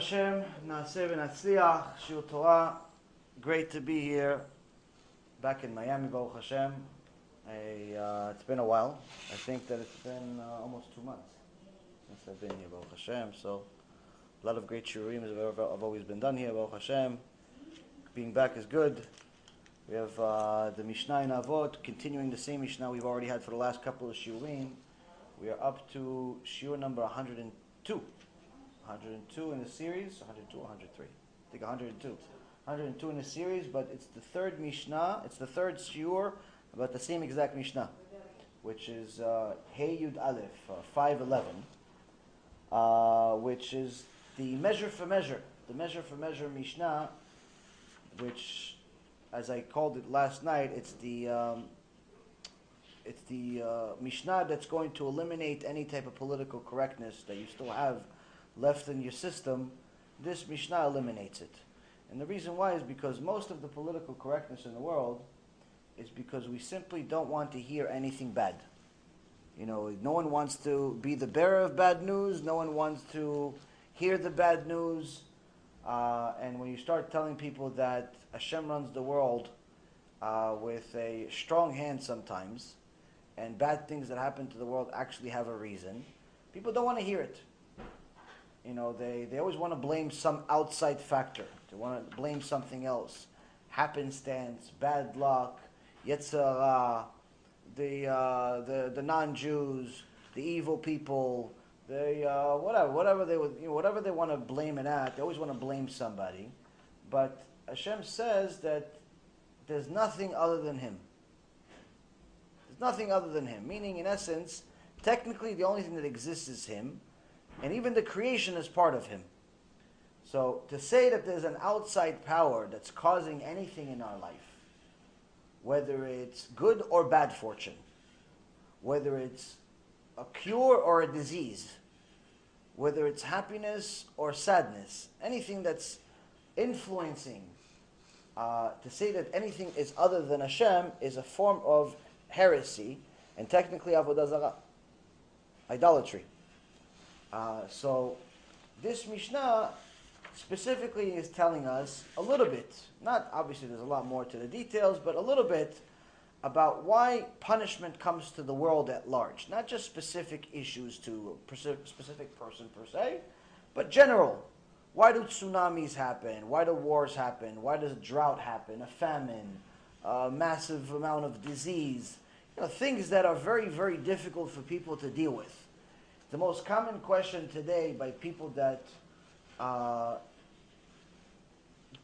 Hashem, Shiur Torah. Great to be here, back in Miami, Baruch Hashem. Uh, it's been a while. I think that it's been uh, almost two months since I've been here, Baruch Hashem. So, a lot of great shiurim have, have always been done here, Baruch Hashem. Being back is good. We have uh, the Mishnah in Avot, continuing the same Mishnah we've already had for the last couple of shiurim. We are up to shiur number 102. 102 in the series, 102 103? I think 102. 102 in the series, but it's the third Mishnah, it's the third shiur about the same exact Mishnah, which is uh, Hey Yud Aleph, uh, 511, uh, which is the measure for measure, the measure for measure Mishnah, which, as I called it last night, it's the um, it's the uh, Mishnah that's going to eliminate any type of political correctness that you still have left in your system, this Mishnah eliminates it. And the reason why is because most of the political correctness in the world is because we simply don't want to hear anything bad. You know, no one wants to be the bearer of bad news, no one wants to hear the bad news. Uh, and when you start telling people that Hashem runs the world uh, with a strong hand sometimes, and bad things that happen to the world actually have a reason, people don't want to hear it. You know, they, they always want to blame some outside factor. They want to blame something else. Happenstance, bad luck, Yetzer Hara, the, uh, the, the non-Jews, the evil people, they, uh, whatever, whatever they would, you know, whatever they want to blame it at, they always want to blame somebody. But Hashem says that there's nothing other than Him. There's nothing other than Him. Meaning, in essence, technically the only thing that exists is Him and even the creation is part of him. So to say that there's an outside power that's causing anything in our life, whether it's good or bad fortune, whether it's a cure or a disease, whether it's happiness or sadness, anything that's influencing, uh, to say that anything is other than Hashem is a form of heresy and technically avodah zarah, idolatry. Uh, so this Mishnah specifically is telling us a little bit, not obviously there's a lot more to the details, but a little bit about why punishment comes to the world at large. Not just specific issues to a specific person per se, but general. Why do tsunamis happen? Why do wars happen? Why does a drought happen? A famine? A massive amount of disease? You know, things that are very, very difficult for people to deal with. The most common question today by people that uh,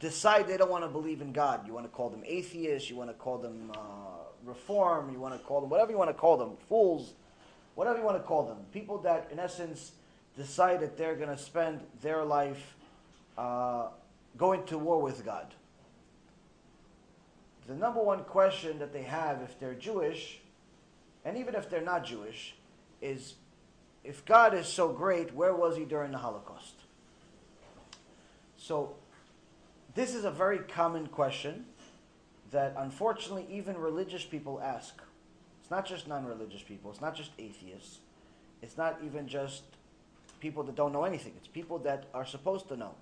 decide they don't want to believe in God, you want to call them atheists, you want to call them uh, reform, you want to call them whatever you want to call them, fools, whatever you want to call them. People that, in essence, decide that they're going to spend their life uh, going to war with God. The number one question that they have if they're Jewish, and even if they're not Jewish, is if God is so great, where was he during the Holocaust? So, this is a very common question that unfortunately even religious people ask. It's not just non religious people, it's not just atheists, it's not even just people that don't know anything, it's people that are supposed to know.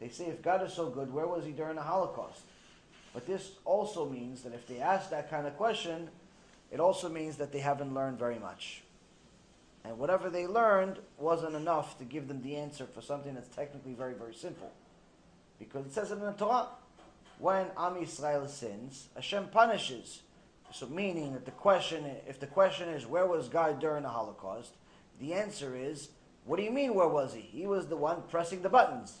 They say, if God is so good, where was he during the Holocaust? But this also means that if they ask that kind of question, it also means that they haven't learned very much. And whatever they learned wasn't enough to give them the answer for something that's technically very, very simple. Because it says it in the Torah. When Am Yisrael sins, Hashem punishes. So meaning that the question, if the question is, where was God during the Holocaust? The answer is, what do you mean, where was he? He was the one pressing the buttons.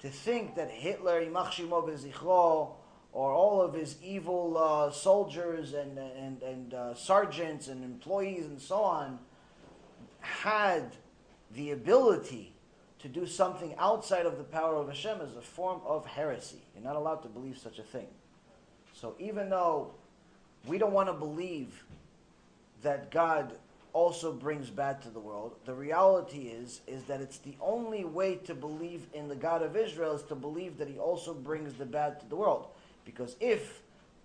To think that Hitler, Yimach Zichro, or all of his evil uh, soldiers and, and, and uh, sergeants and employees and so on had the ability to do something outside of the power of Hashem is a form of heresy. You're not allowed to believe such a thing. So even though we don't want to believe that God also brings bad to the world, the reality is is that it's the only way to believe in the God of Israel is to believe that he also brings the bad to the world. Because if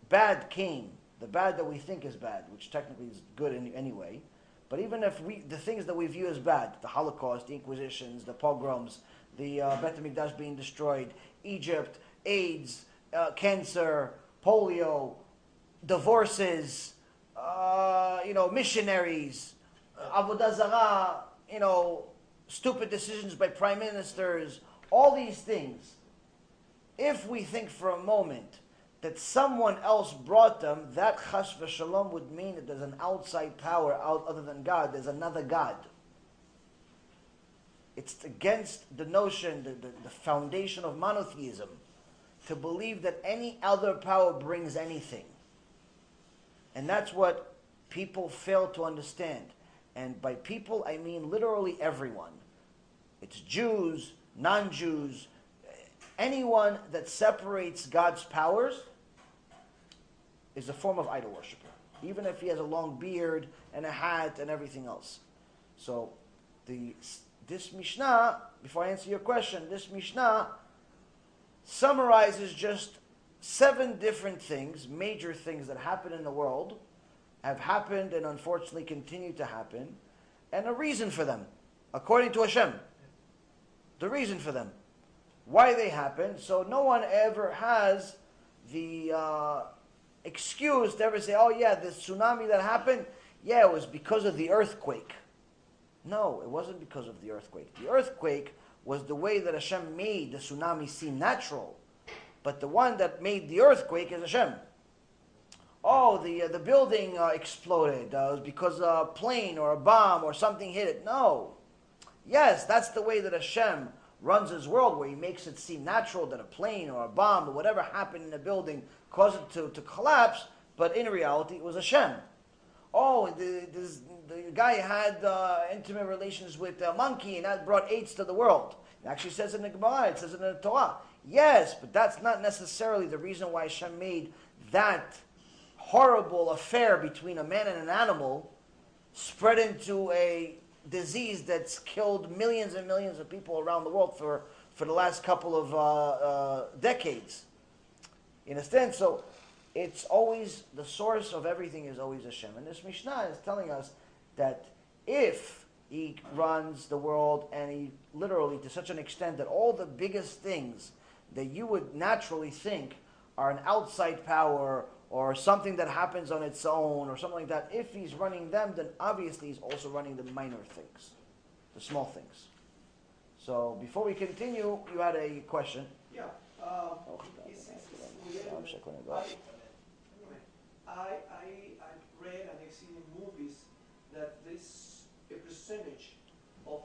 bad came, the bad that we think is bad, which technically is good in, anyway, But even if we, the things that we view as bad, the Holocaust, the Inquisitions, the pogroms, the uh, HaMikdash being destroyed, Egypt, AIDS, uh, cancer, polio, divorces, uh, you know, missionaries, Abu avodah zarah, you know, stupid decisions by prime ministers, all these things. If we think for a moment that someone else brought them, that chas v'shalom would mean that there's an outside power out other than God. There's another God. It's against the notion, the, the, the foundation of monotheism, to believe that any other power brings anything. And that's what people fail to understand. And by people, I mean literally everyone. It's Jews, non Jews, anyone that separates God's powers is a form of idol worshiper, even if he has a long beard and a hat and everything else. So, the this Mishnah, before I answer your question, this Mishnah summarizes just seven different things, major things that happen in the world, have happened and unfortunately continue to happen, and a reason for them, according to Hashem. The reason for them, why they happen, so no one ever has the uh, excuse to ever say, oh yeah, the tsunami that happened, yeah, it was because of the earthquake. No, it wasn't because of the earthquake. The earthquake was the way that Hashem made the tsunami seem natural. But the one that made the earthquake is Hashem. Oh, the, uh, the building uh, exploded. Uh, it was because a plane or a bomb or something hit it. No. Yes, that's the way that Hashem runs his world, where he makes it seem natural that a plane or a bomb or whatever happened in the building caused it to, to collapse, but in reality it was Hashem. Oh, the, this, the guy had uh, intimate relations with a monkey and that brought AIDS to the world. It actually says in the Gemara, it says in the Torah. Yes, but that's not necessarily the reason why Hashem made that horrible affair between a man and an animal spread into a disease that's killed millions and millions of people around the world for, for the last couple of uh, uh, decades. You understand? So it's always the source of everything is always Hashem. And this Mishnah is telling us that if he runs the world and he literally to such an extent that all the biggest things that you would naturally think are an outside power or something that happens on its own or something like that, if he's running them, then obviously he's also running the minor things, the small things. So before we continue, you had a question. Yeah. Um, I, I, I read and I've seen in movies that there's a percentage of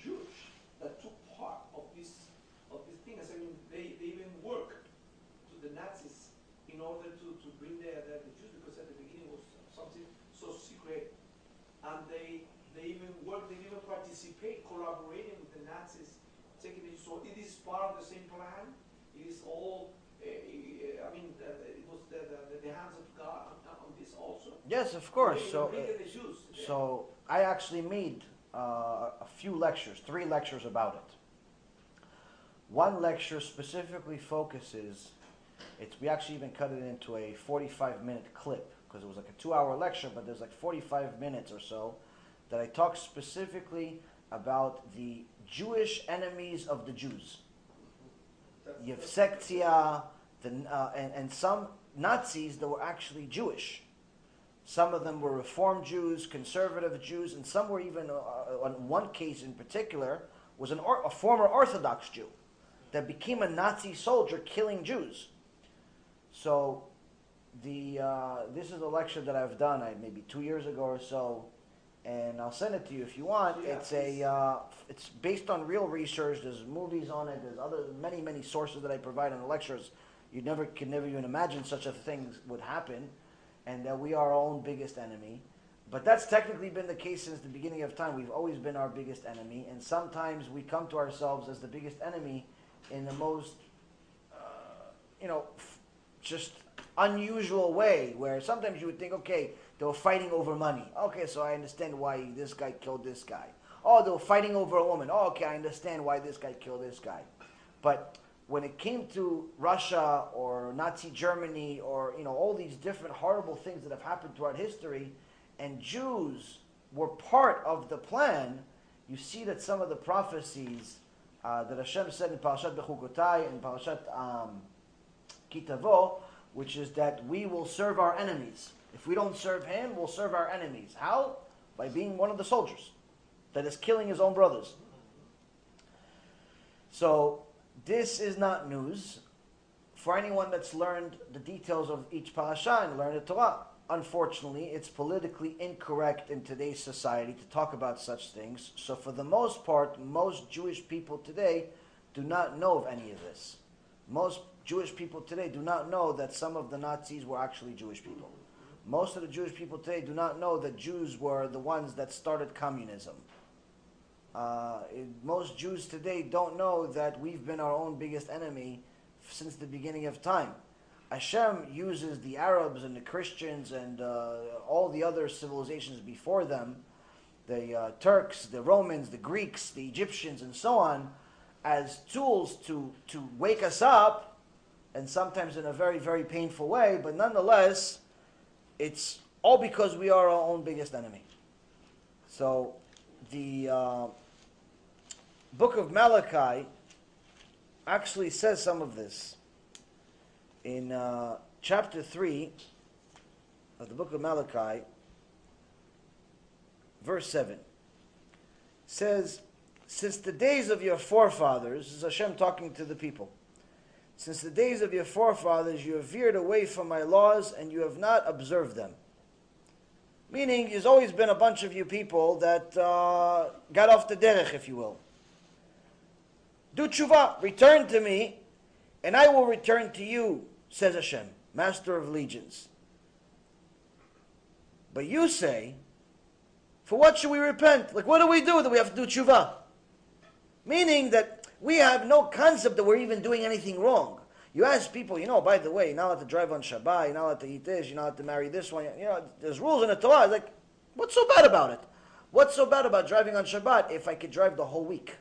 Jews that took part of this of these things. I mean, they, they even work to the Nazis in order to, to bring the, the, the Jews because at the beginning it was something so secret, and they they even work, they even participate, collaborating with the Nazis, taking it. So it is part of the same plan. It is all. I mean, it was the, the, the hands of God on, on this also. Yes, of course. So, uh, Yeah. so I actually made uh, a few lectures, three lectures about it. One lecture specifically focuses. It's we actually even cut it into a 45 minute clip because it was like a two hour lecture, but there's like 45 minutes or so that I talk specifically about the Jewish enemies of the Jews. That's- You have that's- Sektia, the, uh, and, and some Nazis that were actually Jewish. Some of them were Reform Jews, conservative Jews, and some were even, uh, on one case in particular, was an or, a former Orthodox Jew that became a Nazi soldier killing Jews. So, the uh, this is a lecture that I've done I, maybe two years ago or so, and I'll send it to you if you want. Yeah, it's a uh, it's based on real research. There's movies on it. There's other many many sources that I provide in the lectures. You never could never even imagine such a thing would happen, and that we are our own biggest enemy. But that's technically been the case since the beginning of time. We've always been our biggest enemy, and sometimes we come to ourselves as the biggest enemy in the most, uh, you know, f- just unusual way. Where sometimes you would think, okay, they were fighting over money. Okay, so I understand why this guy killed this guy. Oh, they were fighting over a woman. Oh, okay, I understand why this guy killed this guy. But when it came to Russia or Nazi Germany or you know all these different horrible things that have happened throughout history, and Jews were part of the plan, you see that some of the prophecies uh, that Hashem said in Parashat Bechukotai and Parashat um, Ki Tavo, which is that we will serve our enemies. If we don't serve Him, we'll serve our enemies. How? By being one of the soldiers that is killing his own brothers. So this is not news for anyone that's learned the details of each parasha and learned the Torah. Unfortunately, it's politically incorrect in today's society to talk about such things. So, for the most part, most Jewish people today do not know of any of this. Most Jewish people today do not know that some of the Nazis were actually Jewish people. Most of the Jewish people today do not know that Jews were the ones that started communism. Uh, it, most Jews today don't know that we've been our own biggest enemy since the beginning of time. Hashem uses the Arabs and the Christians and uh, all the other civilizations before them, the uh, Turks, the Romans, the Greeks, the Egyptians, and so on, as tools to, to wake us up, and sometimes in a very, very painful way, but nonetheless, it's all because we are our own biggest enemy. So, the uh, book of Malachi actually says some of this. In uh, chapter 3 of the book of Malachi, verse 7, says, Since the days of your forefathers, this is Hashem talking to the people, since the days of your forefathers you have veered away from my laws and you have not observed them. Meaning, there's always been a bunch of you people that uh, got off the derech, if you will. Do tshuva, return to me, and I will return to you, says Hashem, Master of Legions. But you say, for what should we repent? Like, what do we do that we have to do tshuva? Meaning that we have no concept that we're even doing anything wrong. You ask people, you know, by the way, you're not allowed to drive on Shabbat, you're not allowed to eat this, you're not allowed to marry this one. You know, there's rules in the Torah. Like, what's so bad about it? What's so bad about driving on Shabbat if I could drive the whole week?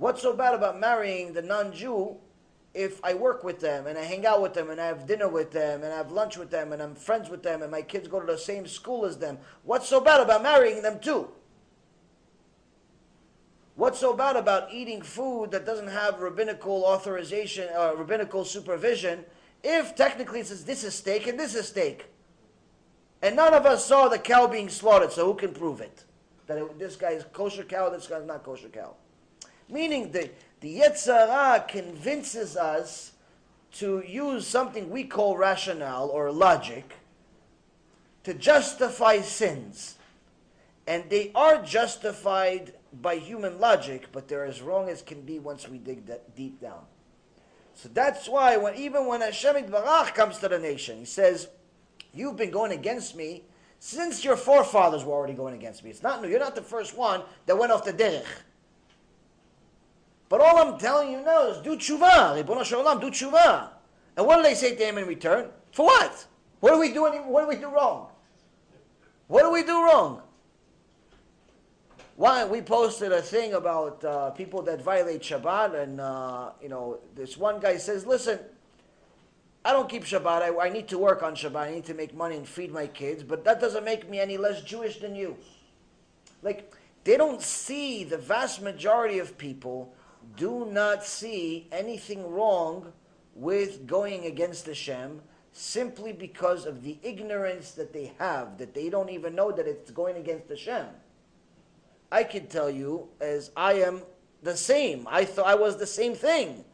What's so bad about marrying the non-Jew if I work with them and I hang out with them and I have dinner with them and I have lunch with them and I'm friends with them and my kids go to the same school as them? What's so bad about marrying them too? What's so bad about eating food that doesn't have rabbinical authorization or uh, rabbinical supervision if technically it says this is steak and this is steak? And none of us saw the cow being slaughtered, so who can prove it? That it, this guy is kosher cow, this guy's not kosher cow. Meaning the, the Yetzer Hara convinces us to use something we call rationale or logic to justify sins. And they are justified by human logic, but they're as wrong as can be once we dig that deep down. So that's why when even when Hashem Barach comes to the nation, he says, You've been going against me since your forefathers were already going against me. It's not new. You're not the first one that went off the derech. But all I'm telling you now is do tshuva. Ribono Shalom, do tshuva. And what do they say to him in return? For what? What do we do? Any, what do we do wrong? What do we do wrong? Why we posted a thing about uh, people that violate Shabbat, and uh, you know this one guy says, "Listen, I don't keep Shabbat. I, I need to work on Shabbat. I need to make money and feed my kids, but that doesn't make me any less Jewish than you." Like they don't see the vast majority of people do not see anything wrong with going against Hashem simply because of the ignorance that they have, that they don't even know that it's going against Hashem. I can tell you, as I am the same. I thought I was the same thing.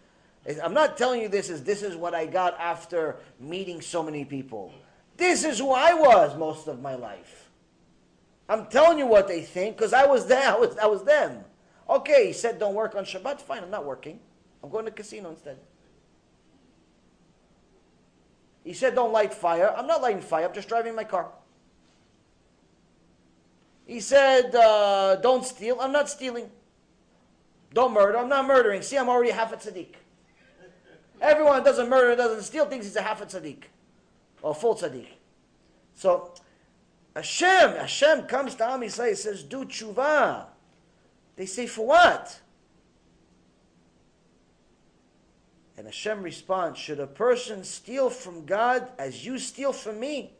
I'm not telling you this as this is what I got after meeting so many people. This is who I was most of my life. I'm telling you what they think because I was there. I was, I was them. Okay, he said don't work on Shabbat. Fine, I'm not working. I'm going to casino instead. He said don't light fire. I'm not lighting fire. I'm just driving my car. He said uh, don't steal. I'm not stealing. Don't murder. I'm not murdering. See, I'm already half a tzaddik. Everyone doesn't murder, doesn't steal, thinks he's a half a tzaddik. Or full tzaddik. So, Hashem, Hashem comes to Am Yisrael, says, do tshuva. They say, For what? And Hashem responds, Should a person steal from God as you steal from me?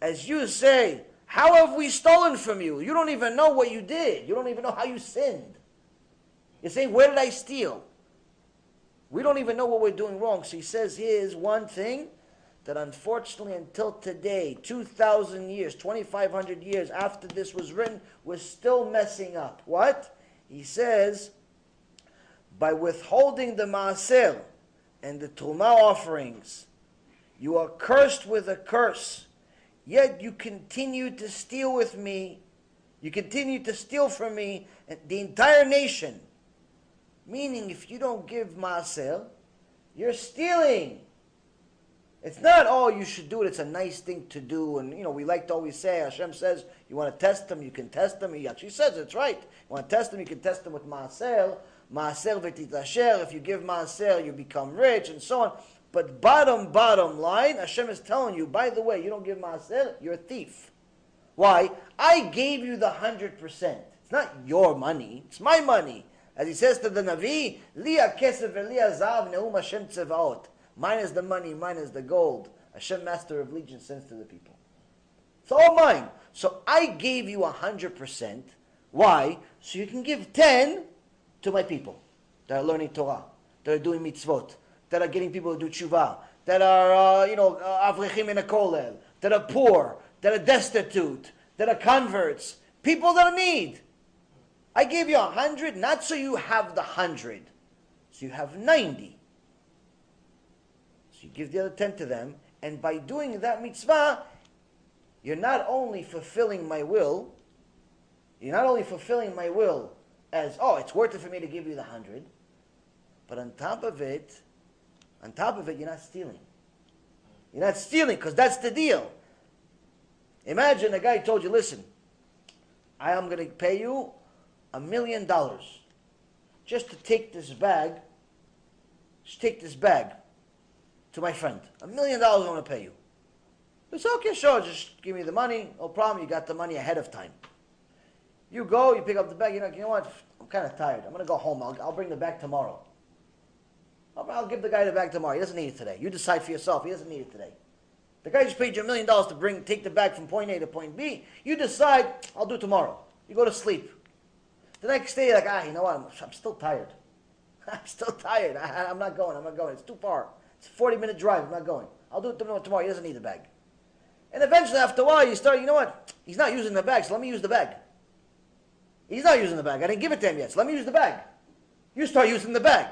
As you say, How have we stolen from you? You don't even know what you did. You don't even know how you sinned. You're saying, Where did I steal? We don't even know what we're doing wrong. So he says, Here's one thing that unfortunately, until today, 2,000 years, 2,500 years after this was written, we're still messing up. What? He says, by withholding the maaser and the truma offerings, you are cursed with a curse. Yet you continue to steal with me. You continue to steal from me the entire nation. Meaning, if you don't give maaser, you're stealing. It's not, oh, you should do it. It's a nice thing to do. And, you know, we like to always say, Hashem says, you want to test them, you can test them. He actually says it's right. You want to test them, you can test them with maaser. Maaser v'titasher. If you give maaser, you become rich, and so on. But bottom, bottom line, Hashem is telling you, by the way, you don't give maaser, you're a thief. Why? I gave you the 100%. It's not your money, it's my money. As he says to the Navi, Liya kesef Liya zav neum Hashem tzevaot. Mine is the money, mine is the gold. Hashem, master of legion, sends to the people. It's all mine. So I gave you a hundred percent. Why? So you can give ten to my people that are learning Torah, that are doing mitzvot, that are getting people to do tshuva, that are, uh, you know, uh, avrechim in a kollel, that are poor, that are destitute, that are converts, people that are need. I gave you a hundred, not so you have the hundred, so you have ninety you give the other 10 to them, and by doing that mitzvah, you're not only fulfilling my will, you're not only fulfilling my will as, oh, it's worth it for me to give you the hundred, but on top of it, on top of it, you're not stealing. You're not stealing because that's the deal. Imagine a guy told you, listen, I am going to pay you a million dollars just to take this bag, just take this bag to my friend. A million dollars I'm going to pay you. It's okay, sure, just give me the money. No problem, you got the money ahead of time. You go, you pick up the bag, you know, you know what? I'm kind of tired. I'm going to go home. I'll, I'll bring the bag tomorrow. I'll, I'll give the guy the bag tomorrow. He doesn't need it today. You decide for yourself. He doesn't need it today. The guy just paid you a million dollars to bring, take the bag from point A to point B. You decide, I'll do tomorrow. You go to sleep. The next day, you're like, ah, you know what? I'm, I'm still tired. I'm still tired. I, I'm not going. I'm not going. It's too far. It's a 40 minute drive. I'm not going. I'll do it tomorrow. He doesn't need the bag. And eventually, after a while, you start, you know what? He's not using the bag, so let me use the bag. He's not using the bag. I didn't give it to him yet, so let me use the bag. You start using the bag.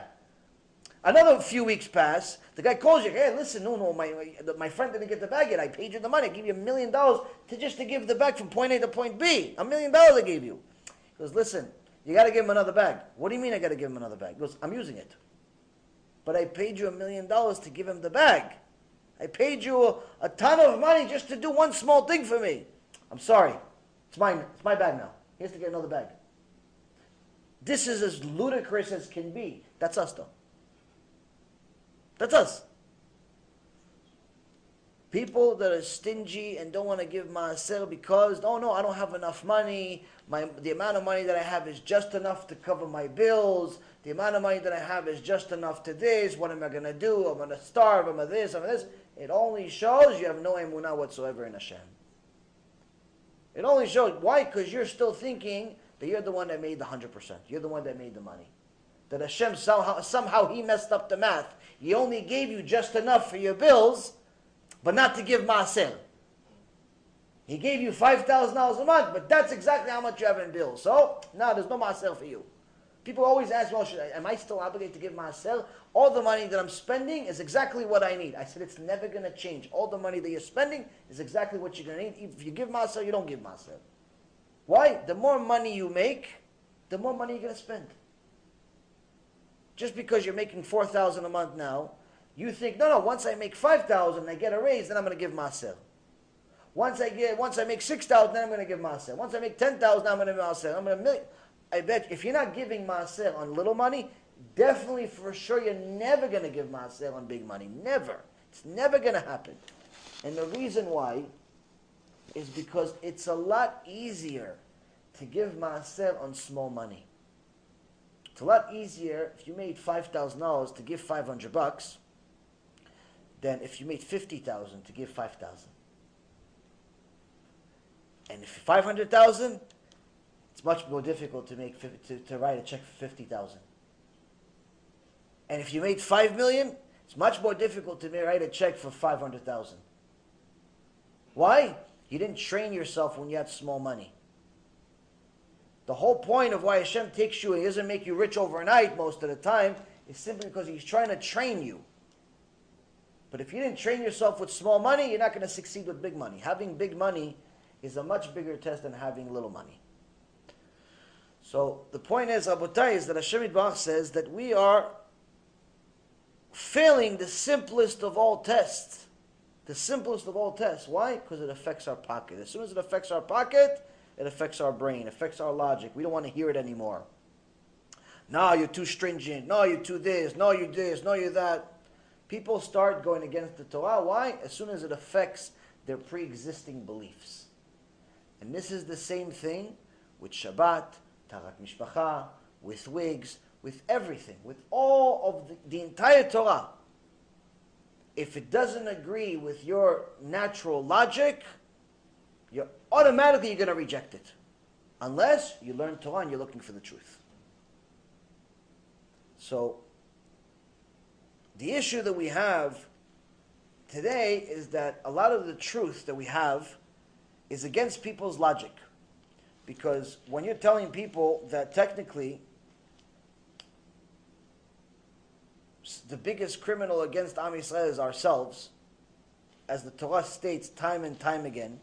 Another few weeks pass. The guy calls you. Hey, listen, no, no, my my friend didn't get the bag yet. I paid you the money. I gave you a million dollars to just to give the bag from point A to point B. A million dollars I gave you. He goes, listen, you got to give him another bag. What do you mean I got to give him another bag? He goes, I'm using it but I paid you a million dollars to give him the bag. I paid you a, a, ton of money just to do one small thing for me. I'm sorry. It's mine. It's my bag now. He has to get another bag. This is as ludicrous as can be. That's us, though. That's us. People that are stingy and don't want to give maaser because, oh no, I don't have enough money. My, the amount of money that I have is just enough to cover my bills. The amount of money that I have is just enough to this. What am I going to do? I'm going to starve. I'm to this. I'm to this. It only shows you have no emunah whatsoever in Hashem. It only shows. Why? Because you're still thinking that you're the one that made the 100%. You're the one that made the money. That Hashem somehow, somehow he messed up the math. He only gave you just enough for your bills, but not to give maaser. He gave you $5,000 a month, but that's exactly how much you have in bills. So, no, there's no maaser for you. People always ask, well, should I, am I still obligated to give maaser? All the money that I'm spending is exactly what I need. I said, it's never going to change. All the money that you're spending is exactly what you're going to need. If you give maaser, you don't give maaser. Why? The more money you make, the more money you're going to spend. Just because you're making 4000 a month now, you think, no, no, once I make 5000 I get a raise, then I'm going to give maaser. Once I get, once I make 6000 then I'm going to give maaser. Once I make 10000 I'm going to give maaser. I'm going to million. I bet if you're not giving maaser on little money, definitely for sure you're never going to give maaser on big money. Never. It's never going to happen. And the reason why is because it's a lot easier to give maaser on small money. It's a lot easier if you made five thousand dollars to give five hundred bucks than if you made fifty thousand to give five thousand. And if 500,000, it's much more difficult to make to, to write a check for 50,000. And if you made 5 million, it's much more difficult to write a check for 500,000. Why? You didn't train yourself when you had small money. The whole point of why Hashem takes you and He doesn't make you rich overnight most of the time is simply because He's trying to train you. But if you didn't train yourself with small money, you're not going to succeed with big money. Having big money is a much bigger test than having little money. So the point is, Rabotai, is that Hashem Yitbarach says that we are failing the simplest of all tests. The simplest of all tests. Why? Because it affects our pocket. As soon as it affects our pocket, it affects our brain, affects our logic. We don't want to hear it anymore. No, you're too stringent. No, you're too this. No, you're this. No, you're that. People start going against the Torah. Why? As soon as it affects their pre existing beliefs. And this is the same thing with Shabbat, Taharat Mishpacha, with wigs, with everything, with all of the, the entire Torah. If it doesn't agree with your natural logic, you're automatically you're going to reject it. Unless you learn Torah and you're looking for the truth. So, the issue that we have today is that a lot of the truth that we have is against people's logic. Because when you're telling people that technically the biggest criminal against Am Yisrael is ourselves, as the Torah states time and time again,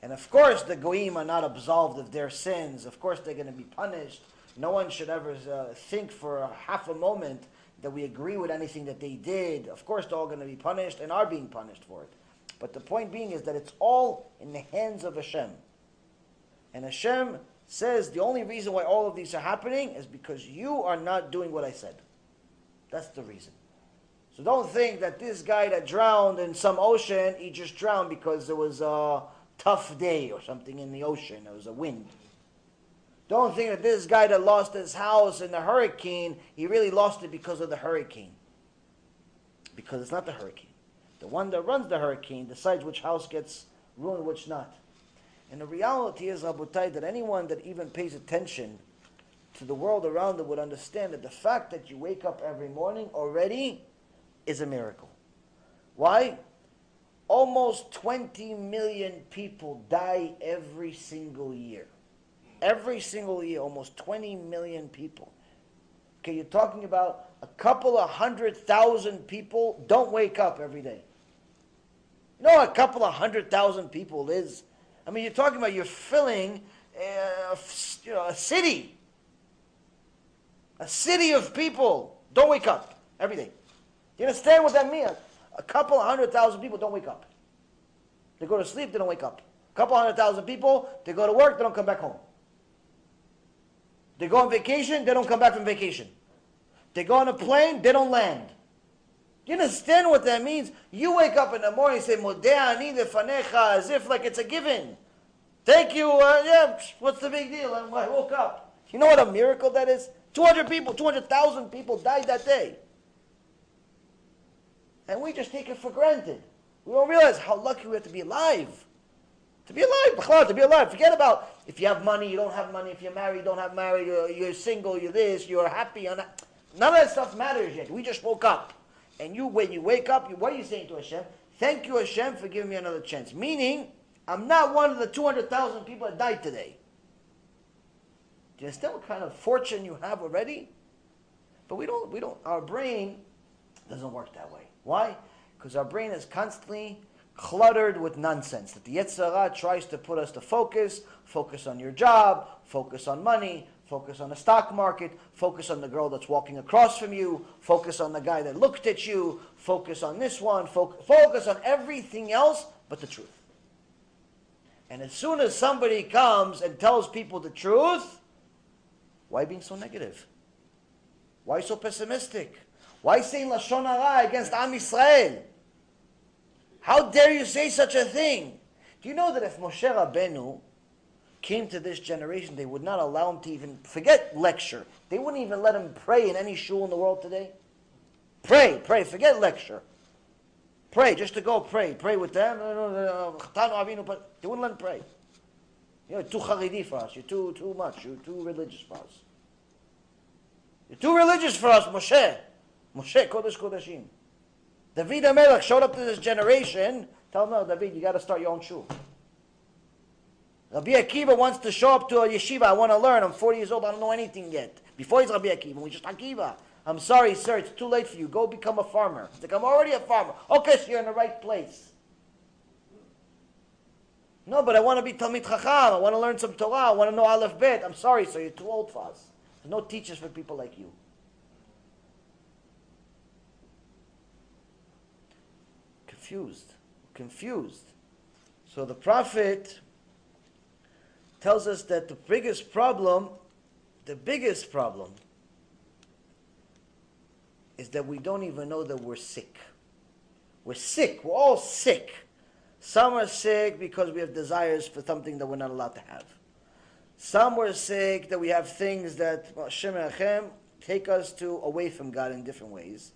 and of course, the goyim are not absolved of their sins. Of course, they're going to be punished. No one should ever uh, think for a half a moment that we agree with anything that they did. Of course, they're all going to be punished and are being punished for it. But the point being is that it's all in the hands of Hashem. And Hashem says the only reason why all of these are happening is because you are not doing what I said. That's the reason. So don't think that this guy that drowned in some ocean, he just drowned because there was a tough day or something in the ocean. There was a wind. Don't think that this guy that lost his house in the hurricane, he really lost it because of the hurricane. Because it's not the hurricane. The one that runs the hurricane decides which house gets ruined, which not. And the reality is, Rabotai, that anyone that even pays attention to the world around them would understand that the fact that you wake up every morning already is a miracle. Why? almost 20 million people die every single year. Every single year, almost 20 million people. Okay, you're talking about a couple of hundred thousand people don't wake up every day. You know, a couple of hundred thousand people is. I mean, you're talking about you're filling uh, a, you know, a city. A city of people don't wake up every day. You understand what that means? A couple of hundred thousand people don't wake up. They go to sleep, they don't wake up. A couple hundred thousand people, they go to work, they don't come back home. They go on vacation, they don't come back from vacation. They go on a plane, they don't land. Do you understand what that means? You wake up in the morning and say, Modeh fanecha, as if like it's a given. Thank you, uh, yeah, what's the big deal? I woke up. You know what a miracle that is? 200 people, 200,000 people died that day. And we just take it for granted. We don't realize how lucky we have to be alive. To be alive, to be alive. Forget about if you have money, you don't have money. If you're married, you don't have married. You're, you're single, you're this, you're happy. You're not. None of that stuff matters yet. We just woke up. And you, when you wake up, you, what are you saying to Hashem? Thank you, Hashem, for giving me another chance. Meaning, I'm not one of the 200,000 people that died today. Do you understand what kind of fortune you have already? But we don't, we don't, our brain doesn't work that way. Why? Because our brain is constantly cluttered with nonsense. That the Yetzer tries to put us to focus, focus on your job, focus on money, focus on the stock market, focus on the girl that's walking across from you, focus on the guy that looked at you, focus on this one, focus on everything else but the truth. And as soon as somebody comes and tells people the truth, why being so negative? Why so pessimistic? Why saying Lashon Hara against Am Yisrael? How dare you say such a thing? Do you know that if Moshe Rabbeinu came to this generation, they would not allow him to even forget lecture. They wouldn't even let him pray in any shul in the world today. Pray, pray, forget lecture. Pray, just to go pray. Pray with them. They wouldn't let him pray. You're too charidi for us. You're too, too much. You're too religious for us. You're too religious for us, Moshe. Moshe, Kodesh Kodeshim. David HaMelech showed up to this generation. Tell him, no, David, you got to start your own shul. Rabbi Akiva wants to show up to a yeshiva. I want to learn. I'm 40 years old. I don't know anything yet. Before he's Rabbi Akiva, we're just Akiva. I'm sorry, sir. It's too late for you. Go become a farmer. It's like, I'm already a farmer. Okay, so you're in the right place. No, but I want to be Talmid Chacham. I want to learn some Torah. I want to know Aleph Bet. I'm sorry, sir. You're too old for us. There's no teachers for people like you. Confused. Confused. So the prophet tells us that the biggest problem, the biggest problem, is that we don't even know that we're sick. We're sick. We're all sick. Some are sick because we have desires for something that we're not allowed to have. Some were sick that we have things that Hashem Hashem take us to away from God in different ways.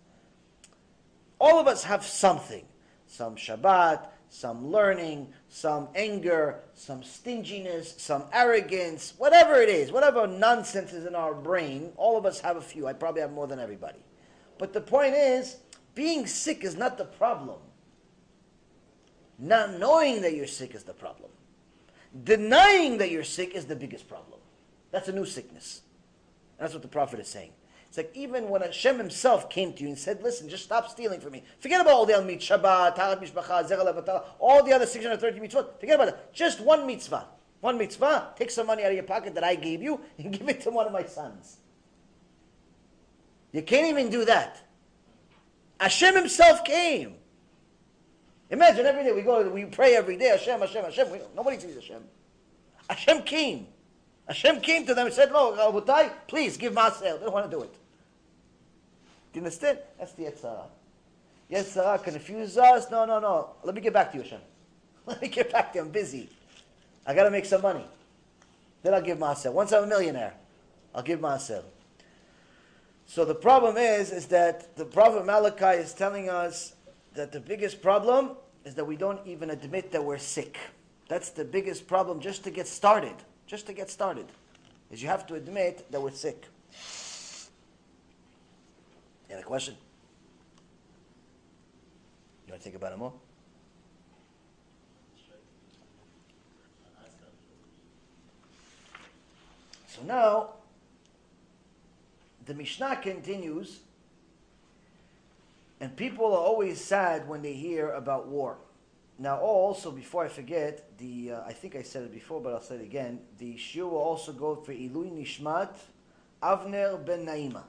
All of us have something. Some Shabbat, some learning, some anger, some stinginess, some arrogance, whatever it is, whatever nonsense is in our brain, all of us have a few. I probably have more than everybody. But the point is, being sick is not the problem. Not knowing that you're sick is the problem. Denying that you're sick is the biggest problem. That's a new sickness. That's what the prophet is saying. It's like even when Hashem himself came to you and said, listen, just stop stealing from me. Forget about all the mitzvah, Shabbat, Taharat Mishpacha, Zerah all the other 630 mitzvot. Forget about it. Just one mitzvah. One mitzvah, take some money out of your pocket that I gave you and give it to one of my sons. You can't even do that. Hashem himself came. Imagine every day we go, we pray every day, Hashem, Hashem, Hashem. We, nobody sees Hashem. Hashem came. Hashem came to them and said, "No, Rabotai, please give Maaser." They don't want to do it. Do you understand? That's the Yetzer Hara. Yetzirah confuse us. No, no, no. Let me get back to you, Hashem. Let me get back to you. I'm busy. I got to make some money. Then I'll give Maaser. Once I'm a millionaire, I'll give Maaser. So the problem is, is that the Prophet Malachi is telling us that the biggest problem is that we don't even admit that we're sick. That's the biggest problem just to get started just to get started, is you have to admit that we're sick. You had a question? You want to think about it more? So now, the Mishnah continues, and people are always sad when they hear about war. Now, also, before I forget, the uh, I think I said it before, but I'll say it again. The shiur will also go for Ilui Nishmat Avner Ben Naima.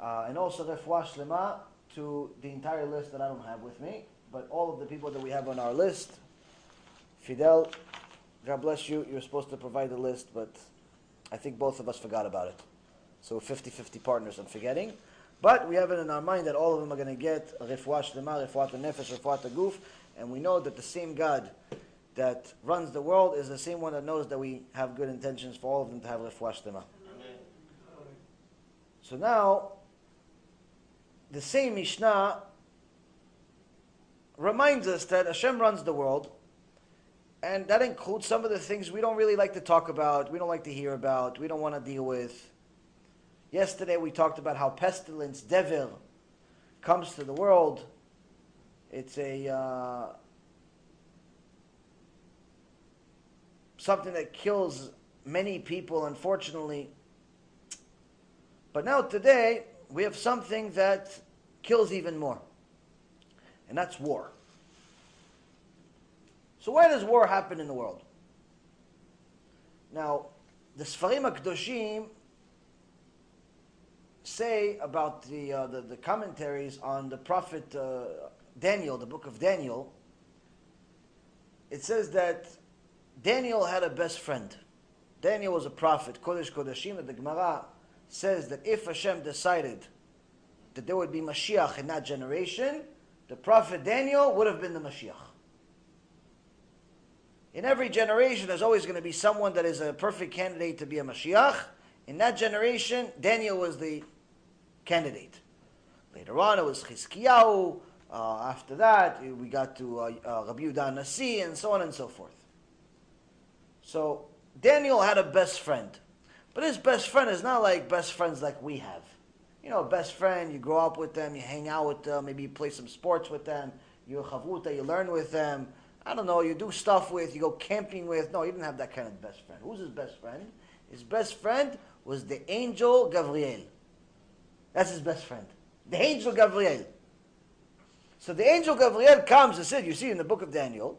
Uh, and also Refuah Shlema to the entire list that I don't have with me, but all of the people that we have on our list. Fidel, God bless you. You're supposed to provide the list, but I think both of us forgot about it. So 50-50 partners, I'm forgetting. But we have it in our mind that all of them are going to get Refuah Shlema, Refuah Nefesh, Refuah Guf, and we know that the same God that runs the world is the same one that knows that we have good intentions for all of them to have refuah shlema. So now, the same Mishnah reminds us that Hashem runs the world, and that includes some of the things we don't really like to talk about, we don't like to hear about, we don't want to deal with. Yesterday we talked about how pestilence, dever, comes to the world it's a uh, something that kills many people, unfortunately. But now today we have something that kills even more, and that's war. So why does war happen in the world? Now, the Sfarim HaKadoshim say about the, uh, the, the commentaries on the prophet uh, Daniel, the book of Daniel, it says that Daniel had a best friend. Daniel was a prophet, Kodesh Kodeshim, the Gemara says that if Hashem decided that there would be Mashiach in that generation, the prophet Daniel would have been the Mashiach. In every generation, there's always going to be someone that is a perfect candidate to be a Mashiach. In that generation, Daniel was the candidate. Later on, it was Chizkiyahu, Uh, after that, we got to uh, uh, Rabbi Yudah Nasi, and so on and so forth. So Daniel had a best friend, but his best friend is not like best friends like we have. You know, best friend, you grow up with them, you hang out with them, maybe you play some sports with them, you chavruta, you learn with them. I don't know, you do stuff with, you go camping with. No, he didn't have that kind of best friend. Who's his best friend? His best friend was the angel Gabriel. That's his best friend. The angel Gabriel. So the angel Gabriel comes and says, you see in the book of Daniel,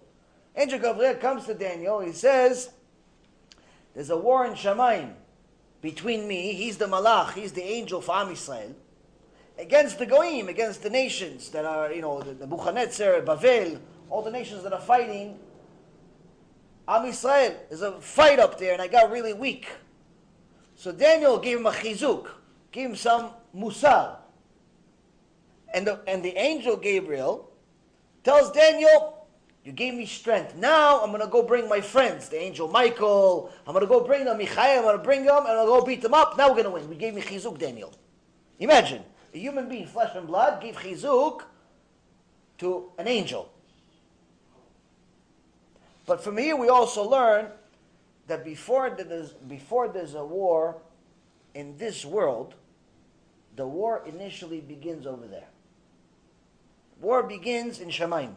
angel Gabriel comes to Daniel, he says, there's a war in Shemaim between me, he's the malach, he's the angel for Am Yisrael, against the goyim, against the nations that are, you know, the, the Buchanetzer, Bavel, all the nations that are fighting. Am Yisrael, there's a fight up there, and I got really weak. So Daniel gave him a chizuk, gave him some musar. And the, and the angel Gabriel tells Daniel, You gave me strength. Now I'm going to go bring my friends, the angel Michael. I'm going to go bring them, Michael. I'm going to bring them, and I'll go beat them up. Now we're going to win. We gave me chizuk, Daniel. Imagine, a human being, flesh and blood, gave chizuk to an angel. But from here we also learn that before there's, before there's a war in this world, the war initially begins over there. War begins in Shemaim.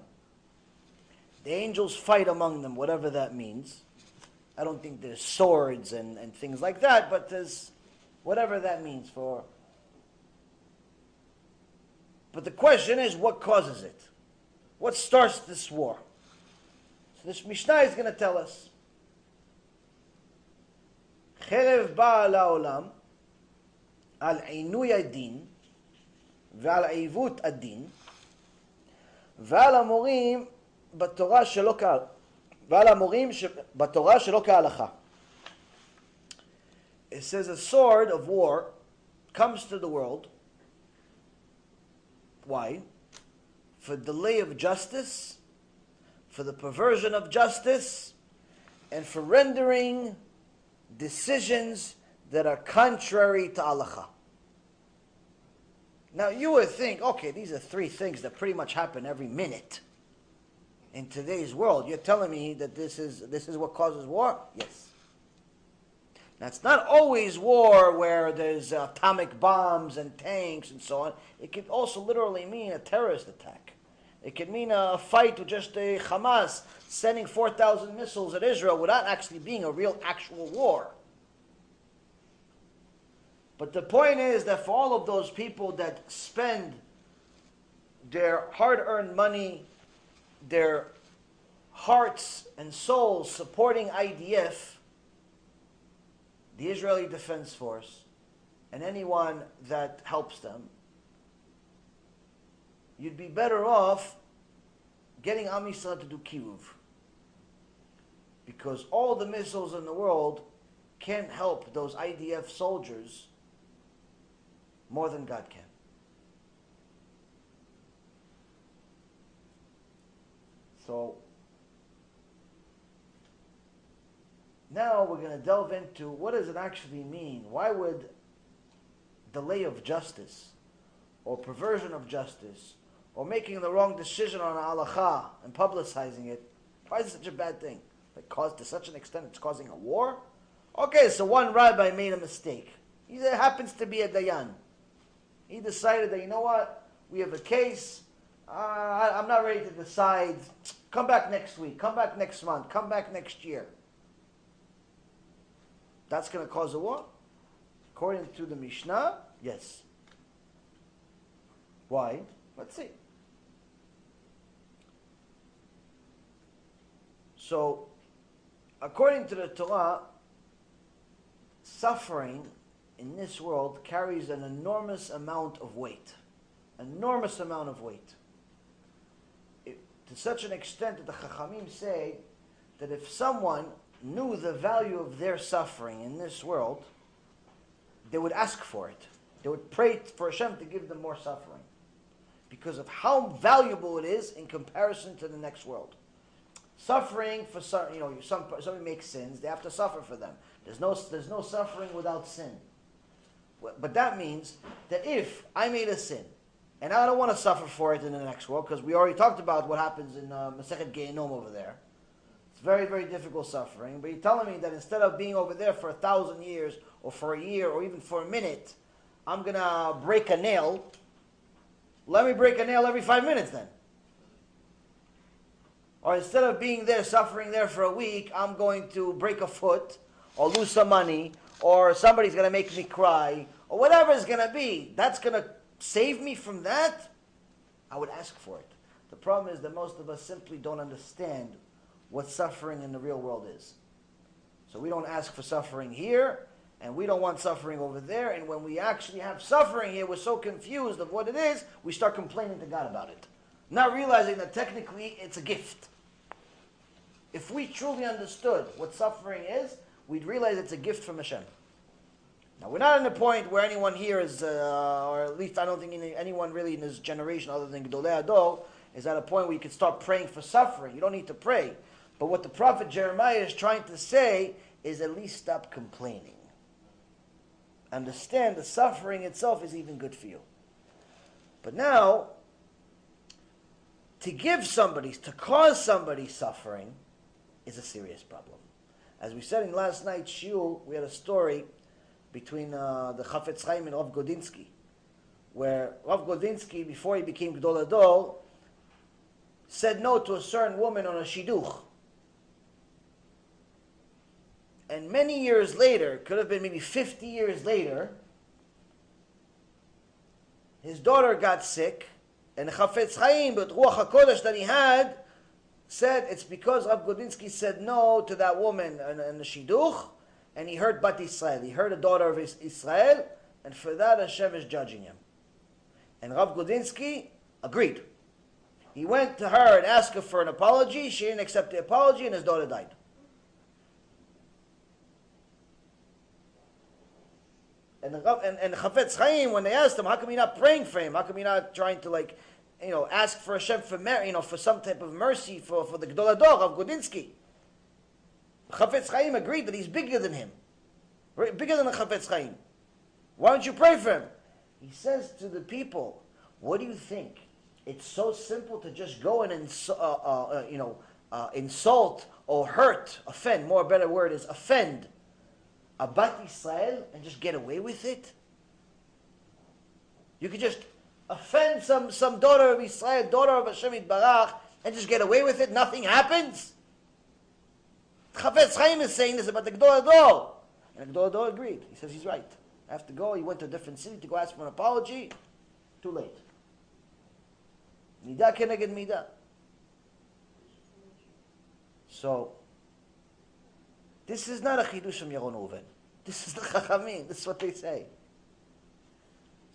The angels fight among them, whatever that means. I don't think there's swords and, and things like that, but there's whatever that means for. But the question is, what causes it? What starts this war? So this Mishnah is going to tell us. חרב באה לעולם על עינוי הדין ועל עיוות הדין ועל המורים בתורה שלא כהל... ועל המורים ש... בתורה שלא כהלכה. It says a sword of war comes to the world. Why? For delay of justice, for the perversion of justice, and for rendering decisions that are contrary to Allah. Now you would think, okay, these are three things that pretty much happen every minute in today's world. You're telling me that this is this is what causes war? Yes. Now it's not always war where there's atomic bombs and tanks and so on. It could also literally mean a terrorist attack. It could mean a fight with just a Hamas sending 4,000 missiles at Israel without actually being a real actual war. But the point is that for all of those people that spend their hard earned money, their hearts and souls supporting IDF, the Israeli Defense Force, and anyone that helps them, you'd be better off getting Am Yisrael to do kiruv. Because all the missiles in the world can't help those IDF soldiers more than God can. So now we're going to delve into what does it actually mean? Why would delay of justice or perversion of justice or making the wrong decision on halacha and publicizing it, why is it such a bad thing? That caused to such an extent it's causing a war? Okay, so one rabbi made a mistake. He happens to be a dayan. He decided that, you know what, we have a case, uh, I, I'm not ready to decide. Come back next week, come back next month, come back next year. That's going to cause a war? According to the Mishnah, yes. Why? Let's see. So, according to the Torah, suffering in this world carries an enormous amount of weight. Enormous amount of weight. It, to such an extent that the Chachamim say that if someone knew the value of their suffering in this world, they would ask for it. They would pray for Hashem to give them more suffering. Because of how valuable it is in comparison to the next world. Suffering for some, you know, some, somebody makes sins, they have to suffer for them. There's no, there's no suffering without sin. But that means that if I made a sin, and I don't want to suffer for it in the next world because we already talked about what happens in uh, Masechet Gehinom over there. It's very, very difficult suffering. But you're telling me that instead of being over there for a thousand years, or for a year, or even for a minute, I'm gonna break a nail. Let me break a nail every five minutes then. Or instead of being there, suffering there for a week, I'm going to break a foot, or lose some money, or somebody's gonna make me cry, or whatever it's gonna be. That's gonna save me from that. I would ask for it. The problem is that most of us simply don't understand what suffering in the real world is. So we don't ask for suffering here, and we don't want suffering over there. And when we actually have suffering here, we're so confused of what it is, we start complaining to God about it. Not realizing that technically it's a gift. If we truly understood what suffering is, we'd realize it's a gift from Hashem. Now, we're not in the point where anyone here is, uh, or at least I don't think anyone really in this generation, other than Gedolei HaDor, is at a point where you can start praying for suffering. You don't need to pray. But what the prophet Jeremiah is trying to say is at least stop complaining. Understand the suffering itself is even good for you. But now, to give somebody, to cause somebody suffering, is a serious problem. As we said in last night's shiur, we had a story between uh, the Chafetz Chaim and Rav Grodzinski, where Rav Grodzinski, before he became Gadol HaDor, said no to a certain woman on a shidduch. And many years later, could have been maybe 50 years later, his daughter got sick, and Chafetz Chaim, but Ruach HaKodesh that he had, said it's because Rav Grodzinski said no to that woman in, in the Shidduch, and he hurt Bat Israel. He hurt a daughter of Israel, and for that Hashem is judging him. And Rav Grodzinski agreed. He went to her and asked her for an apology. She didn't accept the apology, and his daughter died. And and, and Chafetz Chaim, when they asked him, how come you're not praying for him? How come you're not trying to like, you know, ask for Hashem for mer- you know, for some type of mercy for, for the Gadol HaDor of Grodzinski? Chafetz Chaim agreed that he's bigger than him, bigger than the Chafetz Chaim. Why don't you pray for him? He says to the people, "What do you think? It's so simple to just go and ins- uh, uh, uh, you know, uh, insult or hurt, offend. More better word is offend." Abat Israel and just get away with it? You could just offend some, some daughter of Israel, daughter of Hashem Barach, and just get away with it, nothing happens? Chafetz Chaim is saying this about the Gadol HaDor. And the Gadol HaDor agreed. He says he's right. I have to go. He went to a different city to go ask for an apology. Too late. Midah keneged midah. So, this is not a chidush from Yaron Reuven. This is the Chachamim. This is what they say.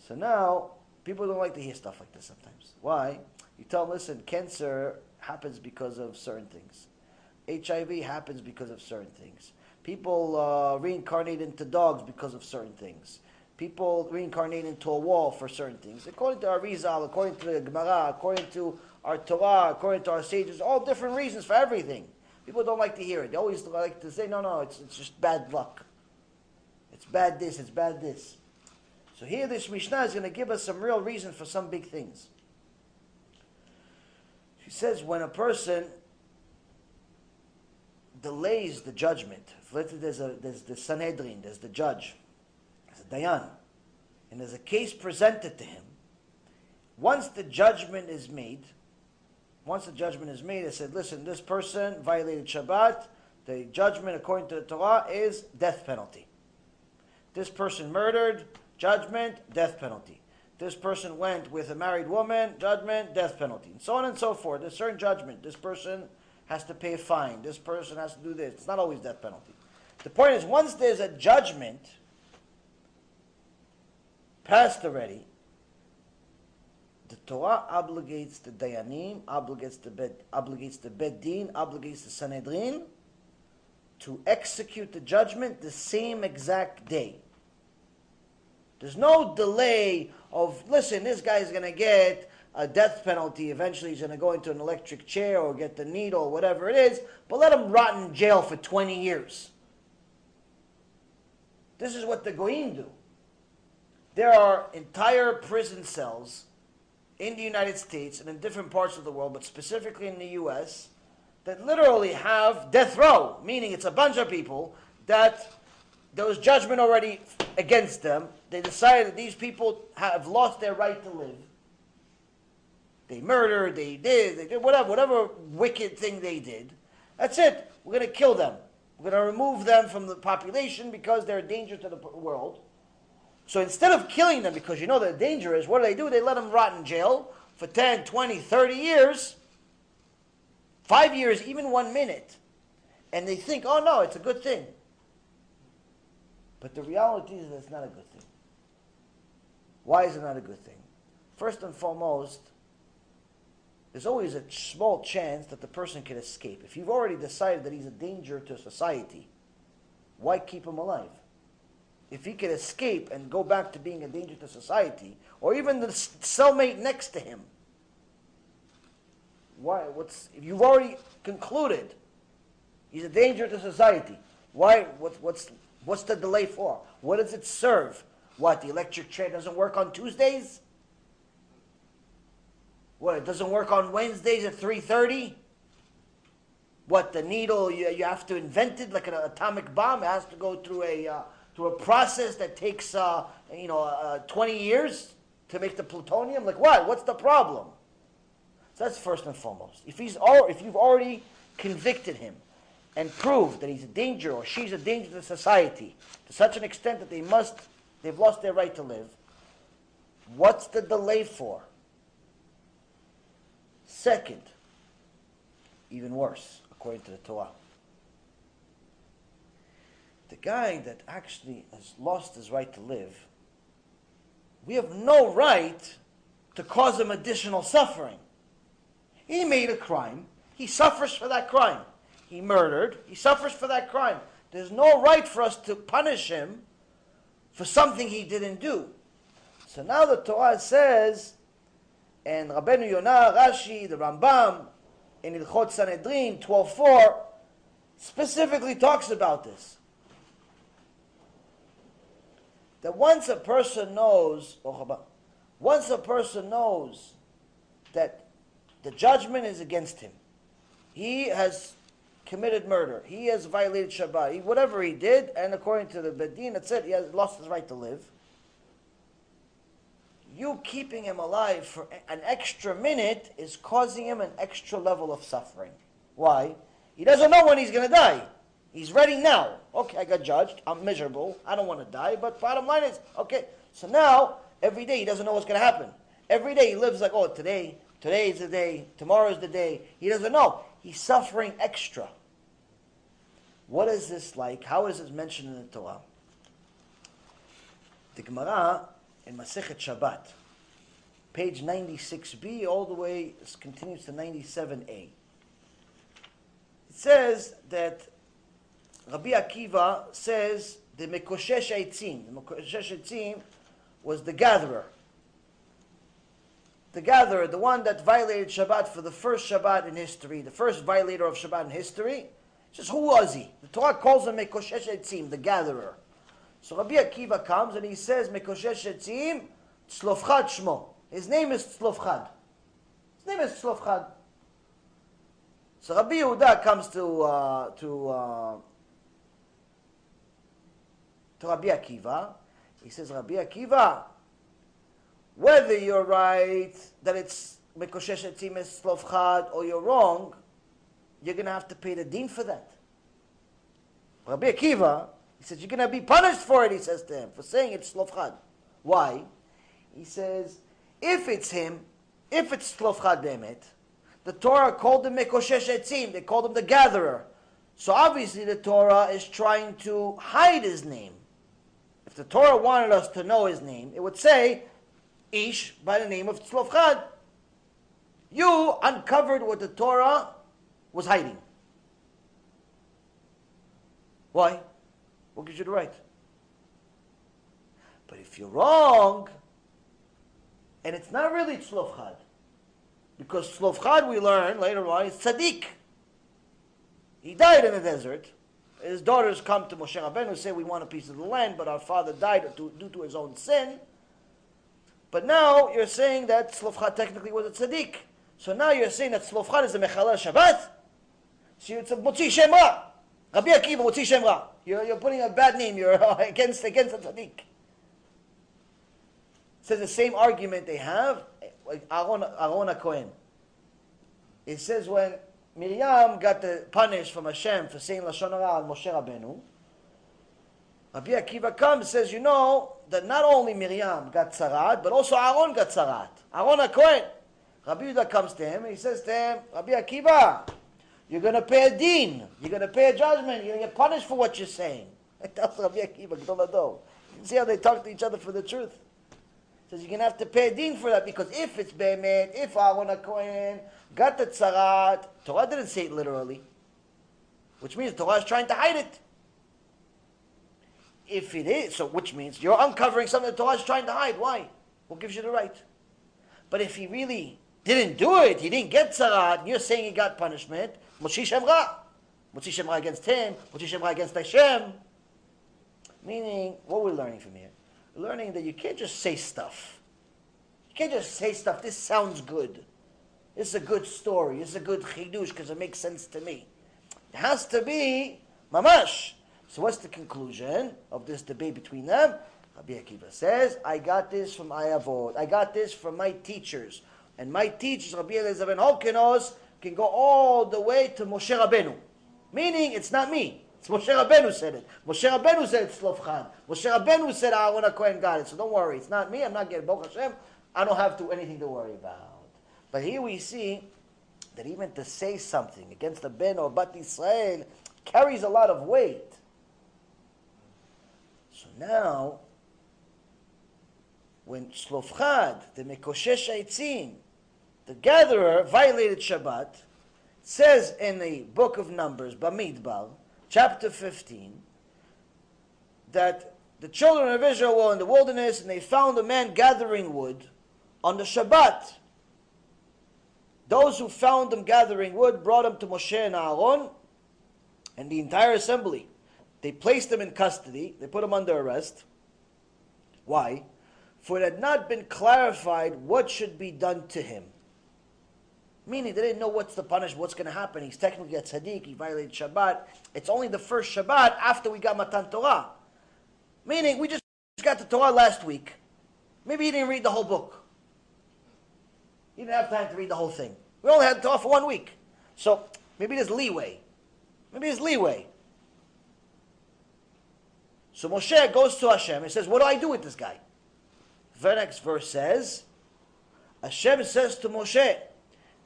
So now, people don't like to hear stuff like this sometimes. Why? You tell them, listen, cancer happens because of certain things. HIV happens because of certain things. People uh, reincarnate into dogs because of certain things. People reincarnate into a wall for certain things. According to our Rizal, according to the Gemara, according to our Torah, according to our sages, all different reasons for everything. People don't like to hear it. They always like to say, no, no, it's, it's just bad luck. It's bad this, it's bad this. So here this Mishnah is going to give us some real reason for some big things. She says when a person delays the judgment, there's, a, there's the Sanhedrin, there's the judge, there's a Dayan, and there's a case presented to him, once the judgment is made, once the judgment is made, it said, listen, this person violated Shabbat. The judgment, according to the Torah, is death penalty. This person murdered, judgment, death penalty. This person went with a married woman, judgment, death penalty. And so on and so forth. There's certain judgment. This person has to pay a fine. This person has to do this. It's not always death penalty. The point is, once there's a judgment passed already, the Torah obligates the Dayanim, obligates the Bed, obligates the Beit Din, obligates the Sanhedrin to execute the judgment the same exact day. There's no delay of, listen, this guy's going to get a death penalty. Eventually, he's going to go into an electric chair or get the needle, whatever it is, but let him rot in jail for 20 years. This is what the Goyim do. There are entire prison cells in the United States and in different parts of the world, but specifically in the US, that literally have death row, meaning it's a bunch of people that there was judgment already against them. They decided that these people have lost their right to live. They murdered, they did, they did whatever, whatever wicked thing they did. That's it. We're going to kill them. We're going to remove them from the population because they're a danger to the world. So instead of killing them because you know they're dangerous, what do they do? They let them rot in jail for 10, 20, 30 years, five years, even one minute. And they think, oh no, it's a good thing. But the reality is that it's not a good thing. Why is it not a good thing? First and foremost, there's always a small chance that the person can escape. If you've already decided that he's a danger to society, why keep him alive? If he can escape and go back to being a danger to society, or even the cellmate next to him, why? What's if you've already concluded he's a danger to society? Why? What, what's what's the delay for? What does it serve? What the electric chair doesn't work on Tuesdays? What, it doesn't work on Wednesdays at 3.30? What, the needle, you, you have to invent it like an atomic bomb? It has to go through a, uh, through a process that takes, uh, you know, uh, 20 years to make the plutonium? Like what? What's the problem? So that's first and foremost. If, he's if you've already convicted him and prove that he's a danger or she's a danger to society to such an extent that they must, they've lost their right to live, what's the delay for? Second, even worse, according to the Torah. The guy that actually has lost his right to live, we have no right to cause him additional suffering. He made a crime. He suffers for that crime. He murdered. He suffers for that crime. There's no right for us to punish him for something he didn't do. So now the Torah says and Rabbeinu Yonah, Rashi, the Rambam, in Hilchot Sanhedrin 12.4, specifically talks about this. That once a person knows, oh, once a person knows that the judgment is against him, he has committed murder, he has violated Shabbat, he, whatever he did, and according to the Beit Din, that's it, he has lost his right to live you keeping him alive for an extra minute is causing him an extra level of suffering. Why? He doesn't know when he's going to die. He's ready now. Okay, I got judged. I'm miserable. I don't want to die. But bottom line is, okay, so now every day he doesn't know what's going to happen. Every day he lives like, oh, today, today is the day, tomorrow is the day. He doesn't know. He's suffering extra. What is this like? How is it mentioned in the Torah? The Gemara in Masechet Shabbat, page 96b, all the way continues to 97a. It says that Rabbi Akiva says the Mekoshesh Eitzim. The Mekoshesh Eitzim was the gatherer. The gatherer, the one that violated Shabbat for the first Shabbat in history, the first violator of Shabbat in history. Just who was he? The Torah calls him Mekoshesh Eitzim, the gatherer. So Rabbi Akiva comes and he says, Mekoshesh Etzim, Tzlofchad Shmo. His name is Tzlofchad. His name is Tzlofchad. So Rabbi Yehuda comes to, uh, to, uh, to Rabbi Akiva. He says, Rabbi Akiva, whether you're right that it's Mekoshesh Etzim is Tzlofchad or you're wrong, you're going to have to pay the din for that. Rabbi Akiva he says, You're going to be punished for it, he says to him, for saying it's Tzlofchad. Why? He says, If it's him, if it's Tzlofchad Bemet, the Torah called him Mekoshesh Etzim, they called him the gatherer. So obviously the Torah is trying to hide his name. If the Torah wanted us to know his name, it would say, Ish by the name of Tzlofchad. You uncovered what the Torah was hiding. Why? What gives you the right? But if you're wrong, and it's not really Tzlofchad, because Tzlofchad we learn later on is tzaddik. He died in the desert. His daughters come to Moshe Rabbeinu say, we want a piece of the land, but our father died due to his own sin. But now you're saying that Tzlofchad technically was a tzaddik. So now you're saying that Tzlofchad is a Mechalel Shabbat. So it's a Motzi Shem Ra. Rabbi Akiva Ra. You're, you're putting a bad name. You're against against a tzaddik. says the same argument they have, Aaron, Aaron Cohen. It says when Miriam got the punished from Hashem for saying Lashon Hara on Moshe Rabbeinu, Rabbi Akiva comes says, you know that not only Miriam got tzarat, but also Aaron got tzarat. Aaron Cohen. Rabbi Yehuda comes to him and he says to him, Rabbi Akiva, you're going to pay a din. You're going to pay a judgment. You're going to get punished for what you're saying. See how they talk to each other for the truth. Says you're going to have to pay a din for that because if it's Be'emet, if Aaron Cohen got the tzarat, Torah didn't say it literally, which means Torah is trying to hide it. If it is, so which means you're uncovering something the Torah is trying to hide. Why? What gives you the right? But if he really didn't do it, he didn't get tzarat, you're saying he got punishment, Motzi Shem Ra. Moshe Shemra against him, Motzi Shem Ra against Hashem. Meaning, what we're learning from here? Learning that you can't just say stuff. You can't just say stuff, this sounds good. This is a good story. This is a good chidush because it makes sense to me. It has to be mamash. So what's the conclusion of this debate between them? Rabbi Akiva says, I got this from Ayavod. I got this from my teachers. And my teachers, Rabbi Eliezer ben Hurkanos, can go all the way to Moshe Rabbeinu. Meaning, it's not me. It's Moshe Rabbeinu said it. Moshe Rabbeinu said it's Tzlofchad. Moshe Rabbeinu said Aaron Cohen got it. So don't worry. It's not me. I'm not getting Baruch Hashem. I don't have to anything to worry about. But here we see that even to say something against the Ben or Bat Israel carries a lot of weight. So now, when Tzlofchad, the Mekoshesh Etzim, the gatherer, violated Shabbat, says in the book of Numbers, Bamidbar, chapter 15, that the children of Israel were in the wilderness and they found a man gathering wood on the Shabbat. Those who found them gathering wood brought them to Moshe and Aaron and the entire assembly. They placed them in custody, they put them under arrest. Why? For it had not been clarified what should be done to him. Meaning they didn't know what's the punishment, what's going to happen. He's technically a tzaddik, he violated Shabbat. It's only the first Shabbat after we got Matan Torah. Meaning we just got the Torah last week. Maybe he didn't read the whole book. He didn't have time to read the whole thing. We only had Torah for one week. So maybe there's leeway. Maybe there's leeway. So Moshe goes to Hashem and says, What do I do with this guy? The next verse says, Hashem says to Moshe,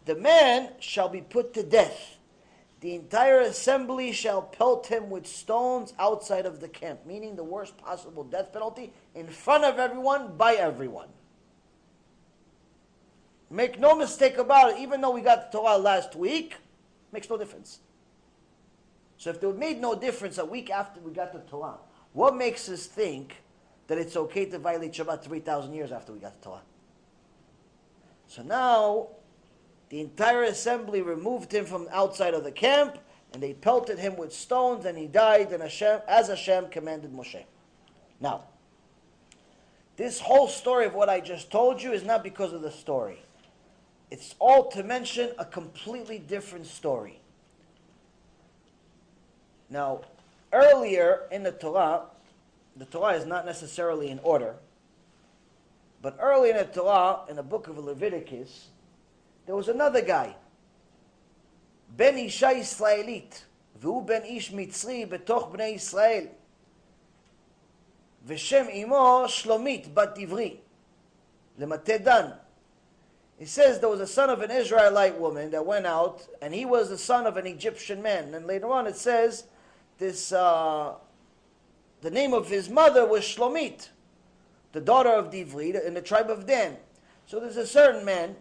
The man shall be put to death. The entire assembly shall pelt him with stones outside of the camp, meaning the worst possible death penalty in front of everyone, by everyone. Make no mistake about it, even though we got the Torah last week, makes no difference. So if it made no difference a week after we got the Torah, what makes us think that it's okay to violate Shabbat 3,000 years after we got the Torah? So now, the entire assembly removed him from outside of the camp, and they pelted him with stones, and he died and Hashem, as Hashem commanded Moshe. Now, this whole story of what I just told you is not because of the story. It's all to mention a completely different story. Now, earlier in the Torah, the Torah is not necessarily in order, but early in the Torah, in the book of Leviticus, there was another guy, Ben Isha Yisraelit, והוא בן איש מצרי בתוך בני ישראל. ושם אמו שלומית בת עברי, למטה דן. He says there was a son of an Israelite woman that went out, and he was the son of an Egyptian man. And later on it says this uh, the name of his mother was Shlomit, the daughter of Divri in the tribe of Dan. So there's a certain man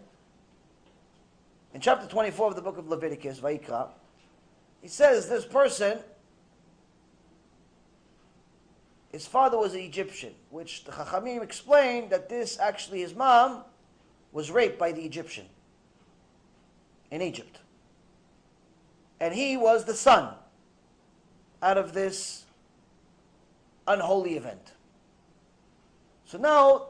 in chapter 24 of the book of Leviticus, Vaikra. He says this person, his father was an Egyptian, which the Chachamim explained that this actually his mom was raped by the Egyptian in Egypt. And he was the son out of this unholy event. So now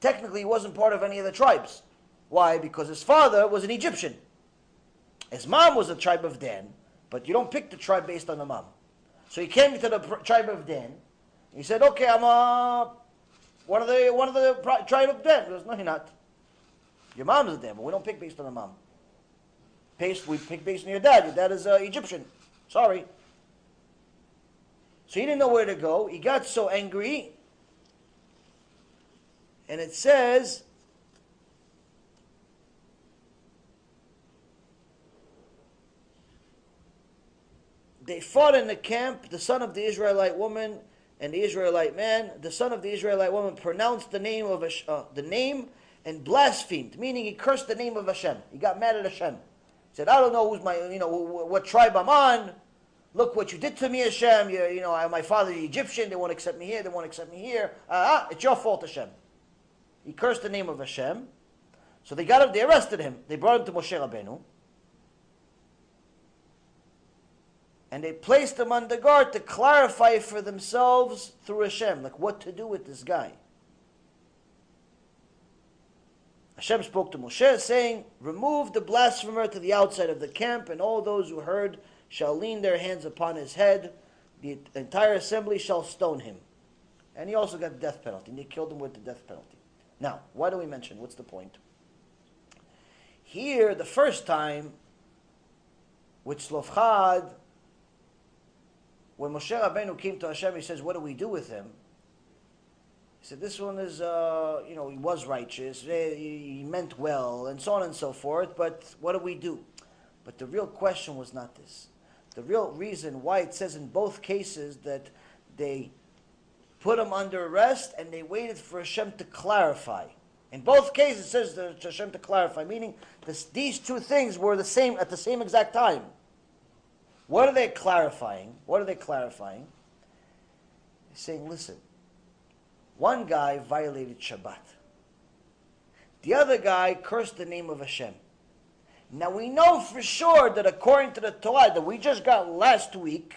technically he wasn't part of any of the tribes. Why? Because his father was an Egyptian. His mom was a tribe of Dan, but you don't pick the tribe based on the mom. So he came to the tribe of Dan. He said, "Okay, I'm a one of the one of the tribe of Dan." He goes, "No, you're not. Your mom's a Dan, but we don't pick based on the mom. Based, we pick based on your dad. Your dad is uh, Egyptian. Sorry." So he didn't know where to go. He got so angry, and it says they fought in the camp, the son of the Israelite woman and the Israelite man. The son of the Israelite woman pronounced the name of uh, the name and blasphemed, meaning he cursed the name of Hashem. He got mad at Hashem. He said, "I don't know who's my, you know, what tribe I'm on. Look what you did to me, Hashem. You, you know, I, my father's Egyptian. They won't accept me here. They won't accept me here. Ah, uh, it's your fault, Hashem." He cursed the name of Hashem. So they got him. They arrested him. They brought him to Moshe Rabbeinu. And they placed him under guard to clarify for themselves through Hashem, like what to do with this guy. Hashem spoke to Moshe, saying, Remove the blasphemer to the outside of the camp, and all those who heard shall lean their hands upon his head. The entire assembly shall stone him. And he also got the death penalty, and they killed him with the death penalty. Now, why do we mention? What's the point? Here, the first time, with Tzlofchad, when Moshe Rabbeinu came to Hashem, he says, "What do we do with him?" He said, "This one is, uh, you know, he was righteous, eh, he meant well, and so on and so forth. But what do we do?" But the real question was not this. The real reason why it says in both cases that they put him under arrest and they waited for Hashem to clarify. In both cases, it says that Hashem to clarify, meaning this, these two things were the same at the same exact time. What are they clarifying? What are they clarifying? They're saying, listen, one guy violated Shabbat. The other guy cursed the name of Hashem. Now we know for sure that according to the Torah that we just got last week,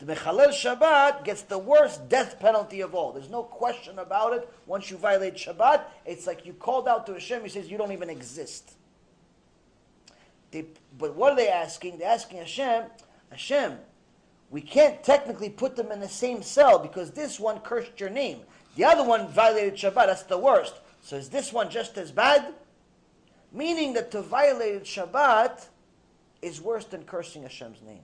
the Mechalel Shabbat gets the worst death penalty of all. There's no question about it. Once you violate Shabbat, it's like you called out to Hashem, he says you don't even exist. They, but what are they asking? They're asking Hashem, Hashem, we can't technically put them in the same cell because this one cursed your name. The other one violated Shabbat, that's the worst. So is this one just as bad? Meaning that to violate Shabbat is worse than cursing Hashem's name.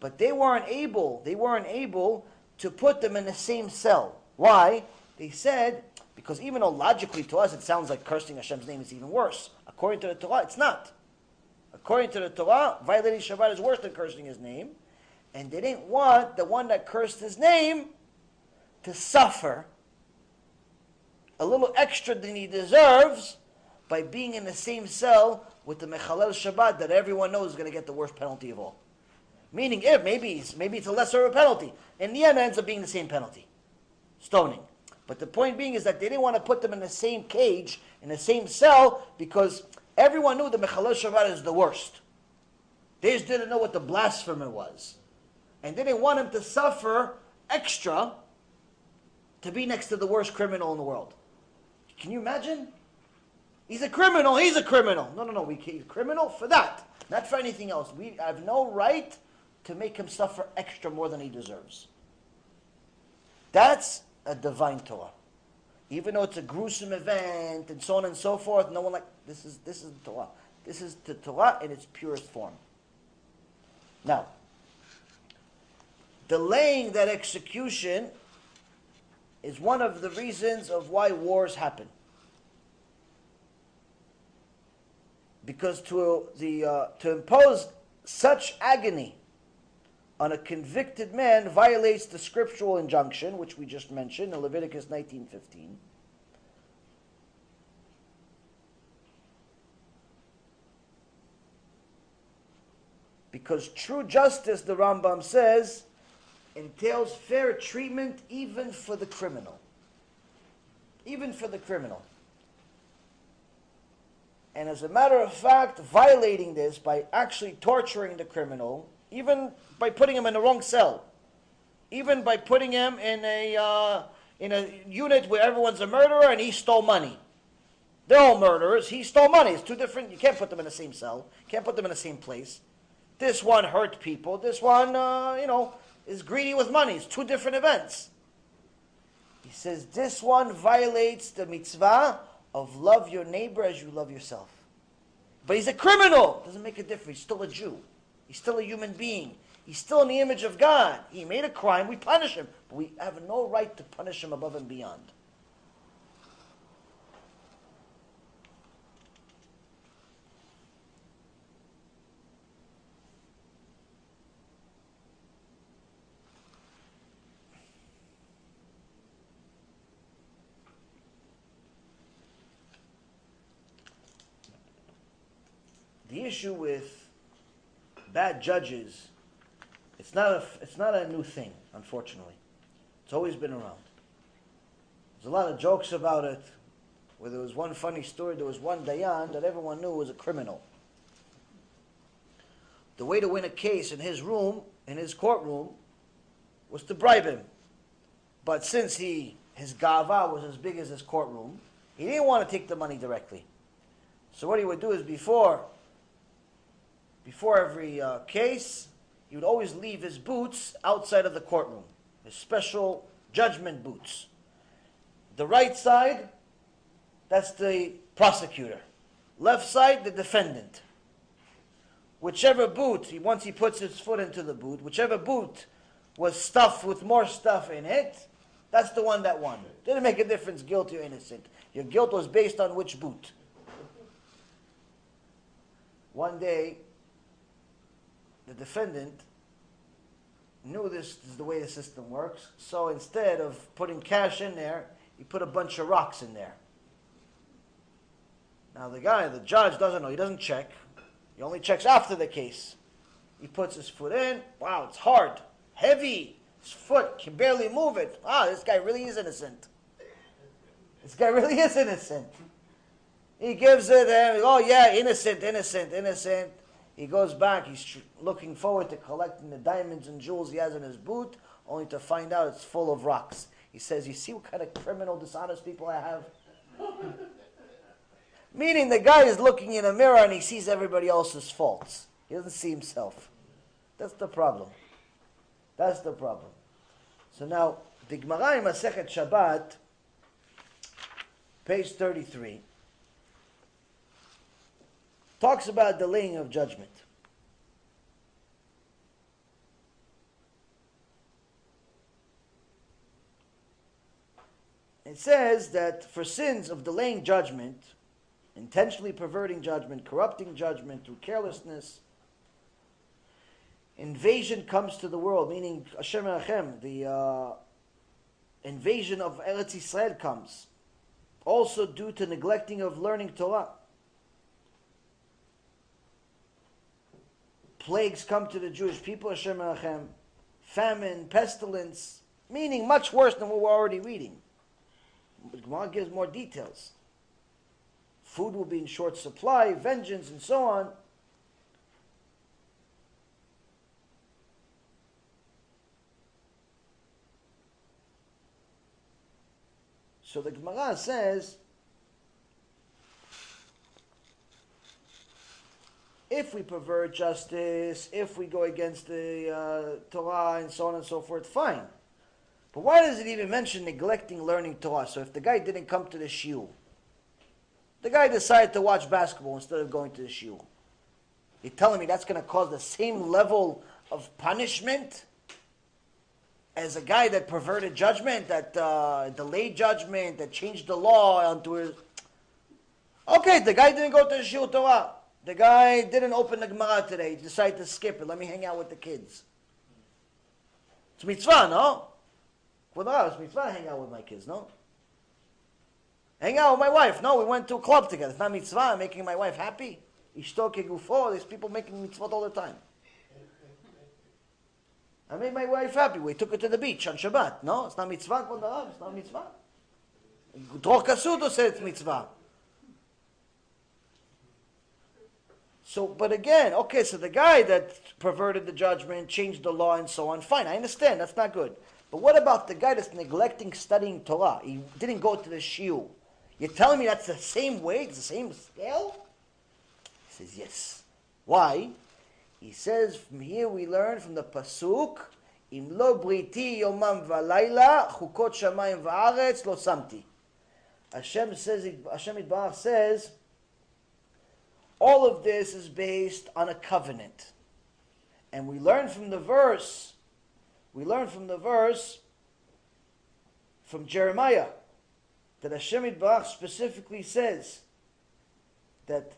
But they weren't able, they weren't able to put them in the same cell. Why? They said, because even though logically to us it sounds like cursing Hashem's name is even worse, according to the Torah, it's not. According to the Torah, violating Shabbat is worse than cursing his name. And they didn't want the one that cursed his name to suffer a little extra than he deserves by being in the same cell with the Mechalel Shabbat that everyone knows is going to get the worst penalty of all. Meaning, if maybe it's, maybe it's a lesser penalty. In the end, it ends up being the same penalty stoning. But the point being is that they didn't want to put them in the same cage, in the same cell, because everyone knew the Mechalel Shabbat is the worst. They just didn't know what the blasphemer was. And they didn't want him to suffer extra to be next to the worst criminal in the world. Can you imagine? He's a criminal, he's a criminal. No, no, no, we, he's a criminal for that, not for anything else. We have no right to make him suffer extra more than he deserves. That's a divine Torah. Even though it's a gruesome event and so on and so forth, no one like this is this is the Torah. This is the Torah in its purest form. Now, delaying that execution is one of the reasons of why wars happen. Because to the uh, to impose such agony on a convicted man violates the scriptural injunction, which we just mentioned in Leviticus 19:15. Because true justice, the Rambam says, entails fair treatment even for the criminal. Even for the criminal. And as a matter of fact, violating this by actually torturing the criminal, even by putting him in the wrong cell, even by putting him in a, uh, in a unit where everyone's a murderer and he stole money. They're all murderers. He stole money. It's two different. You can't put them in the same cell. Can't put them in the same place. This one hurt people. This one, uh, you know, is greedy with money. It's two different events. He says this one violates the mitzvah of love your neighbor as you love yourself. But he's a criminal. Doesn't make a difference. He's still a Jew. He's still a human being. He's still in the image of God. He made a crime. We punish him. But we have no right to punish him above and beyond. the issue with bad judges, it's not a, it's not a new thing, unfortunately. It's always been around. There's a lot of jokes about it. Where there was one funny story, there was one Dayan that everyone knew was a criminal. The way to win a case in his room, in his courtroom, was to bribe him. But since he his gava was as big as his courtroom, he didn't want to take the money directly. So what he would do is before before every uh, case, he would always leave his boots outside of the courtroom, his special judgment boots. The right side, that's the prosecutor. Left side, the defendant. Whichever boot, he, once he puts his foot into the boot, whichever boot was stuffed with more stuff in it, that's the one that won. Didn't make a difference, guilty or innocent. Your guilt was based on which boot. One day, the defendant knew this is the way the system works, so instead of putting cash in there, he put a bunch of rocks in there. Now the guy, the judge doesn't know, he doesn't check. He only checks after the case. He puts his foot in, wow, it's hard, heavy, his foot can barely move it. Ah, this guy really is innocent. This guy really is innocent. He gives it, uh, oh yeah, innocent, innocent, innocent. He goes back, he's looking forward to collecting the diamonds and jewels he has in his boot, only to find out it's full of rocks. He says, You see what kind of criminal, dishonest people I have? Meaning the guy is looking in a mirror and he sees everybody else's faults. He doesn't see himself. That's the problem. That's the problem. So now, the Masechet Shabbat, page 33. Talks about delaying of judgment. It says that for sins of delaying judgment, intentionally perverting judgment, corrupting judgment through carelessness, invasion comes to the world, meaning Hashem Achem, the uh, invasion of Eretz Israel comes, also due to neglecting of learning Torah. Plagues come to the Jewish people, Hashem Achem, famine, pestilence, meaning much worse than what we're already reading. But Gemara gives more details. Food will be in short supply, vengeance, and so on. So the Gemara says if we pervert justice, if we go against the uh, Torah and so on and so forth, fine. But why does it even mention neglecting learning Torah? So if the guy didn't come to the shiur, the guy decided to watch basketball instead of going to the shiur, you're telling me that's going to cause the same level of punishment as a guy that perverted judgment, that uh, delayed judgment, that changed the law onto his... Okay, the guy didn't go to the shiur Torah. The guy didn't open the Gemara today. He decided to skip it. Let me hang out with the kids. It's mitzvah, no? Well, it's mitzvah to hang out with my kids, no? Hang out with my wife. No, we went to a club together. It's not mitzvah. I'm making my wife happy. Ishto kegufo. There's people making mitzvah all the time. I made my wife happy. We took her to the beach on Shabbat. No, it's not mitzvah. It's not mitzvah. Dror Kasudo said it's mitzvah. So, but again, okay, so the guy that perverted the judgment, changed the law, and so on, fine, I understand, that's not good. But what about the guy that's neglecting studying Torah? He didn't go to the shiur. You're telling me that's the same weight, it's the same scale? He says, yes. Why? He says, from here we learn from the Pasuk, Im lo briti yomam v'alayla, chukot shamayim v'aretz lo samti. Hashem says, Hashem Yitbarach says, all of this is based on a covenant. And we learn from the verse, we learn from the verse from Jeremiah that Hashem Yitbarach specifically says that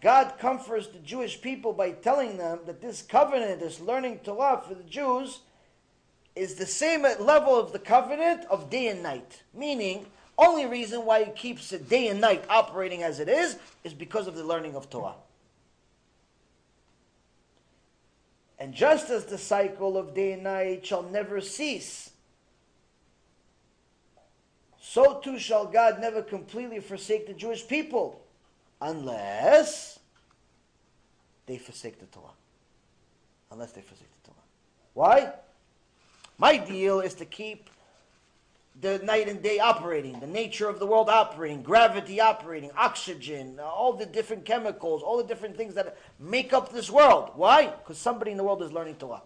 God comforts the Jewish people by telling them that this covenant, this learning Torah for the Jews, is the same level of the covenant of day and night. Meaning, only reason why it keeps it day and night operating as it is is because of the learning of Torah. And just as the cycle of day and night shall never cease, so too shall God never completely forsake the Jewish people, unless they forsake the Torah. Unless they forsake the Torah. Why? My deal is to keep the night and day operating, the nature of the world operating, gravity operating, oxygen, all the different chemicals, all the different things that make up this world. Why? Because somebody in the world is learning Torah.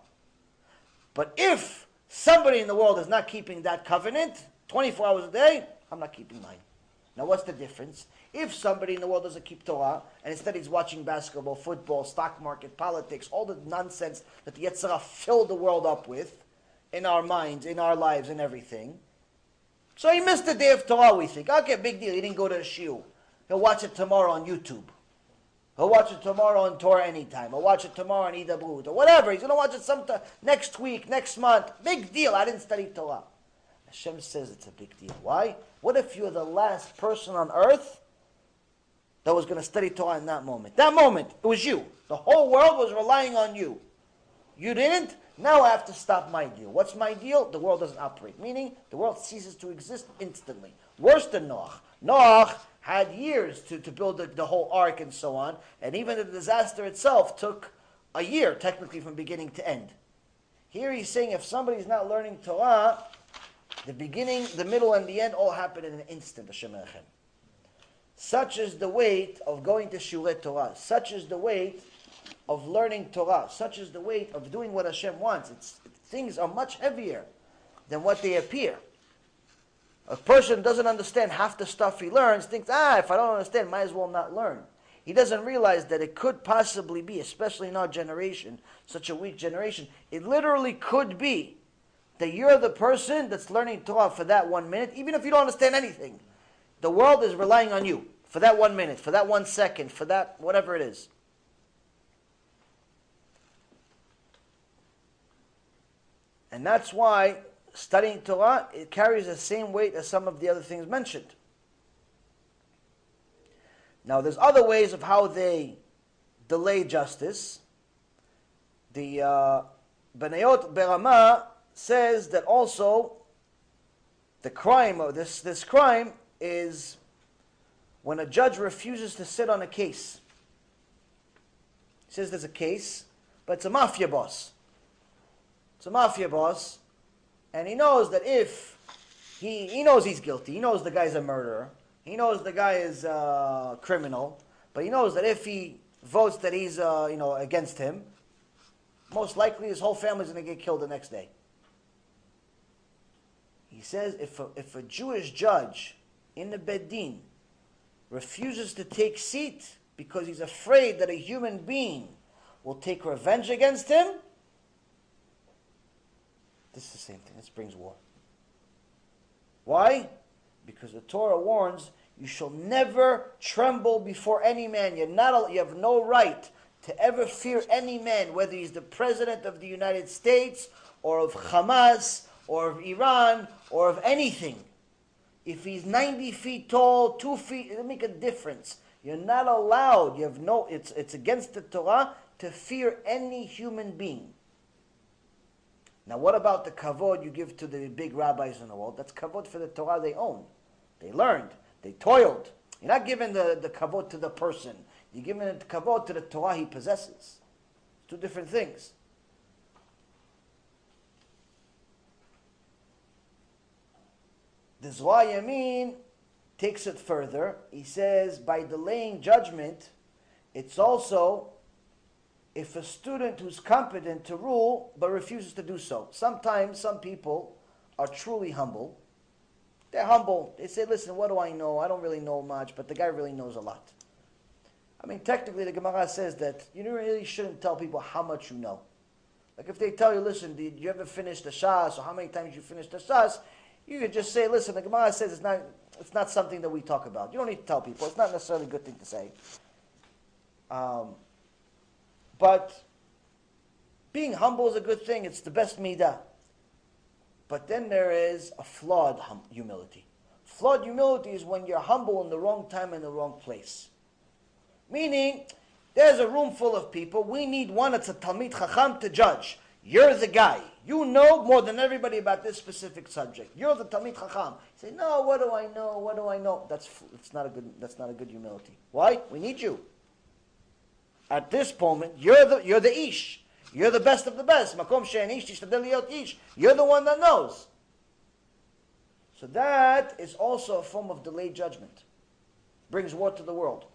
But if somebody in the world is not keeping that covenant 24 hours a day, I'm not keeping mine. Now, what's the difference? If somebody in the world doesn't keep Torah, and instead he's watching basketball, football, stock market, politics, all the nonsense that the Yetzer Hara filled the world up with, in our minds, in our lives, and everything. So he missed the day of Torah, we think. Okay, big deal. He didn't go to the shiur. He'll watch it tomorrow on YouTube. He'll watch it tomorrow on Torah anytime. He'll watch it tomorrow on Ida or whatever. He's going to watch it sometime next week, next month. Big deal. I didn't study Torah. Hashem says it's a big deal. Why? What if you're the last person on earth that was going to study Torah in that moment? That moment, it was you. The whole world was relying on you. You didn't? Now I have to stop my deal. What's my deal? The world doesn't operate. Meaning, the world ceases to exist instantly. Worse than Noach. Noach had years to, to build the, the whole ark and so on, and even the disaster itself took a year, technically, from beginning to end. Here he's saying if somebody's not learning Torah, the beginning, the middle, and the end all happen in an instant, Hashem Such is the weight of going to Shiurei Torah. Such is the weight of learning Torah, such is the weight of doing what Hashem wants. It's, things are much heavier than what they appear. A person doesn't understand half the stuff he learns, thinks, ah, if I don't understand, might as well not learn. He doesn't realize that it could possibly be, especially in our generation, such a weak generation, it literally could be that you're the person that's learning Torah for that one minute, even if you don't understand anything. The world is relying on you for that one minute, for that one second, for that whatever it is. And that's why studying Torah, it carries the same weight as some of the other things mentioned. Now, there's other ways of how they delay justice. The uh, Berama says that also the crime of this, this crime is when a judge refuses to sit on a case. He says there's a case, but it's a mafia boss. It's a mafia boss, and he knows that if he, he knows he's guilty, he knows the guy's a murderer, he knows the guy is a criminal, but he knows that if he votes that he's uh, you know against him, most likely his whole family's going to get killed the next day. He says if a, if a Jewish judge in the Beit Din refuses to take seat because he's afraid that a human being will take revenge against him, this is the same thing. This brings war. Why? Because the Torah warns you shall never tremble before any man. You're not, you have no right to ever fear any man, whether he's the president of the United States or of Hamas or of Iran or of anything. If he's 90 feet tall, two feet, it doesn't make a difference. You're not allowed, you have no, it's, it's against the Torah to fear any human being. Now, what about the kavod you give to the big rabbis in the world? That's kavod for the Torah they own. They learned. They toiled. You're not giving the, the kavod to the person. You're giving the kavod to the Torah he possesses. Two different things. The Zwa takes it further. He says by delaying judgment, it's also if a student who's competent to rule but refuses to do so. Sometimes some people are truly humble. They're humble. They say, listen, what do I know? I don't really know much, but the guy really knows a lot. I mean, technically, the Gemara says that you really shouldn't tell people how much you know. Like if they tell you, listen, did you ever finish the Shas, or how many times you finished the Shas, you could just say, listen, the Gemara says it's not, it's not something that we talk about. You don't need to tell people. It's not necessarily a good thing to say. Um, but being humble is a good thing. It's the best midah. But then there is a flawed hum- humility. Flawed humility is when you're humble in the wrong time and the wrong place. Meaning, there's a room full of people. We need one that's a Talmid Chacham to judge. You're the guy. You know more than everybody about this specific subject. You're the Talmid Chacham. You say, no, what do I know? What do I know? That's, that's, not, a good, that's not a good humility. Why? We need you. At this moment, you're the, you're the Ish. You're the best of the best. Makom ish, ish. You're the one that knows. So that is also a form of delayed judgment. Brings war to the world.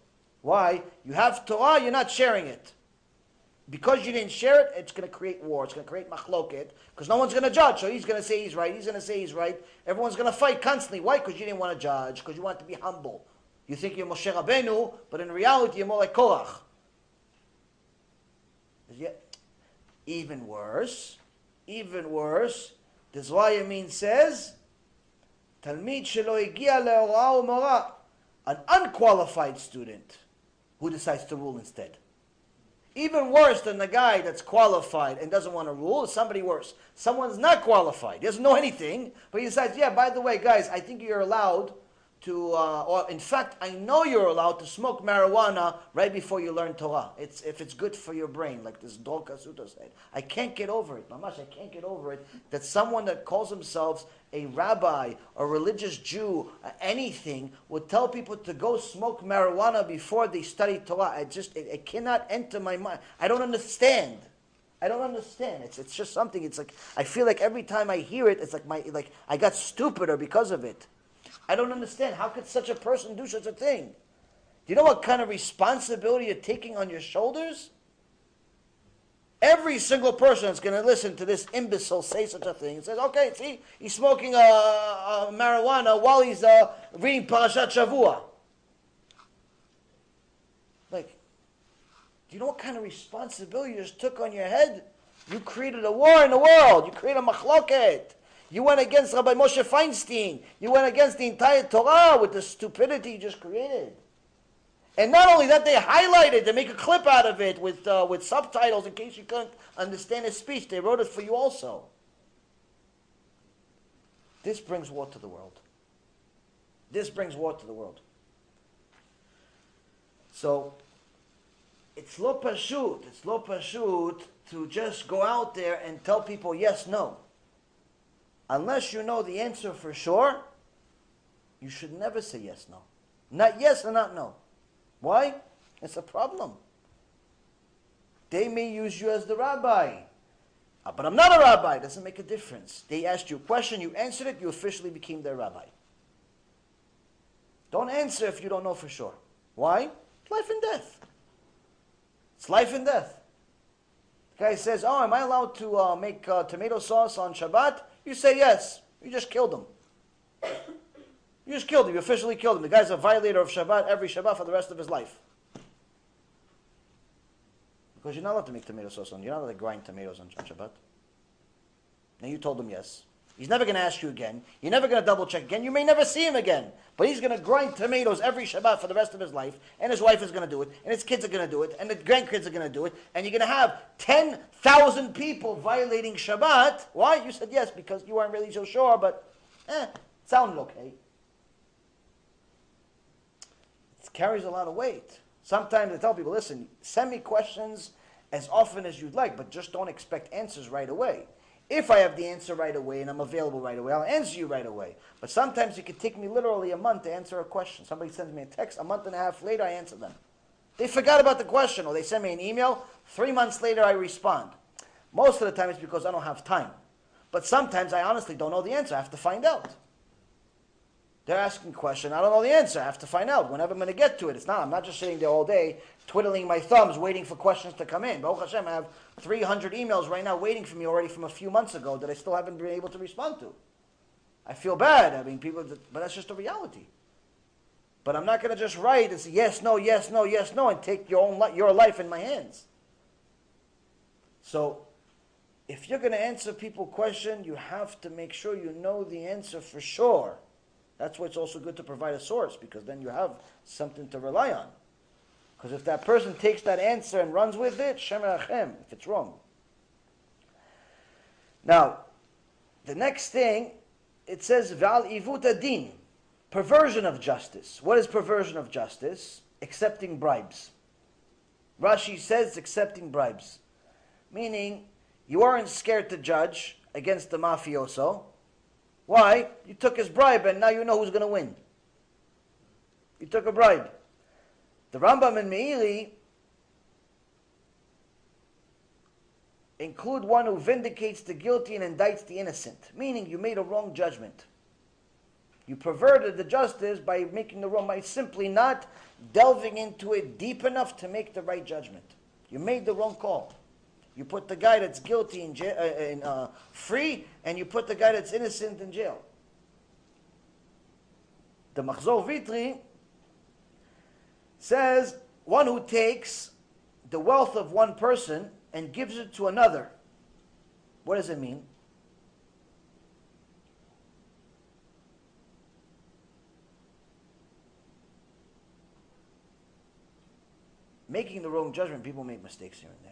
Why? You have Torah, you're not sharing it. Because you didn't share it, it's going to create war. It's going to create machloket. Because no one's going to judge. So he's going to say he's right. He's going to say he's right. Everyone's going to fight constantly. Why? Because you didn't want to judge. Because you want to be humble. You think you're Moshe Rabbeinu, but in reality you're more like Korach. Even worse, even worse, the Yamin says, Talmid shelo le'orah an unqualified student who decides to rule instead. Even worse than the guy that's qualified and doesn't want to rule is somebody worse. Someone's not qualified, he doesn't know anything, but he decides, yeah, by the way, guys, I think you're allowed to, uh, or in fact, I know you're allowed to smoke marijuana right before you learn Torah. It's if it's good for your brain, like this Dor Kasuta said. I can't get over it, Mamash. I can't get over it that someone that calls themselves a rabbi, a religious Jew, uh, anything, would tell people to go smoke marijuana before they study Torah. I just it, it cannot enter my mind. I don't understand. I don't understand. It's it's just something. It's like I feel like every time I hear it, it's like my like I got stupider because of it. I don't understand. How could such a person do such a thing? Do you know what kind of responsibility you're taking on your shoulders? Every single person that's going to listen to this imbecile say such a thing says, okay, see, he's smoking a, a marijuana while he's uh, reading Parashat Shavua. Like, do you know what kind of responsibility you just took on your head? You created a war in the world. You created a machloket. You went against Rabbi Moshe Feinstein. You went against the entire Torah with the stupidity you just created. And not only that, they highlighted, they make a clip out of it with, uh, with subtitles in case you couldn't understand his speech. They wrote it for you also. This brings war to the world. This brings war to the world. So, it's lo pashut, it's lo pashut to just go out there and tell people yes, no unless you know the answer for sure, you should never say yes, no. Not yes and not no. Why? It's a problem. They may use you as the rabbi. Uh, but I'm not a rabbi. It doesn't make a difference. They asked you a question, you answered it, you officially became their rabbi. Don't answer if you don't know for sure. Why? Life and death. It's life and death. The guy says, Oh, am I allowed to uh, make uh, tomato sauce on Shabbat? You say yes. You just killed him. You just killed him. You officially killed him. The guy's a violator of Shabbat every Shabbat for the rest of his life. Because you're not allowed to make tomato sauce on. You're not allowed to grind tomatoes on, Shabbat. Now you told him yes. He's never going to ask you again. You're never going to double check again. You may never see him again. But he's going to grind tomatoes every Shabbat for the rest of his life. And his wife is going to do it. And his kids are going to do it. And the grandkids are going to do it. And you're going to have 10,000 people violating Shabbat. Why? You said yes because you weren't really so sure, but eh, sounded okay. It carries a lot of weight. Sometimes I tell people, listen, send me questions as often as you'd like, but just don't expect answers right away. If I have the answer right away and I'm available right away, I'll answer you right away. But sometimes it can take me literally a month to answer a question. Somebody sends me a text, a month and a half later, I answer them. They forgot about the question, or they send me an email, three months later, I respond. Most of the time, it's because I don't have time. But sometimes I honestly don't know the answer. I have to find out. They're asking a question. I don't know the answer. I have to find out whenever I'm going to get to it. It's not. I'm not just sitting there all day twiddling my thumbs, waiting for questions to come in. Baruch Hashem, I have 300 emails right now waiting for me already from a few months ago that I still haven't been able to respond to. I feel bad. I mean, people, but that's just a reality. But I'm not going to just write and say yes, no, yes, no, yes, no, and take your own li- your life in my hands. So, if you're going to answer people question, you have to make sure you know the answer for sure. That's why it's also good to provide a source because then you have something to rely on. Because if that person takes that answer and runs with it, Shem if it's wrong. Now, the next thing, it says Val Ivut Adin, perversion of justice. What is perversion of justice? Accepting bribes. Rashi says accepting bribes. Meaning, you aren't scared to judge against the mafioso. Why? You took his bribe and now you know who's going to win. You took a bribe. The Rambam and Meiri include one who vindicates the guilty and indicts the innocent, meaning you made a wrong judgment. You perverted the justice by making the wrong, by simply not delving into it deep enough to make the right judgment. You made the wrong call. You put the guy that's guilty in, jail, uh, in uh, free, and you put the guy that's innocent in jail. The Machzor Vitry says one who takes the wealth of one person and gives it to another. What does it mean? Making the wrong judgment, people make mistakes here and there.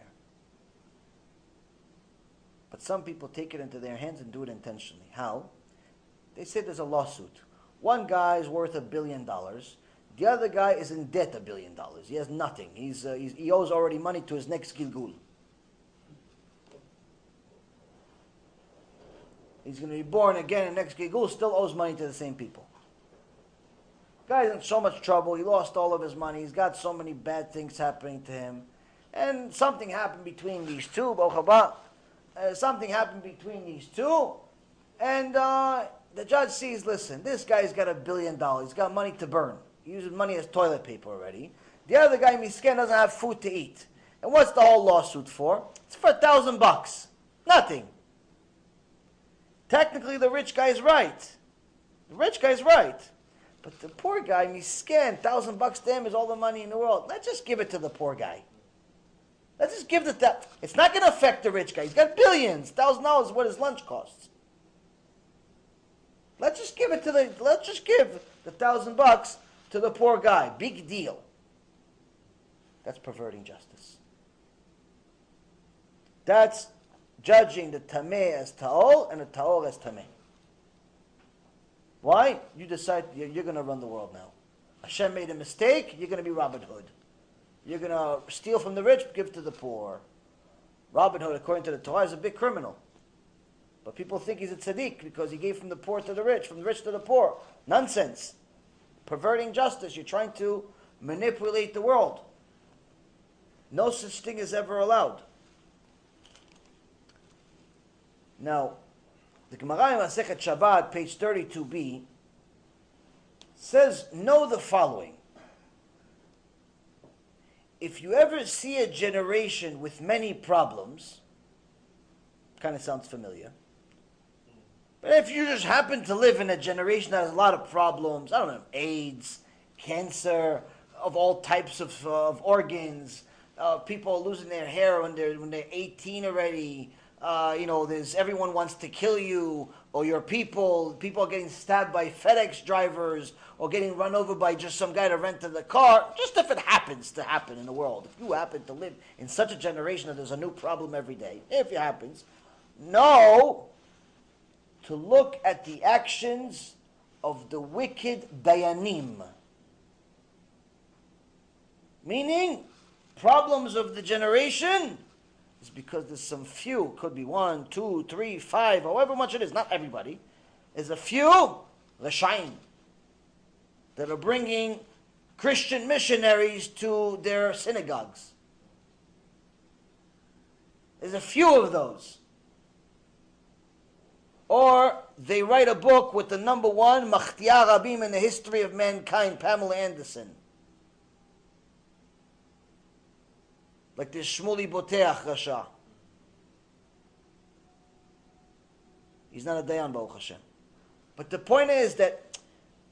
But some people take it into their hands and do it intentionally. How? They say there's a lawsuit. One guy is worth a billion dollars. The other guy is in debt a billion dollars. He has nothing. He's, uh, he's, he owes already money to his next Gilgul. He's going to be born again, and next Gilgul still owes money to the same people. Guy's in so much trouble. He lost all of his money. He's got so many bad things happening to him. And something happened between these two, Bochaba. Uh, something happened between these two. And uh, the judge sees, listen, this guy's got a billion dollars. He's got money to burn. He uses money as toilet paper already. The other guy, Miskin, doesn't have food to eat. And what's the whole lawsuit for? It's for a thousand bucks. Nothing. Technically, the rich guy's right. The rich guy's right. But the poor guy, Miskin, thousand bucks to him is all the money in the world. Let's just give it to the poor guy. Let's just give the that. It's not going to affect the rich guy. He's got billions. Thousand dollars what his lunch costs. Let's just give it to the. Let's just give the thousand bucks to the poor guy. Big deal. That's perverting justice. That's judging the tameh as ta'ol and the ta'ol as tameh. Why? You decide you're, you're going to run the world now. Hashem made a mistake. You're going to be Robin Hood. You're going to steal from the rich, give to the poor. Robin Hood, according to the Torah, is a big criminal. But people think he's a tzaddik because he gave from the poor to the rich, from the rich to the poor. Nonsense. Perverting justice. You're trying to manipulate the world. No such thing is ever allowed. Now, the Gemara in Masechet Shabbat, page 32b, says, know the following. If you ever see a generation with many problems, kind of sounds familiar. But if you just happen to live in a generation that has a lot of problems, I don't know, AIDS, cancer, of all types of, uh, of organs, uh, people losing their hair when they're when they're 18 already, uh, you know, there's everyone wants to kill you or your people. People are getting stabbed by FedEx drivers or getting run over by just some guy to rent the car. Just if it happens to happen in the world, if you happen to live in such a generation that there's a new problem every day, if it happens, know to look at the actions of the wicked dayanim. Meaning, problems of the generation because there's some few, could be one, two, three, five, however much it is, not everybody, is a few, Lashain, that are bringing Christian missionaries to their synagogues. There's a few of those. or they write a book with the number one Machtia Rabim in the history of mankind, Pamela Anderson. Like this Shmuley Boteach Rasha. He's not a Dayan Baruch Hashem. But the point is that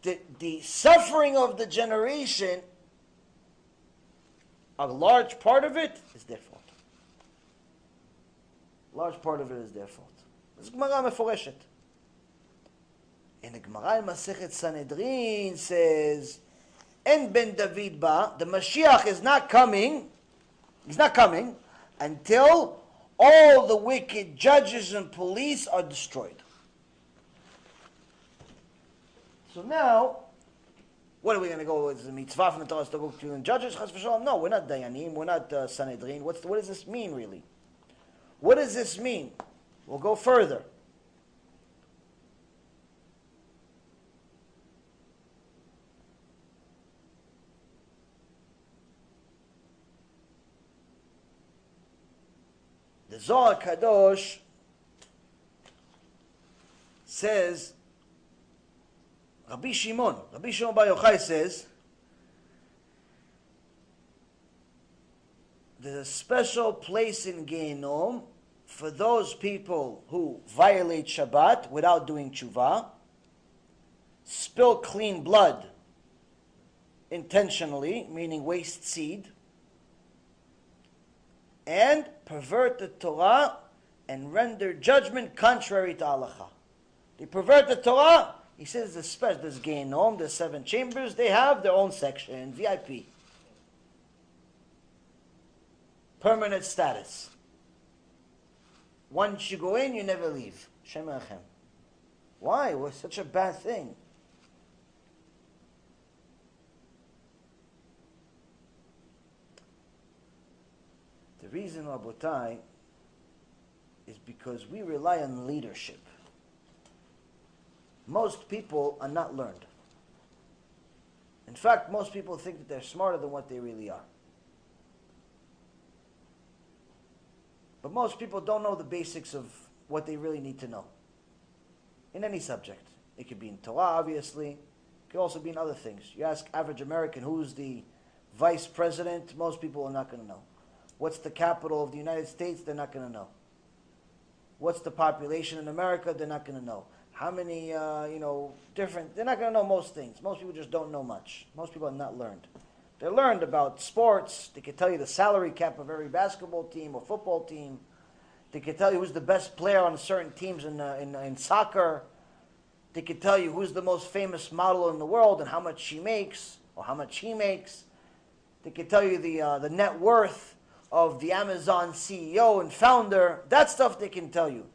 the, the suffering of the generation, a large part of it is their fault. A large part of it is their fault. In And the Gemara in Masechet Sanhedrin says, "En ben David ba, the Mashiach is not coming he's not coming until all the wicked judges and police are destroyed. So now, what are we going to go with? The mitzvah from the Torah to go to the judges? No, we're not Dayanim, we're not uh, Sanhedrin. What's what does this mean, really? What does this mean? We'll go further. Zohar Kadosh says, Rabbi Shimon, Rabbi Shimon Bar Yochai says, there's a special place in Gehenom for those people who violate Shabbat without doing tshuva, spill clean blood intentionally, meaning waste seed, and pervert the Torah and render judgment contrary to halacha. They pervert the Torah. He says the special, there's there's seven chambers. They have their own section, VIP. Permanent status. Once you go in, you never leave. Shem. Why? Was such a bad thing. Reason, Rabotai, is because we rely on leadership. Most people are not learned. In fact, most people think that they're smarter than what they really are. But most people don't know the basics of what they really need to know. In any subject. It could be in Torah, obviously. It could also be in other things. You ask average American who's the vice president, most people are not going to know. What's the capital of the United States? They're not going to know. What's the population in America? They're not going to know. How many, uh, you know, different, they're not going to know most things. Most people just don't know much. Most people are not learned. They're learned about sports. They can tell you the salary cap of every basketball team or football team. They can tell you who's the best player on certain teams in, uh, in, in soccer. They can tell you who's the most famous model in the world and how much she makes or how much he makes. They can tell you the, uh, the net worth of the Amazon CEO and founder. That stuff they can tell you.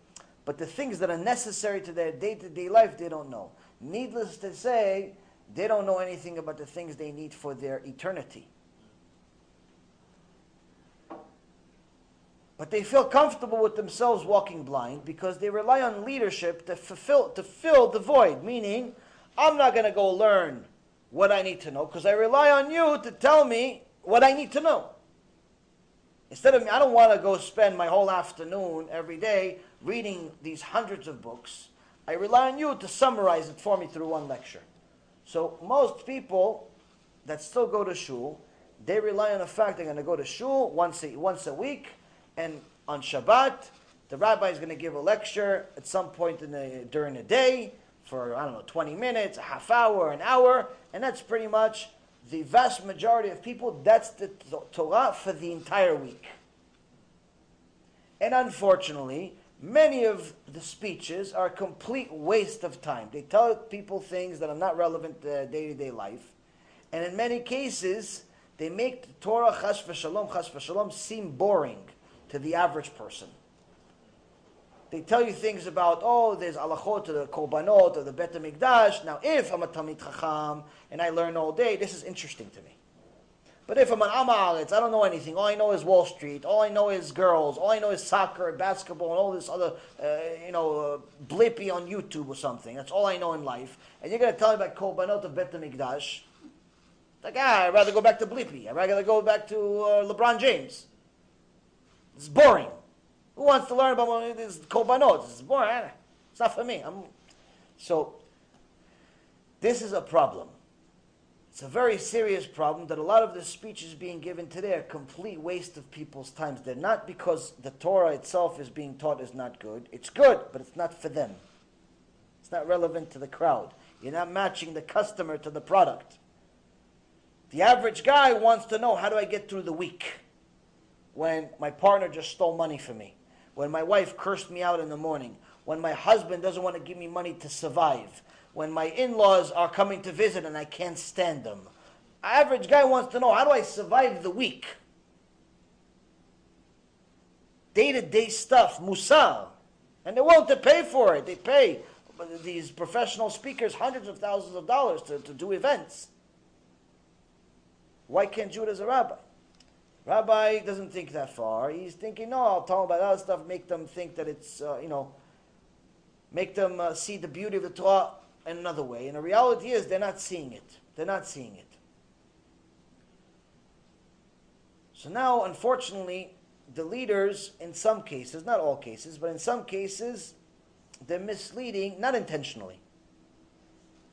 But the things that are necessary to their day to day life, they don't know. Needless to say, they don't know anything about the things they need for their eternity. But they feel comfortable with themselves walking blind because they rely on leadership to fulfill to fill the void. Meaning, I'm not going to go learn what I need to know because I rely on you to tell me what I need to know. Instead of me, I don't want to go spend my whole afternoon every day reading these hundreds of books. I rely on you to summarize it for me through one lecture. So most people that still go to shul, they rely on the fact they're going to go to shul once a, once a week, and on Shabbat, the rabbi is going to give a lecture at some point in the, during the day for, I don't know, 20 minutes, a half hour, an hour, and that's pretty much the vast majority of people, that's the Torah for the entire week. And unfortunately, many of the speeches are a complete waste of time. They tell people things that are not relevant to day to day life. And in many cases, they make the Torah chas v'shalom, chas v'shalom seem boring to the average person. They tell you things about, oh, there's alachot to the korbanot or the Bet HaMikdash. Now, if I'm a Talmid Chacham and I learn all day, this is interesting to me. But if I'm an Amaretz, I don't know anything. All I know is Wall Street. All I know is girls. All I know is soccer and basketball and all this other, uh, you know, uh, Blippi on YouTube or something. That's all I know in life. And you're going to tell me about Korbanot of Bet HaMikdash. Like, ah, I'd rather go back to Blippi. I'd rather go back to uh, LeBron James. It's boring. Who wants to learn about one these Korbanot? It's boring. It's not for me. I'm, so, this is a problem. It's a very serious problem that a lot of the speeches being given today are complete waste of people's times. They're not because the Torah itself is being taught is not good. It's good, but it's not for them. It's not relevant to the crowd. You're not matching the customer to the product. The average guy wants to know how do I get through the week when my partner just stole money from me, when my wife cursed me out in the morning, when my husband doesn't want to give me money to survive, when my in-laws are coming to visit and I can't stand them. Average guy wants to know how do I survive the week? Day-to-day stuff, musar. And they're willing to pay for it. They pay these professional speakers hundreds of thousands of dollars to, to do events. Why can't it as a rabbi? Rabbi doesn't think that far. He's thinking, no, I'll tell them about other stuff, make them think that it's, uh, you know, make them uh, see the beauty of the Torah in another way. And the reality is they're not seeing it. They're not seeing it. So now, unfortunately, the leaders, in some cases, not all cases, but in some cases, they're misleading, not intentionally.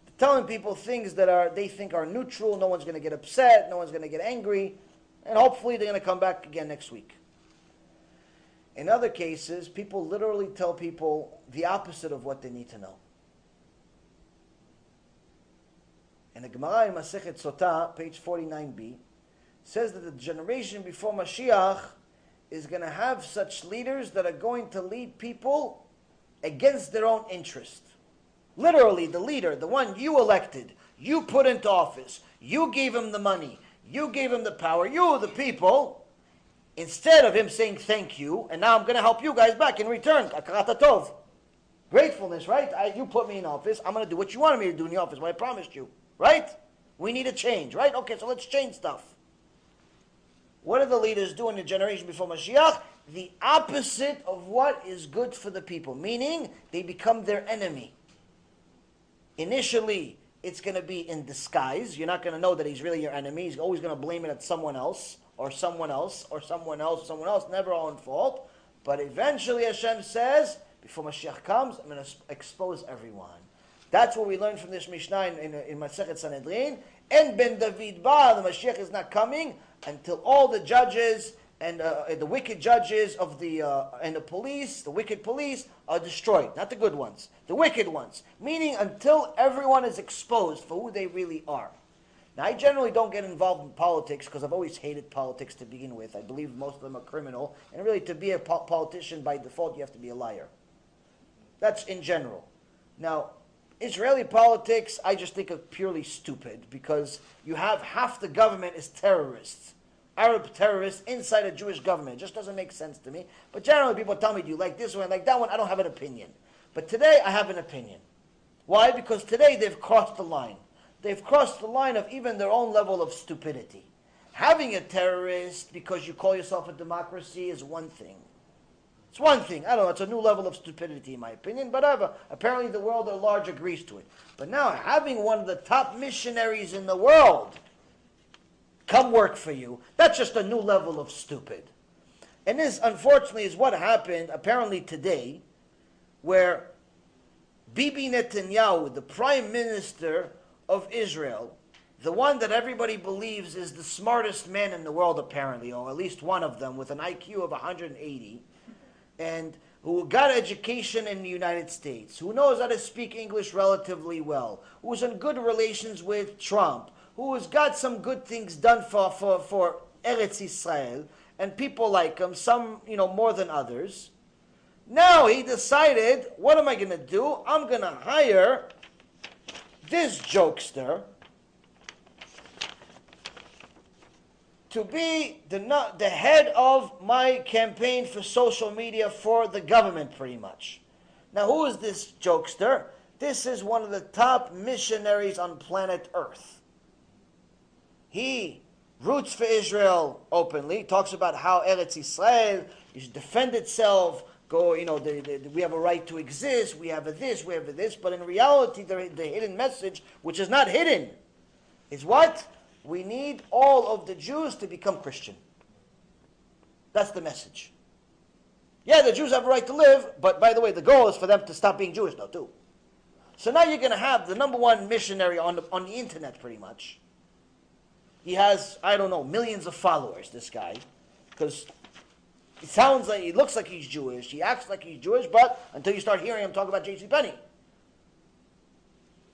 They're telling people things that are they think are neutral, no one's going to get upset, no one's going to get angry, and hopefully they're going to come back again next week. In other cases, people literally tell people the opposite of what they need to know. And the Gemara in Masechet Sotah, page 49b, says that the generation before Mashiach is going to have such leaders that are going to lead people against their own interest. Literally, the leader, the one you elected, you put into office, you gave him the money, you gave him the power, you, the people, instead of him saying thank you, and now I'm going to help you guys back in return, tov. Gratefulness, right? I, you put me in office, I'm going to do what you wanted me to do in the office, what I promised you. Right? We need a change, right? Okay, so let's change stuff. What do the leaders do in the generation before Mashiach? The opposite of what is good for the people, meaning they become their enemy. Initially, it's going to be in disguise. You're not going to know that he's really your enemy. He's always going to blame it at someone else, or someone else, or someone else, someone else, never our own fault. But eventually, Hashem says, before Mashiach comes, I'm going to expose everyone. That's what we learned from this Mishnah in, in, in Masechet Sanhedrin. And Ben David Ba, the Mashiach is not coming until all the judges and uh, the wicked judges of the uh, and the police, the wicked police, are destroyed. Not the good ones, the wicked ones. Meaning until everyone is exposed for who they really are. Now, I generally don't get involved in politics because I've always hated politics to begin with. I believe most of them are criminal, and really, to be a po- politician by default, you have to be a liar. That's in general. Now, Israeli politics, I just think of purely stupid because you have half the government is terrorists, Arab terrorists inside a Jewish government. It just doesn't make sense to me. But generally, people tell me, "Do you like this one, like that one?" I don't have an opinion. But today, I have an opinion. Why? Because today they've crossed the line. They've crossed the line of even their own level of stupidity. Having a terrorist because you call yourself a democracy is one thing. It's one thing. I don't know. It's a new level of stupidity, in my opinion. But ever, apparently the world at large agrees to it. But now, having one of the top missionaries in the world come work for you, that's just a new level of stupid. And this, unfortunately, is what happened apparently today, where Bibi Netanyahu, the prime minister of Israel, the one that everybody believes is the smartest man in the world, apparently, or at least one of them with an IQ of 180 and who got education in the United States, who knows how to speak English relatively well, who's in good relations with Trump, who has got some good things done for, for, for Eretz Israel, and people like him, some, you know, more than others. Now he decided, what am I going to do? I'm going to hire this jokester to be the, the head of my campaign for social media for the government, pretty much. Now, who is this jokester? This is one of the top missionaries on planet Earth. He roots for Israel openly, talks about how Eretz Israel should defend itself, go, you know, the, the, we have a right to exist, we have a this, we have a this, but in reality, the, the hidden message, which is not hidden, is what? we need all of the Jews to become Christian. That's the message. Yeah, the Jews have a right to live, but by the way, the goal is for them to stop being Jewish now too. So now you're going to have the number one missionary on the, on the internet, pretty much. He has, I don't know, millions of followers, this guy, because it sounds like, he looks like he's Jewish, he acts like he's Jewish, but until you start hearing him talk about J.C. Penney.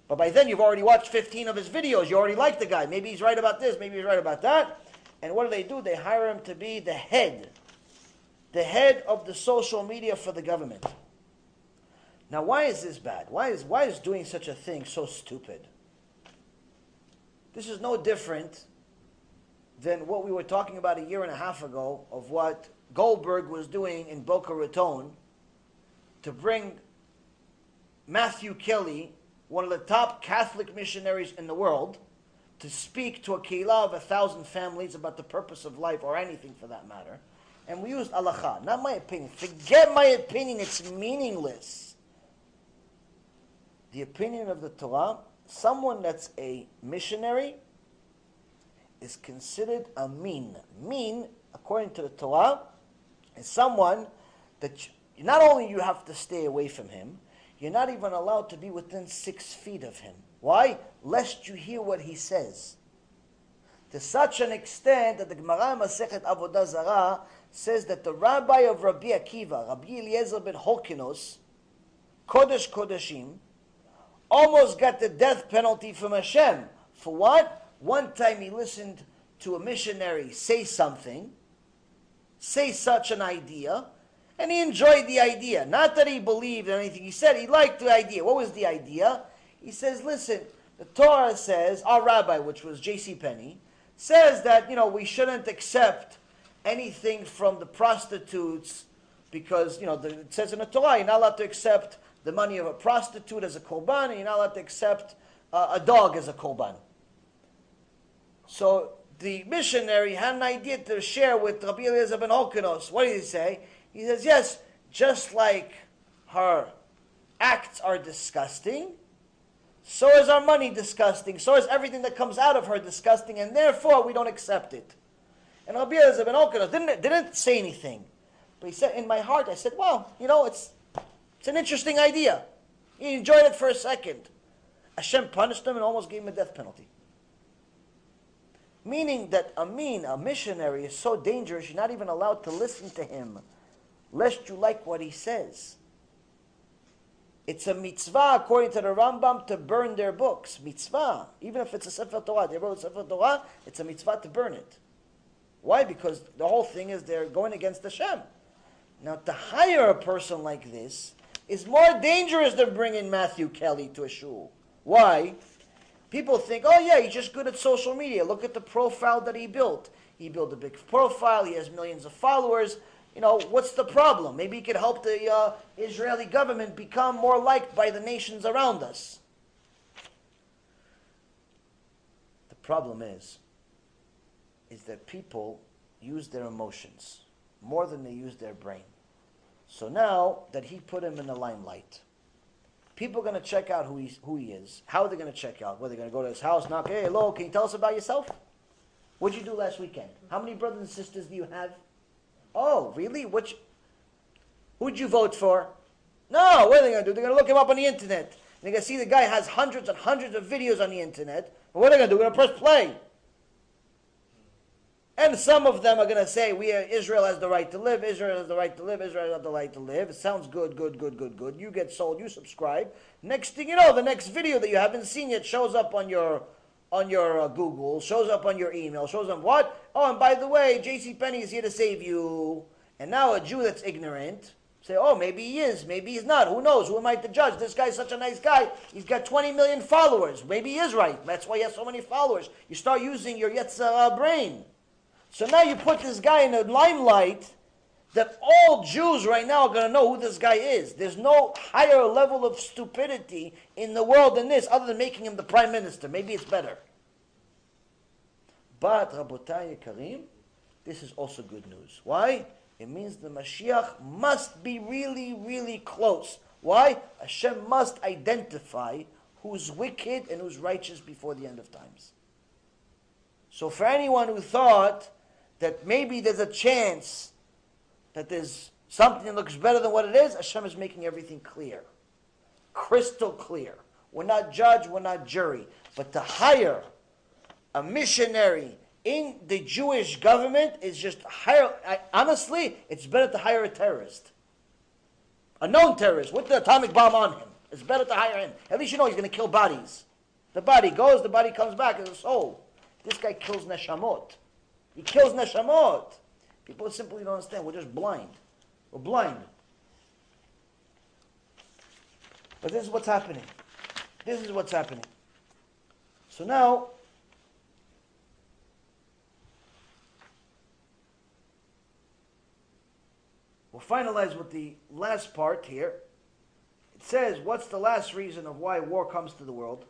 But by then you've already watched 15 of his videos, you already like the guy. Maybe he's right about this, maybe he's right about that. And what do they do? They hire him to be the head, the head of the social media for the government. Now, why is this bad? Why is, why is doing such a thing so stupid? This is no different than what we were talking about a year and a half ago of what Goldberg was doing in Boca Raton to bring Matthew Kelly, one of the top Catholic missionaries in the world, to speak to a keilah of a thousand families about the purpose of life or anything for that matter. And we used halacha, not my opinion. Forget my opinion, it's meaningless the opinion of the Torah, someone that's a missionary is considered a mean. Mean, according to the Torah, is someone that you, not only you have to stay away from him, you're not even allowed to be within six feet of him. Why? Lest you hear what he says. To such an extent that the Gemara Masechet Avodah Zarah says that the rabbi of Rabbi Akiva, Rabbi Eliezer ben Hurkanos, Kodesh Kodeshim, almost got the death penalty from Hashem. For what? One time he listened to a missionary say something, say such an idea, and he enjoyed the idea. Not that he believed in anything he said, he liked the idea. What was the idea? He says, listen, the Torah says, our rabbi, which was J.C. Penney, says that, you know, we shouldn't accept anything from the prostitutes because, you know, the, it says in the Torah, you're not allowed to accept the money of a prostitute as a korban, and you're not allowed to accept uh, a dog as a korban. So the missionary had an idea to share with Rabbi Eliezer ben Hurkanos. What did he say? He says, yes, just like her acts are disgusting, so is our money disgusting, so is everything that comes out of her disgusting, and therefore we don't accept it. And Rabbi Eliezer ben Hurkanos didn't, didn't say anything. But he said, in my heart, I said, well, you know, it's it's an interesting idea. He enjoyed it for a second. Hashem punished him and almost gave him a death penalty. Meaning that a mean, a missionary, is so dangerous you're not even allowed to listen to him, lest you like what he says. It's a mitzvah, according to the Rambam, to burn their books. Mitzvah. Even if it's a Sefer Torah, they wrote a Sefer Torah, it's a mitzvah to burn it. Why? Because the whole thing is they're going against Hashem. Now, to hire a person like this is more dangerous than bringing Matthew Kelly to a shul. Why? People think, oh yeah, he's just good at social media. Look at the profile that he built. He built a big profile. He has millions of followers. You know, what's the problem? Maybe he could help the uh, Israeli government become more liked by the nations around us. The problem is, is that people use their emotions more than they use their brain. So now that he put him in the limelight, people are going to check out who, he's, who he is. How are they going to check out? Whether they're going to go to his house, knock, hey, hello, can you tell us about yourself? What'd you do last weekend? How many brothers and sisters do you have? Oh, really? Which, who'd you vote for? No, what are they going to do? They're going to look him up on the internet. And they're going to see the guy has hundreds and hundreds of videos on the internet. what are they going to do? They're going to press play. And some of them are going to say, "We are, Israel has the right to live. Israel has the right to live. Israel has the right to live." It sounds good, good, good, good, good. You get sold. You subscribe. Next thing you know, the next video that you haven't seen yet shows up on your on your uh, Google, shows up on your email, shows up what? Oh, and by the way, J.C. Penney is here to save you. And now a Jew that's ignorant say, "Oh, maybe he is. Maybe he's not. Who knows? Who am I to judge? This guy's such a nice guy. He's got 20 million followers. Maybe he is right. That's why he has so many followers. You start using your Yetzer Hara brain." So now you put this guy in the limelight that all Jews right now are going to know who this guy is. There's no higher level of stupidity in the world than this, other than making him the prime minister. Maybe it's better. But, Rabotai Karim, this is also good news. Why? It means the Mashiach must be really, really close. Why? Hashem must identify who's wicked and who's righteous before the end of times. So for anyone who thought that maybe there's a chance that there's something that looks better than what it is, Hashem is making everything clear. Crystal clear. We're not judge, we're not jury. But to hire a missionary in the Jewish government is just hire. I, honestly, it's better to hire a terrorist, a known terrorist with the atomic bomb on him. It's better to hire him. At least you know he's going to kill bodies. The body goes, the body comes back as a soul. This guy kills neshamot. He kills neshamot. People simply don't understand. We're just blind. We're blind. But this is what's happening. This is what's happening. So now, we'll finalize with the last part here. It says, what's the last reason of why war comes to the world?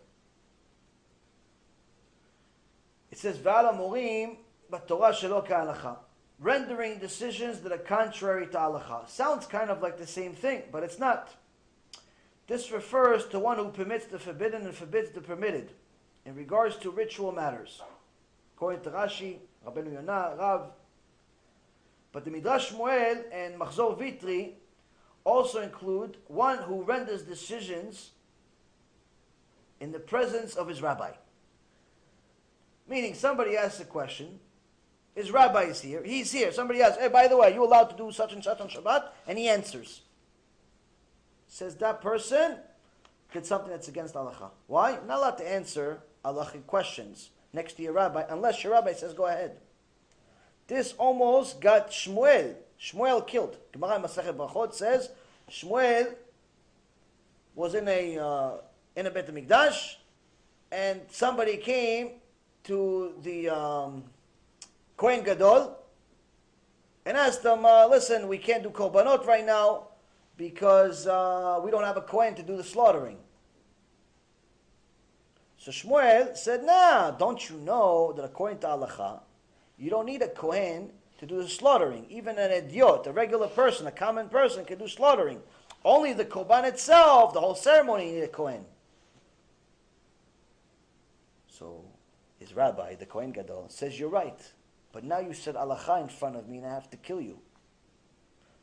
It says, Vala Morim, Torah shelo ka'alacha. Rendering decisions that are contrary to halacha. Sounds kind of like the same thing, but it's not. This refers to one who permits the forbidden and forbids the permitted in regards to ritual matters. According to Rashi, Rabbeinu Yonah, Rav. But the Midrash Shmuel and Machzor Vitry also include one who renders decisions in the presence of his rabbi. Meaning somebody asks a question, his rabbi is here, he's here, somebody asks, hey, by the way, are you allowed to do such and such on Shabbat? And he answers says that person did something that's against halacha. Why? Not allowed to answer halachic questions next to your rabbi unless your rabbi says go ahead. This almost got Shmuel. Shmuel killed. Gemara Masechet Brachot says Shmuel was in a uh, in a Bet Mikdash, and somebody came to the um, Kohen Gadol and asked him, uh, "Listen, we can't do korbanot right now because uh, we don't have a Kohen to do the slaughtering. So Shmuel said, Nah, don't you know that according to halacha, you don't need a Kohen to do the slaughtering. Even an idiot, a regular person, a common person can do slaughtering. Only the Korban itself, the whole ceremony, you need a Kohen. So his rabbi, the Kohen Gadol, says, You're right. But now you said halacha in front of me and I have to kill you.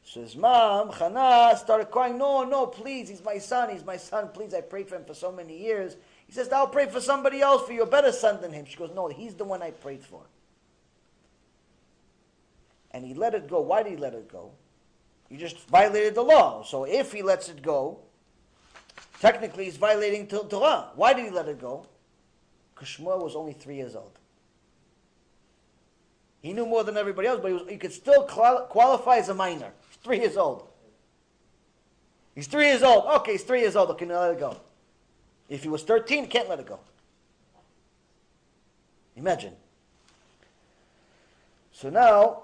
So his mom, Chana, started crying, No, no, please, he's my son, he's my son, please, I prayed for him for so many years. He says, I'll pray for somebody else, for you, a better son than him. She goes, No, he's the one I prayed for. And he let it go. Why did he let it go? He just violated the law. So if he lets it go, technically he's violating Torah. Why did he let it go? Because Shmuel was only three years old. He knew more than everybody else, but he, was, he could still qualify as a minor He's three years old. He's three years old. Okay, he's three years old. Okay, now let it go. If he was 13, he can't let it go. Imagine. So now,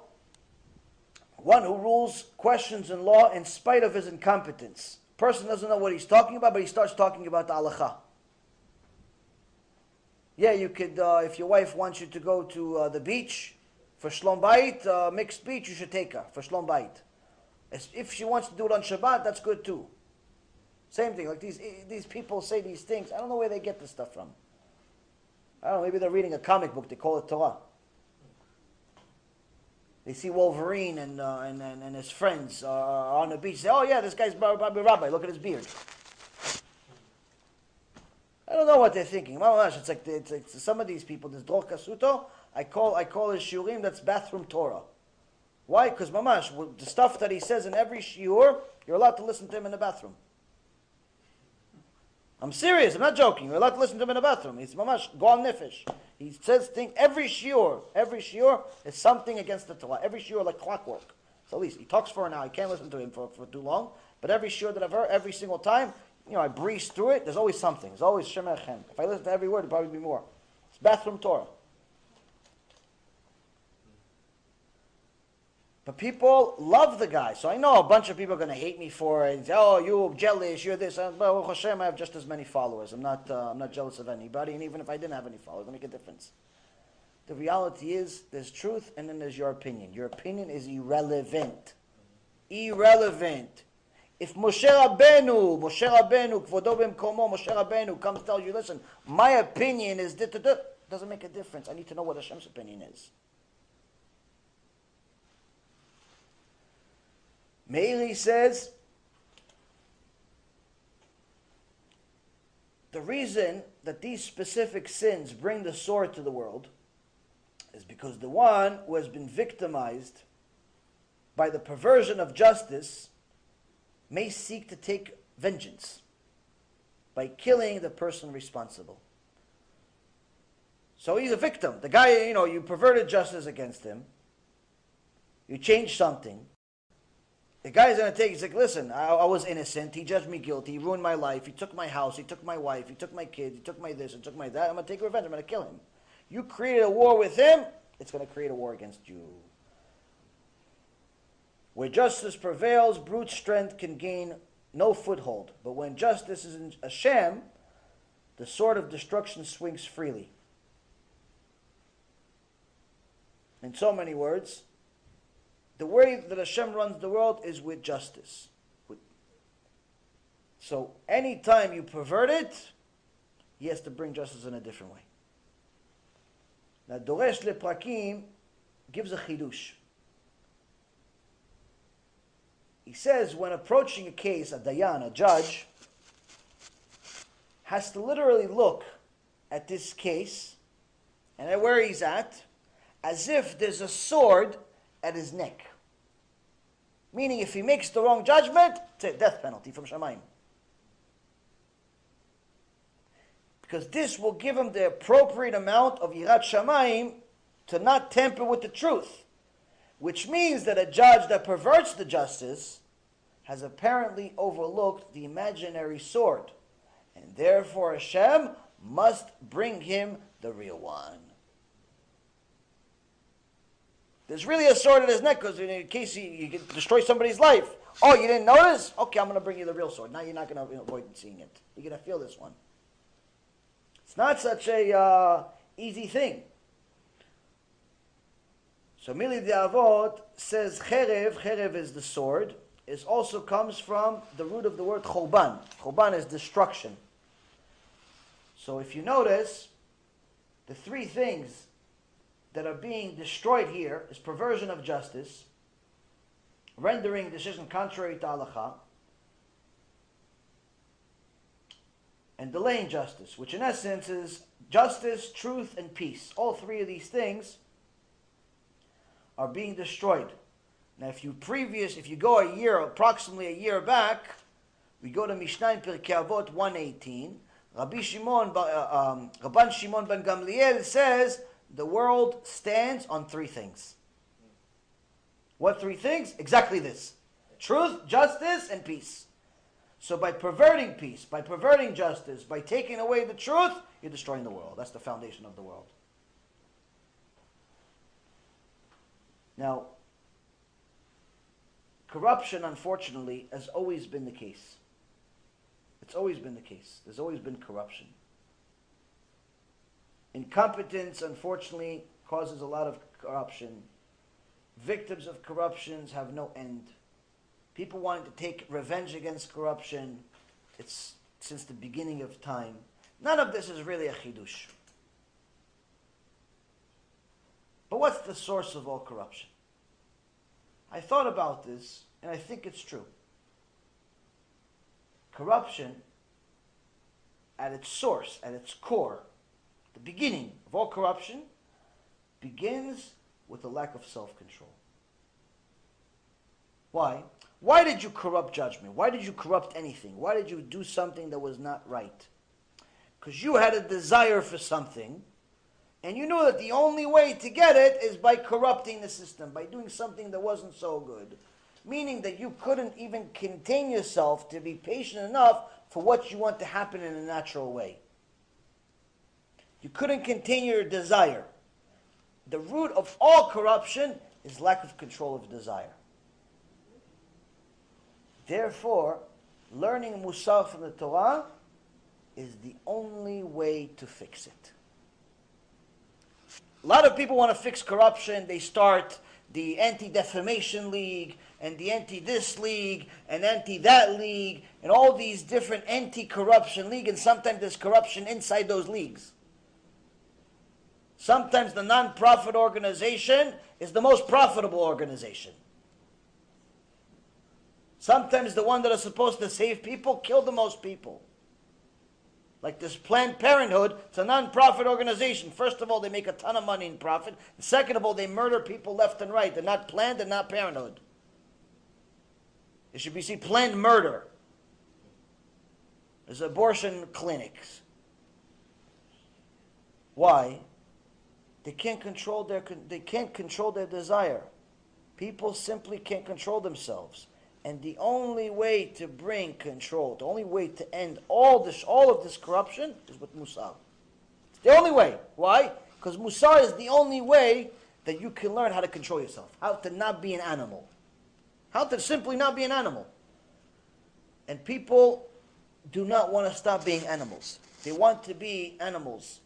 one who rules questions in law in spite of his incompetence. Person doesn't know what he's talking about, but he starts talking about the halacha. Yeah, you could, uh, if your wife wants you to go to uh, the beach for shlom bayit, uh, mixed beach, you should take her for shlom bayit. If she wants to do it on Shabbat, that's good too. Same thing. Like these these people say these things. I don't know where they get this stuff from. I don't know. Maybe they're reading a comic book. They call it Torah. They see Wolverine and uh, and, and, and his friends uh, on the beach. Say, "Oh yeah, this guy's Rabbi Rabbi. Look at his beard." I don't know what they're thinking. It's like, it's like some of these people. This Dor Kasuto, I call I call his shiurim. That's bathroom Torah. Why? Because mamash, the stuff that he says in every shiur, you're allowed to listen to him in the bathroom. I'm serious. I'm not joking. You're allowed to listen to him in the bathroom. He's mamash goal nefesh. He says thing every shiur, every shiur is something against the Torah. Every shiur like clockwork. So at least he talks for an hour. I can't listen to him for, for too long. But every shiur that I've heard, every single time, you know, I breeze through it. There's always something. There's always shemechem. If I listen to every word, it'd probably be more. It's bathroom Torah. But people love the guy. So I know a bunch of people are going to hate me for it. And say, oh, you're jealous, you're this. But Hashem, I have just as many followers. I'm not, uh, I'm not jealous of anybody. And even if I didn't have any followers, it make a difference. The reality is there's truth and then there's your opinion. Your opinion is irrelevant. Irrelevant. If Moshe Rabbeinu, Moshe Rabbeinu, Kvodo B'mkomo, Moshe Rabbeinu comes tells you, listen, my opinion is, doesn't make a difference. I need to know what Hashem's opinion is. Meiri says the reason that these specific sins bring the sword to the world is because the one who has been victimized by the perversion of justice may seek to take vengeance by killing the person responsible. So he's a victim. The guy, you know, you perverted justice against him. You changed something. The guy's going to take, he's like, listen, I, I, was innocent. He judged me guilty. He ruined my life. He took my house. He took my wife. He took my kids. He took my this and took my that. I'm going to take revenge. I'm going to kill him. You created a war with him, it's going to create a war against you. Where justice prevails, brute strength can gain no foothold. But when justice is in sham, the sword of destruction swings freely. In so many words, the way that Hashem runs the world is with justice. So anytime you pervert it, he has to bring justice in a different way. Now, Doresh Leprakim gives a chidush. He says when approaching a case, a dayan, a judge, has to literally look at this case and at where he's at as if there's a sword at his neck. Meaning, if he makes the wrong judgment, it's a death penalty from Shemaim. Because this will give him the appropriate amount of Yirat Shemaim to not tamper with the truth. Which means that a judge that perverts the justice has apparently overlooked the imaginary sword. And therefore Hashem must bring him the real one. There's really a sword in his neck because in case you, you can destroy somebody's life. Oh, you didn't notice? Okay, I'm going to bring you the real sword. Now you're not going to avoid seeing it. You're going to feel this one. It's not such a uh, easy thing. So Mili Avot says cherev, cherev is the sword, is also comes from the root of the word churban. Churban is destruction. So if you notice, the three things that are being destroyed here is perversion of justice, rendering decision contrary to halacha, and delaying justice, which in essence is justice, truth, and peace. All three of these things are being destroyed. Now, if you previous, if you go a year, approximately a year back, we go to Mishnah Pirkei Avot 118. Rabbi Shimon, uh, um, Rabban Shimon ben Gamliel says the world stands on three things. What three things? Exactly this truth, justice, and peace. So by perverting peace, by perverting justice, by taking away the truth, you're destroying the world. That's the foundation of the world. Now, corruption, unfortunately, has always been the case. It's always been the case. There's always been corruption. Incompetence, unfortunately, causes a lot of corruption. Victims of corruptions have no end. People wanting to take revenge against corruption, it's since the beginning of time. None of this is really a chidush. But what's the source of all corruption? I thought about this, and I think it's true. Corruption, at its source, at its core, the beginning of all corruption begins with a lack of self control. Why? Why did you corrupt judgment? Why did you corrupt anything? Why did you do something that was not right? Because you had a desire for something, and you knew that the only way to get it is by corrupting the system, by doing something that wasn't so good. Meaning that you couldn't even contain yourself to be patient enough for what you want to happen in a natural way. You couldn't contain your desire. The root of all corruption is lack of control of desire. Therefore, learning Musar from the Torah is the only way to fix it. A lot of people want to fix corruption. They start the Anti Defamation League and the Anti This League and Anti That League and all these different anti corruption league, and sometimes there's corruption inside those leagues. Sometimes the non-profit organization is the most profitable organization. Sometimes the one that are supposed to save people kill the most people. Like this Planned Parenthood, it's a non-profit organization. First of all, they make a ton of money in profit. Second of all, they murder people left and right. They're not planned, they're not parenthood. It should be see planned murder. There's abortion clinics. Why? They can't control their they can't control their desire. People simply can't control themselves. And the only way to bring control, the only way to end all this all of this corruption is with Musar. It's the only way. Why? Because Musar is the only way that you can learn how to control yourself, how to not be an animal. How to simply not be an animal. And people do not want to stop being animals. They want to be animals.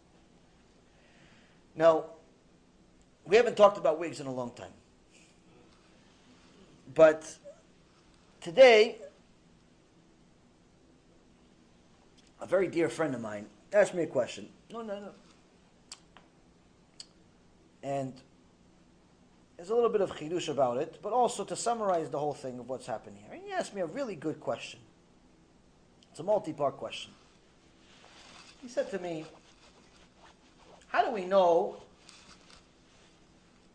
Now, we haven't talked about wigs in a long time. But today, a very dear friend of mine asked me a question. No, no, no. And there's a little bit of chidush about it, but also to summarize the whole thing of what's happening here. And he asked me a really good question. It's a multi-part question. He said to me, how do we know,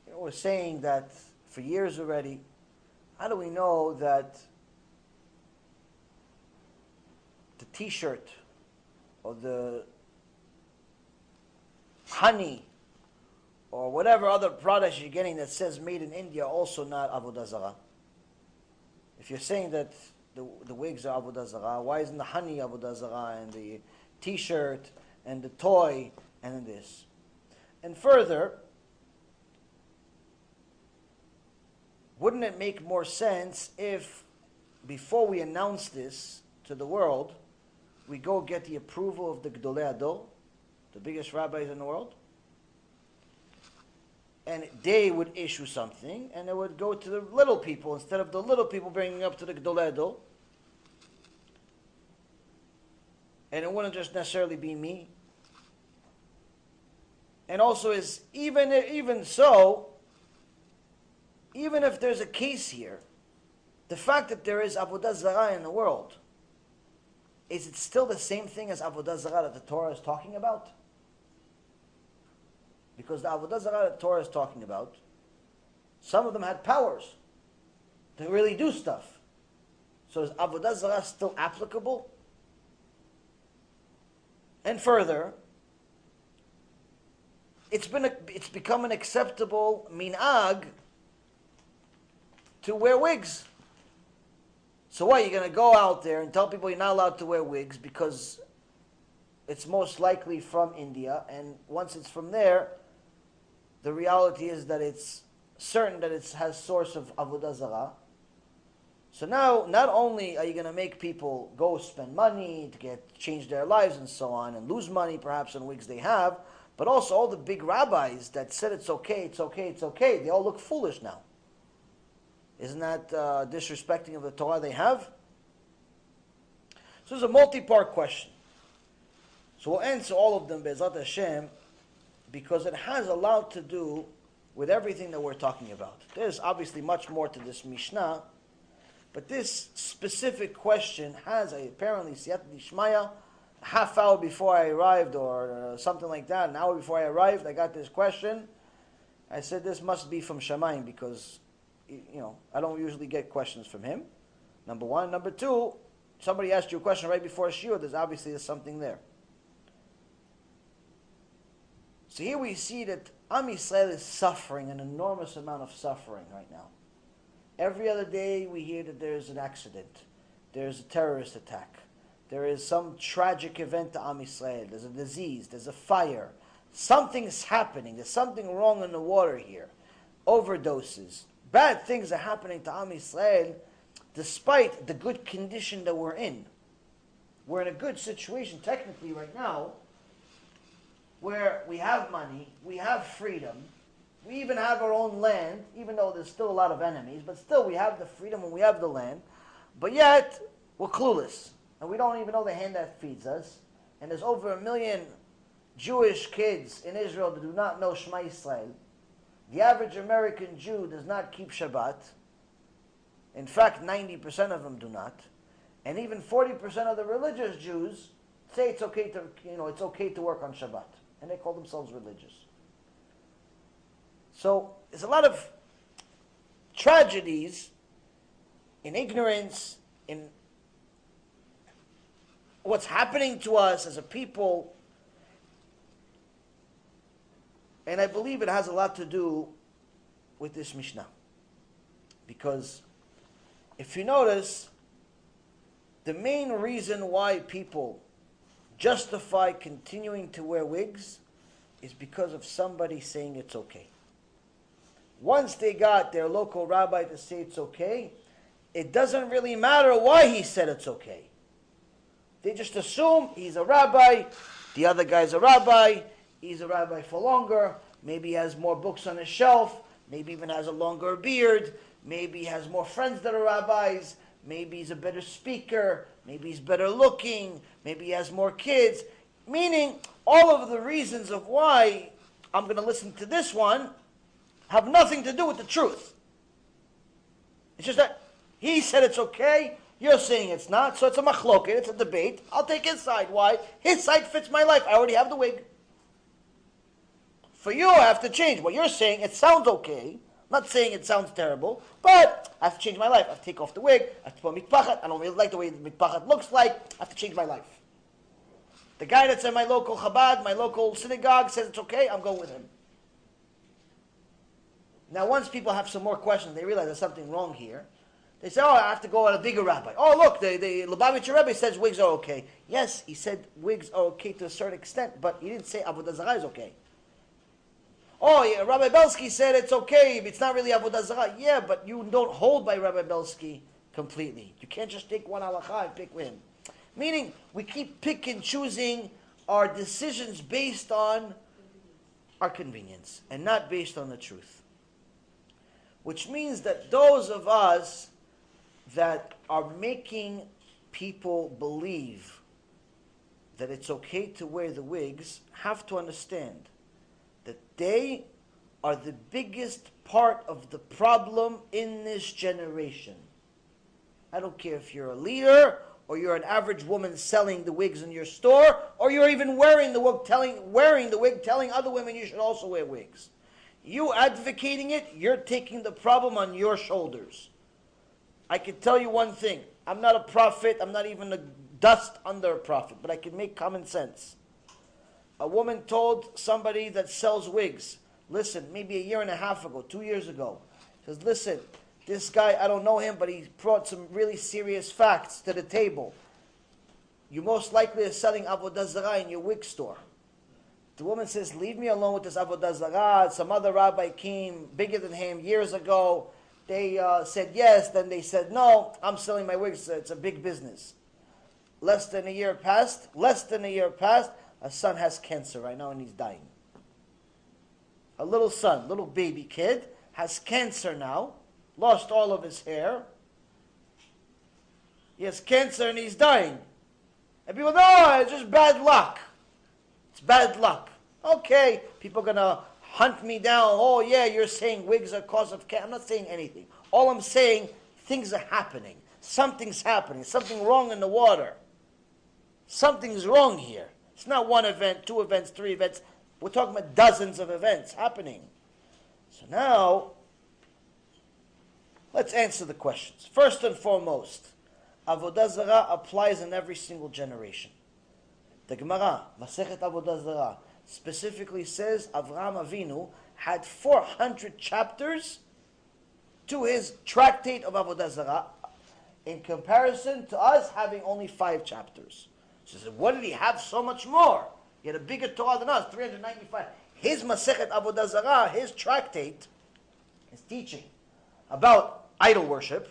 you know, we're saying that for years already, how do we know that the t-shirt or the honey or whatever other products you're getting that says made in India also not Avodah Zarah? If you're saying that the, the wigs are Avodah Zarah, why isn't the honey Avodah Zarah and the t-shirt and the toy and this? And further, wouldn't it make more sense if before we announce this to the world, we go get the approval of the Gedolei HaDor, the biggest rabbis in the world? and they would issue something, and it would go to the little people instead of the little people bringing up to the Gedolei HaDor. And it wouldn't just necessarily be me. And also, is even even so, even if there's a case here, the fact that there is avodah zarah in the world, is it still the same thing as avodah zarah that the Torah is talking about? Because the Avodah Zarah that Torah is talking about, some of them had powers to really do stuff. So is Avodah Zarah still applicable? And further, it's been a, it's become an acceptable minhag to wear wigs. So why are You're going to go out there and tell people you're not allowed to wear wigs because it's most likely from India, and once it's from there, the reality is that it's certain that it has source of avodah zarah. So now, not only are you going to make people go spend money to get change their lives and so on, and lose money perhaps on wigs they have, but also all the big rabbis that said it's okay, it's okay, it's okay, they all look foolish now. Isn't that uh, disrespecting of the Torah they have? So it's a multi-part question. So we'll answer all of them, Be'ezrat Hashem, because it has a lot to do with everything that we're talking about. There's obviously much more to this Mishnah, but this specific question has a, apparently Siyata Dishmaya, a half hour before I arrived or uh, something like that, an hour before I arrived, I got this question. I said this must be from Shamayim because, you know, I don't usually get questions from him. Number one. Number two, somebody asked you a question right before a shiur, there's obviously there's something there. So here we see that Am Yisrael is suffering an enormous amount of suffering right now. Every other day we hear that there's an accident, there's a terrorist attack, there is some tragic event to Am Yisrael, there's a disease, there's a fire, something's happening, there's something wrong in the water here, overdoses, bad things are happening to Am Yisrael despite the good condition that we're in. We're in a good situation technically right now, where we have money, we have freedom, we even have our own land, even though there's still a lot of enemies, but still we have the freedom and we have the land. But yet, we're clueless. And we don't even know the hand that feeds us. And there's over a million Jewish kids in Israel that do not know Shema Israel. The average American Jew does not keep Shabbat. In fact, 90% of them do not. And even 40% of the religious Jews say it's okay to, you know, it's okay to work on Shabbat. And they call themselves religious. So there's a lot of tragedies in ignorance, in what's happening to us as a people. And I believe it has a lot to do with this Mishnah. Because if you notice, the main reason why people justify continuing to wear wigs is because of somebody saying it's okay. Once they got their local rabbi to say it's okay, it doesn't really matter why he said it's okay. They just assume he's a rabbi, the other guy's a rabbi, he's a rabbi for longer, maybe he has more books on his shelf, maybe even has a longer beard, maybe he has more friends that are rabbis, maybe he's a better speaker, maybe he's better looking, maybe he has more kids. Meaning, all of the reasons of why I'm going to listen to this one have nothing to do with the truth. It's just that he said it's okay, you're saying it's not, so it's a machloket, it's a debate. I'll take his side. Why? His side fits my life. I already have the wig. For you, I have to change. What you're saying, it sounds okay. I'm not saying it sounds terrible, but I have to change my life. I have to take off the wig. I have to put mitpachat. I don't really like the way the mitpachat looks like. I have to change my life. The guy that's in my local Chabad, my local synagogue, says it's okay. I'm going with him. Now, once people have some more questions, they realize there's something wrong here. They say, oh, I have to go at a bigger rabbi. Oh, look, the, the Lubavitcher Rebbe says wigs are okay. Yes, he said wigs are okay to a certain extent, but he didn't say Avodah Zarah is okay. Oh, yeah, Rabbi Belsky said it's okay, it's not really Avodah Zarah. Yeah, but you don't hold by Rabbi Belsky completely. You can't just take one halacha and pick with him. Meaning, we keep pick and choosing our decisions based on our convenience and not based on the truth. Which means that those of us that are making people believe that it's okay to wear the wigs have to understand that they are the biggest part of the problem in this generation. I don't care if you're a leader or you're an average woman selling the wigs in your store or you're even wearing the wig telling wearing the wig telling other women you should also wear wigs. You advocating it, you're taking the problem on your shoulders. I can tell you one thing. I'm not a prophet. I'm not even a dust under a prophet, but I can make common sense. A woman told somebody that sells wigs, listen, maybe a year and a half ago, two years ago, says, listen, this guy, I don't know him, but he brought some really serious facts to the table. You most likely are selling avodah zarah in your wig store. The woman says, leave me alone with this avodah zarah. Some other rabbi came bigger than him years ago they uh, said yes, then they said no. I'm selling my wigs. It's a big business. Less than a year passed. Less than a year passed. A son has cancer right now and he's dying. A little son, little baby kid, has cancer now. Lost all of his hair. He has cancer and he's dying. And people, no, it's just bad luck. It's bad luck. Okay, people are to hunt me down. Oh, yeah, you're saying wigs are cause of cancer. I'm not saying anything. All I'm saying, things are happening. Something's happening. Something wrong in the water. Something's wrong here. It's not one event, two events, three events. We're talking about dozens of events happening. So now, let's answer the questions. First and foremost, Avodah Zarah applies in every single generation. The Gemara, Masechet Avodah Zarah, specifically says Avraham Avinu had 400 chapters to his tractate of Avodah Zarah in comparison to us having only five chapters. So said, what did he have so much more? He had a bigger Torah than us, 395. His Masechet Avodah Zarah, his tractate, his teaching about idol worship,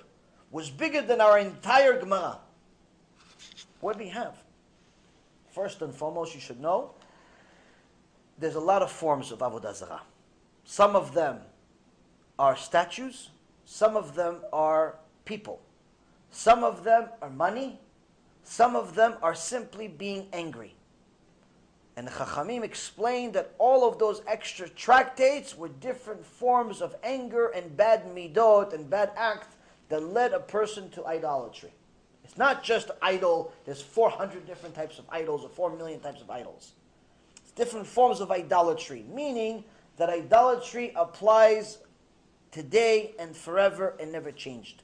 was bigger than our entire Gemara. What do we have? First and foremost, you should know there's a lot of forms of Avodah Zarah. Some of them are statues, some of them are people, some of them are money, some of them are simply being angry. And the Chachamim explained that all of those extra tractates were different forms of anger and bad midot and bad acts that led a person to idolatry. It's not just idol, there's 400 different types of idols or 4 million types of idols. Different forms of idolatry, meaning that idolatry applies today and forever and never changed.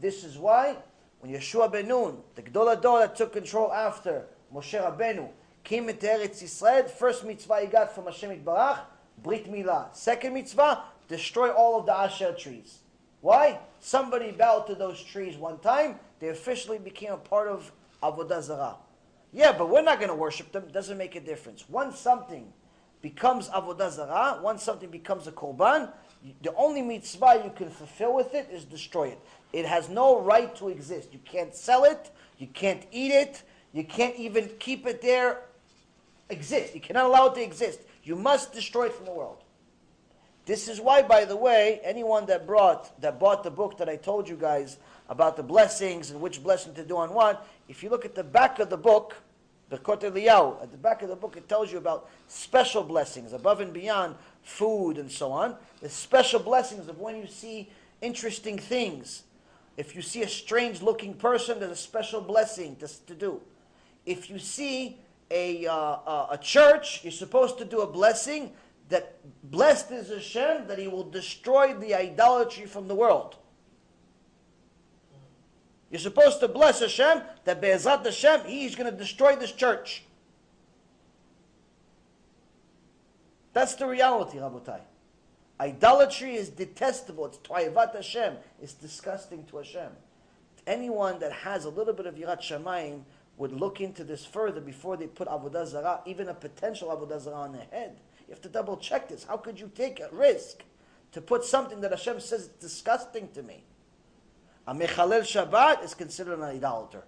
This is why when Yeshua ben Nun, the Gadol HaDor that took control after Moshe Rabbeinu, came into Eretz Yisrael, first mitzvah he got from Hashem Barach, Brit Milah. Second mitzvah, destroy all of the Asher trees. Why? Somebody bowed to those trees one time, they officially became a part of Avodah Zarah. Yeah, but we're not going to worship them. Doesn't make a difference. Once something becomes Avodah Zarah, once something becomes a Korban, the only mitzvah you can fulfill with it is destroy it. It has no right to exist. You can't sell it, you can't eat it, you can't even keep it there exist. You cannot allow it to exist. You must destroy it from the world. This is why, by the way, anyone that brought that bought the book that I told you guys about the blessings and which blessing to do on what, if you look at the back of the book, the Kot Eliyahu, at the back of the book, it tells you about special blessings above and beyond food and so on. The special blessings of when you see interesting things. If you see a strange looking person, there's a special blessing to, to do. If you see a, uh, a church, you're supposed to do a blessing that blessed is Hashem that He will destroy the idolatry from the world. You're supposed to bless Hashem that Be'ezrat Hashem, He's going to destroy this church. That's the reality, Rabotai. Idolatry is detestable. It's Toivat Hashem. It's disgusting to Hashem. Anyone that has a little bit of Yirat Shamayim would look into this further before they put Avodah Zarah, even a potential Avodah Zarah on their head. You have to double check this. How could you take a risk to put something that Hashem says is disgusting to me? A Mechalel Shabbat is considered an idolater.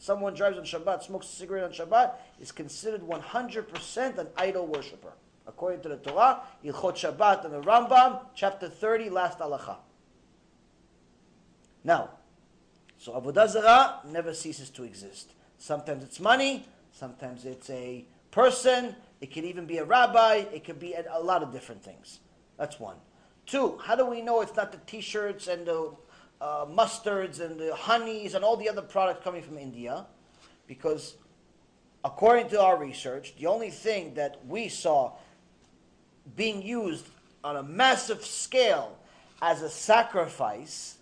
Someone drives on Shabbat, smokes a cigarette on Shabbat, is considered 100% an idol worshiper. According to the Torah, Hilchot Shabbat and the Rambam, chapter 30, last halacha. Now, so Avodah Zarah never ceases to exist. Sometimes it's money, sometimes it's a person, it can even be a rabbi, it could be a, a lot of different things. That's one. Two, how do we know it's not the t shirts and the uh, mustards and the honeys and all the other products coming from India? Because according to our research, the only thing that we saw being used on a massive scale as a sacrifice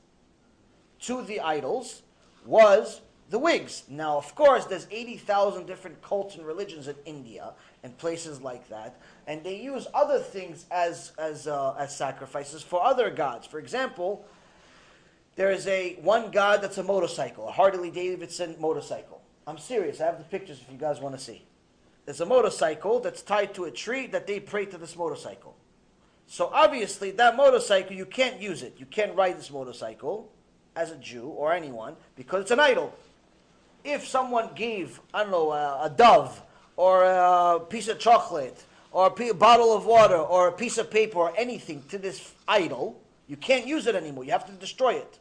to the idols was the wigs. Now, of course, there's 80,000 different cults and religions in India and places like that, and they use other things as, as, uh, as sacrifices for other gods. For example, there is a one god that's a motorcycle, a Harley Davidson motorcycle. I'm serious. I have the pictures if you guys want to see. There's a motorcycle that's tied to a tree that they pray to this motorcycle. So obviously, that motorcycle, you can't use it. You can't ride this motorcycle as a Jew or anyone because it's an idol if someone gave, I don't know, a, a dove or a piece of chocolate or a bottle of water or a piece of paper or anything to this idol, you can't use it anymore. You have to destroy it.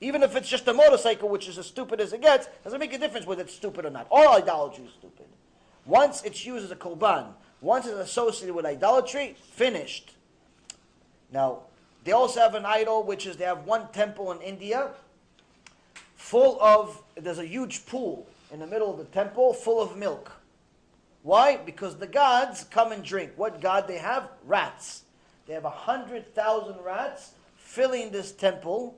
Even if it's just a motorcycle, which is as stupid as it gets, doesn't make a difference whether it's stupid or not. All idolatry is stupid. Once it's used as a korban, once it's associated with idolatry, finished. Now, they also have an idol, which is they have one temple in India full of, there's a huge pool in the middle of the temple full of milk. Why? Because the gods come and drink. What god they have? Rats. They have a hundred thousand rats filling this temple,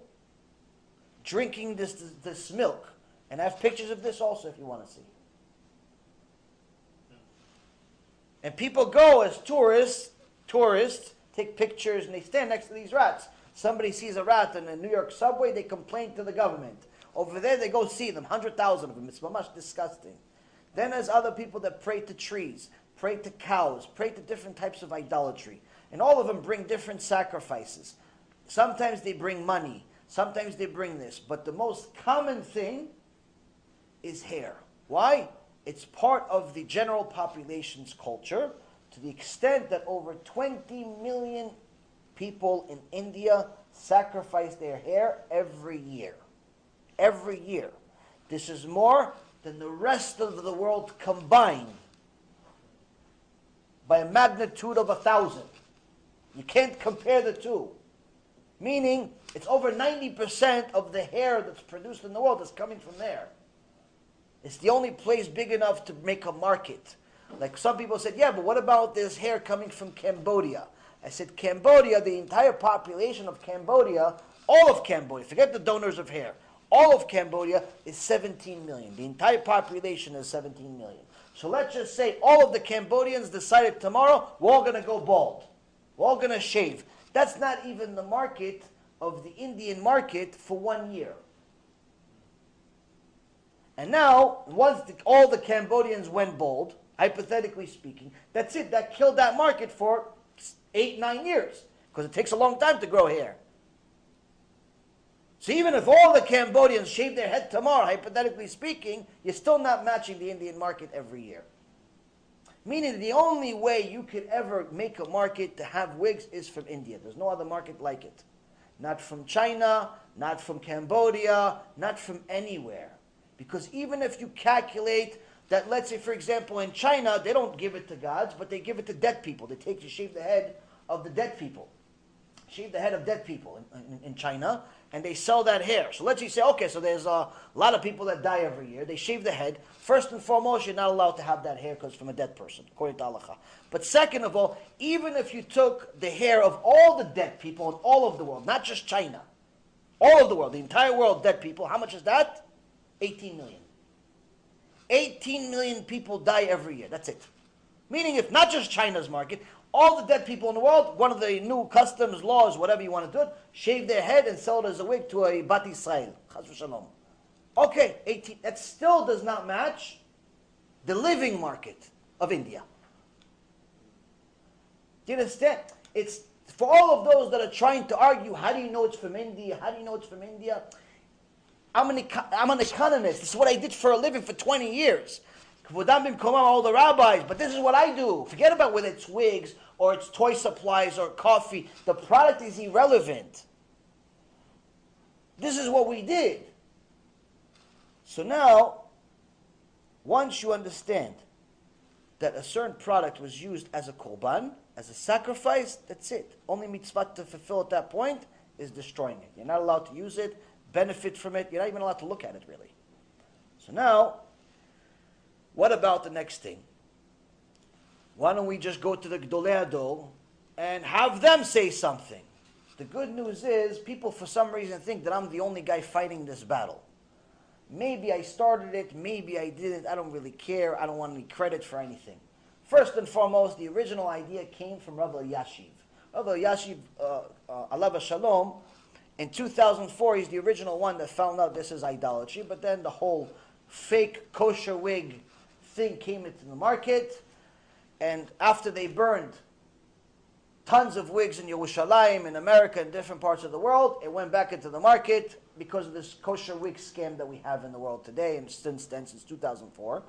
drinking this, this, this milk. And I have pictures of this also if you want to see. And people go as tourists, tourists, take pictures and they stand next to these rats. Somebody sees a rat in the New York subway, they complain to the government. Over there, they go see them, 100,000 of them. It's much disgusting. Then there's other people that pray to trees, pray to cows, pray to different types of idolatry. And all of them bring different sacrifices. Sometimes they bring money, sometimes they bring this. But the most common thing is hair. Why? It's part of the general population's culture to the extent that over 20 million people in India sacrifice their hair every year every year. This is more than the rest of the world combined by a magnitude of a thousand. You can't compare the two. Meaning, it's over 90% of the hair that's produced in the world is coming from there. It's the only place big enough to make a market. Like some people said, yeah, but what about this hair coming from Cambodia? I said, Cambodia, the entire population of Cambodia, all of Cambodia, forget the donors of hair, all of Cambodia is 17 million. The entire population is 17 million. So let's just say all of the Cambodians decided tomorrow, we're all going to go bald. We're all going to shave. That's not even the market of the Indian market for one year. And now, once the, all the Cambodians went bald, hypothetically speaking, that's it. That killed that market for eight, nine years. Because it takes a long time to grow hair. So even if all the Cambodians shave their head tomorrow, hypothetically speaking, you're still not matching the Indian market every year. Meaning the only way you could ever make a market to have wigs is from India. There's no other market like it. Not from China, not from Cambodia, not from anywhere. Because even if you calculate that, let's say, for example, in China, they don't give it to gods, but they give it to dead people. They take to shave the head of the dead people. Shave the head of dead people in, in, in China, and they sell that hair. So let's just say, okay, so there's a lot of people that die every year. They shave the head. First and foremost, you're not allowed to have that hair because from a dead person, according to halacha. But second of all, even if you took the hair of all the dead people in all of the world, not just China, all of the world, the entire world, dead people, how much is that? 18 million. 18 million people die every year. That's it. Meaning, if not just China's market, all the dead people in the world, one of the new customs, laws, whatever you want to do it, shave their head and sell it as a wig to a Bat Israel. Shalom. Okay, 18. That still does not match the living market of India. Do you understand? It's for all of those that are trying to argue, how do you know it's from India? How do you know it's from India? I'm an, I'm an economist. This is what I did for a living for 20 years all the rabbis, but this is what I do. Forget about whether it's wigs or it's toy supplies or coffee. The product is irrelevant. This is what we did. So now, once you understand that a certain product was used as a korban, as a sacrifice, that's it. Only mitzvah to fulfill at that point is destroying it. You're not allowed to use it, benefit from it. You're not even allowed to look at it, really. So now, what about the next thing? Why don't we just go to the Gedolei HaDor and have them say something? The good news is, people for some reason think that I'm the only guy fighting this battle. Maybe I started it, maybe I didn't, I don't really care, I don't want any credit for anything. First and foremost, the original idea came from Rabbi Elyashiv. Rabbi Elyashiv, uh, uh, Shalom, in 2004, he's the original one that found out this is idolatry, but then the whole fake kosher wig thing came into the market, and after they burned tons of wigs in Yerushalayim, in America, in different parts of the world, it went back into the market because of this kosher wig scam that we have in the world today, and since then, since 2004.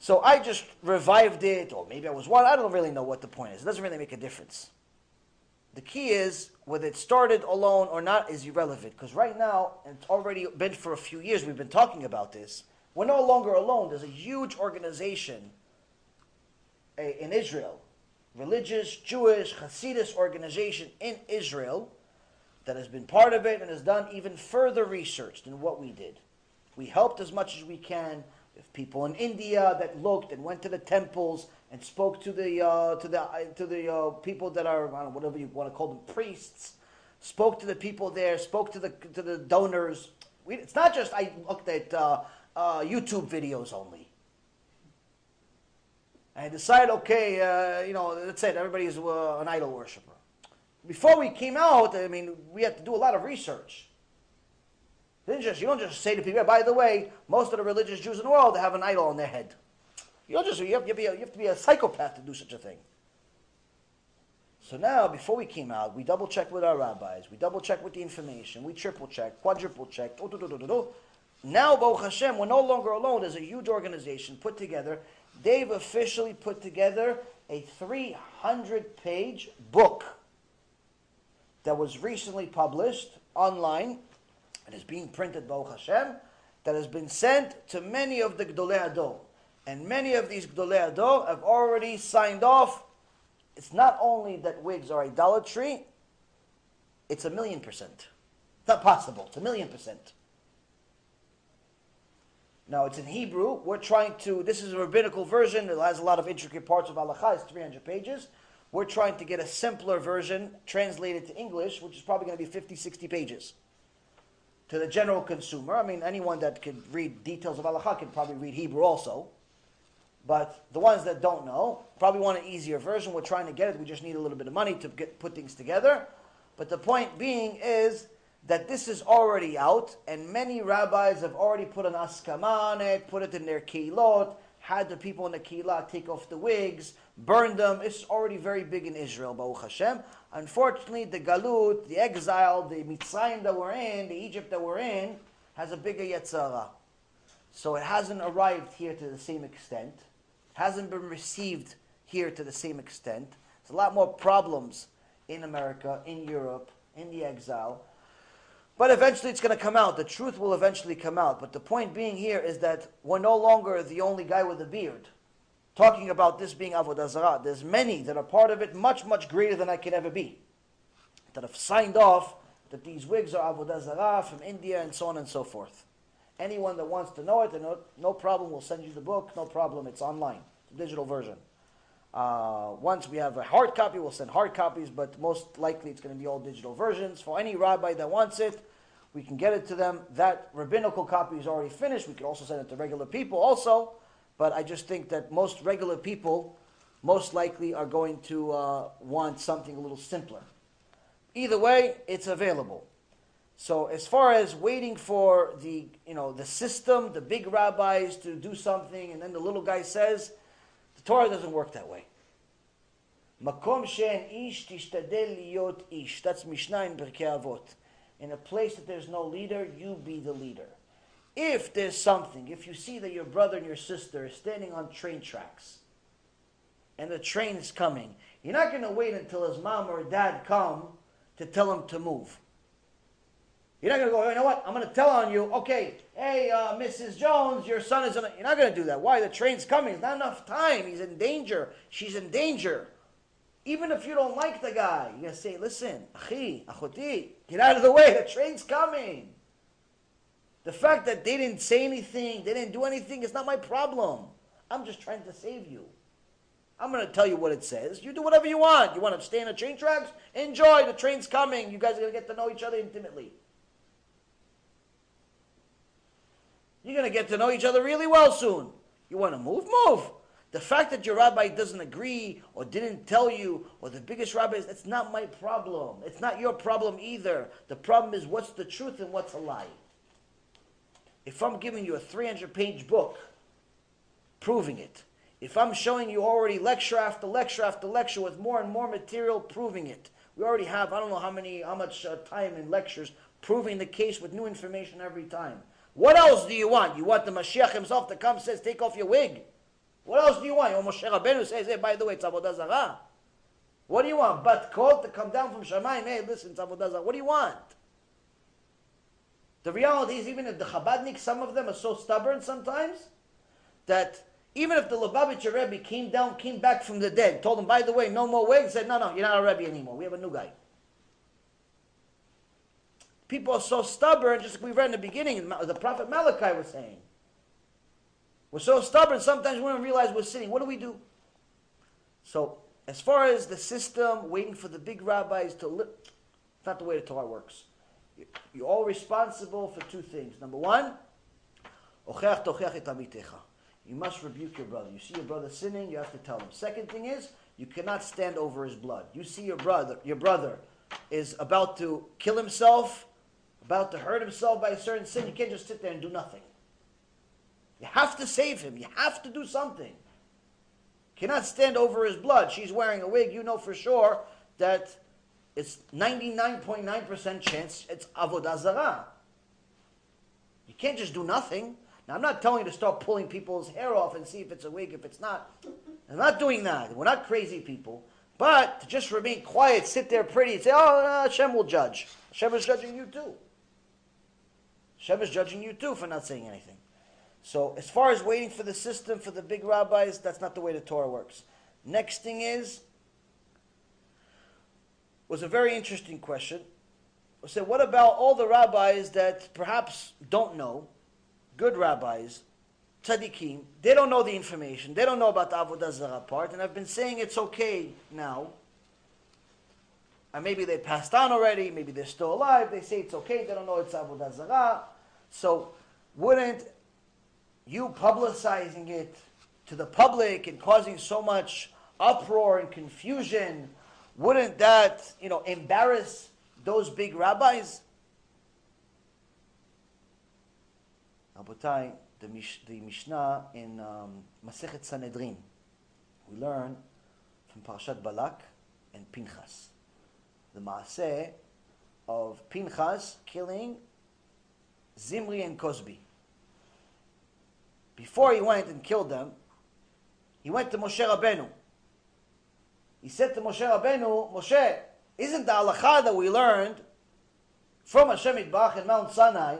So I just revived it, or maybe I was one. I don't really know what the point is. It doesn't really make a difference. The key is whether it started alone or not is irrelevant because right now, and it's already been for a few years, we've been talking about this. We're no longer alone. There's a huge organization in Israel, religious, Jewish, Hasidus organization in Israel that has been part of it and has done even further research than what we did. We helped as much as we can with people in India that looked and went to the temples and spoke to the uh, to the uh, to the uh, people that are know, whatever you want to call them priests. Spoke to the people there. Spoke to the to the donors. We, it's not just I looked at uh, YouTube videos only. I decided, okay, uh, you know, that's it. Everybody's uh, an idol worshiper. Before we came out, I mean, we had to do a lot of research. Didn't just, you don't just say to people, by the way, most of the religious Jews in the world have an idol on their head. You don't just, you have, you have, to, be a, you have to be a psychopath to do such a thing. So now, before we came out, we double checked with our rabbis, we double checked with the information, we triple checked, quadruple checked, now, Baruch Hashem, we're no longer alone. There's a huge organization put together. They've officially put together a 300 page book that was recently published online. and is being printed, Baruch Hashem, that has been sent to many of the Gedolei HaDor. And many of these Gedolei HaDor have already signed off. It's not only that wigs are idolatry, it's a million percent. It's not possible. It's a million percent. Now it's in Hebrew. We're trying to. This is a rabbinical version. It has a lot of intricate parts of halacha. It's 300 pages. We're trying to get a simpler version translated to English, which is probably going to be 50, 60 pages. To the general consumer, I mean, anyone that can read details of halacha can probably read Hebrew also. But the ones that don't know probably want an easier version. We're trying to get it. We just need a little bit of money to get, put things together. But the point being is that this is already out, and many rabbis have already put an askama on it, put it in their keylot, had the people in the keilah take off the wigs, burn them. It's already very big in Israel, Baruch Hashem. Unfortunately, the galut, the exile, the Mitzrayim that we're in, the Egypt that we're in, has a bigger Yetzer Hara. So it hasn't arrived here to the same extent hasn't been received here to the same extent. There's a lot more problems in America, in Europe, in the exile. But eventually it's going to come out. The truth will eventually come out. But the point being here is that we're no longer the only guy with a beard talking about this being Avodah Zarah. There's many that are part of it, much, much greater than I could ever be, that have signed off that these wigs are Avodah Zarah from India and so on and so forth. Anyone that wants to know it, no, no problem, we'll send you the book. No problem, it's online, digital version. Uh, once we have a hard copy, we'll send hard copies, but most likely it's going to be all digital versions. For any rabbi that wants it, we can get it to them. That rabbinical copy is already finished. We could also send it to regular people also, but I just think that most regular people most likely are going to uh, want something a little simpler. Either way, it's available. So as far as waiting for the you know the system, the big rabbis to do something, and then the little guy says, the Torah doesn't work that way. Makom ish ish. That's Mishnah in Pirkei Avot. In a place that there's no leader, you be the leader. If there's something, if you see that your brother and your sister are standing on train tracks, and the train is coming, you're not going to wait until his mom or dad come to tell him to move. You're not going to go, you know what? I'm going to tell on you, okay, hey, uh, Mrs. Jones, your son is in. You're not going to do that. Why? The train's coming. It's not enough time. He's in danger. She's in danger. Even if you don't like the guy, you're going to say, listen, achi, achoti, get out of the way. The train's coming. The fact that they didn't say anything, they didn't do anything, is not my problem. I'm just trying to save you. I'm going to tell you what it says. You do whatever you want. You want to stay in the train tracks? Enjoy. The train's coming. You guys are going to get to know each other intimately. You're going to get to know each other really well soon. You want to move? Move. The fact that your rabbi doesn't agree or didn't tell you, or the biggest rabbi is, that's not my problem. It's not your problem either. The problem is what's the truth and what's a lie. If I'm giving you a 300 page book proving it, if I'm showing you already lecture after lecture after lecture with more and more material proving it, we already have, I don't know how many, how much uh, time in lectures proving the case with new information every time. What else do you want? You want the Mashiach himself to come says, take off your wig. What else do you want? Or Moshe Rabbeinu says, hey, by the way, it's Avodah Zarah. What do you want? Bat Kol to come down from Shamayim, hey, listen, it's Avodah Zarah. What do you want? The reality is, even if the Chabadnik, some of them are so stubborn sometimes, that even if the Lubavitcher Rebbe came down, came back from the dead, told them, by the way, no more wigs, said, no, no, you're not a Rebbe anymore. We have a new guy. People are so stubborn, just like we read in the beginning, the prophet Malachi was saying. We're so stubborn, sometimes we don't realize we're sinning. What do we do? So, as far as the system, waiting for the big rabbis to live, it's not the way the Torah works. You're all responsible for two things. Number one, you must rebuke your brother. You see your brother sinning, you have to tell him. Second thing is, you cannot stand over his blood. You see your brother, your brother is about to kill himself, about to hurt himself by a certain sin, you can't just sit there and do nothing. You have to save him. You have to do something. You cannot stand over his blood. She's wearing a wig. You know for sure that it's 99.9% chance it's avodah zarah. You can't just do nothing. Now, I'm not telling you to start pulling people's hair off and see if it's a wig, if it's not. I'm not doing that. We're not crazy people. But to just remain quiet, sit there pretty, and say, oh, Hashem will judge. Hashem is judging you too. Hashem is judging you too for not saying anything. So, as far as waiting for the system, for the big rabbis, that's not the way the Torah works. Next thing is, was a very interesting question. I So what about all the rabbis that perhaps don't know, good rabbis, tzaddikim, they don't know the information, they don't know about the Avodah Zarah part, and I've been saying it's okay now, and maybe they passed on already, maybe they're still alive, they say it's okay, they don't know it's Avodah Zarah, so wouldn't you publicizing it to the public and causing so much uproar and confusion, wouldn't that, you know, embarrass those big rabbis? Rabotai, the, Mish, the Mishnah in um, Masechet Sanhedrin, we learn from Parashat Balak and Pinchas, the Maaseh of Pinchas killing Zimri and Cosbi. Before he went and killed them, he went to Moshe Rabbeinu. He said to Moshe Rabbeinu, Moshe, isn't the halacha that we learned from Hashem Yitbarach in Mount Sinai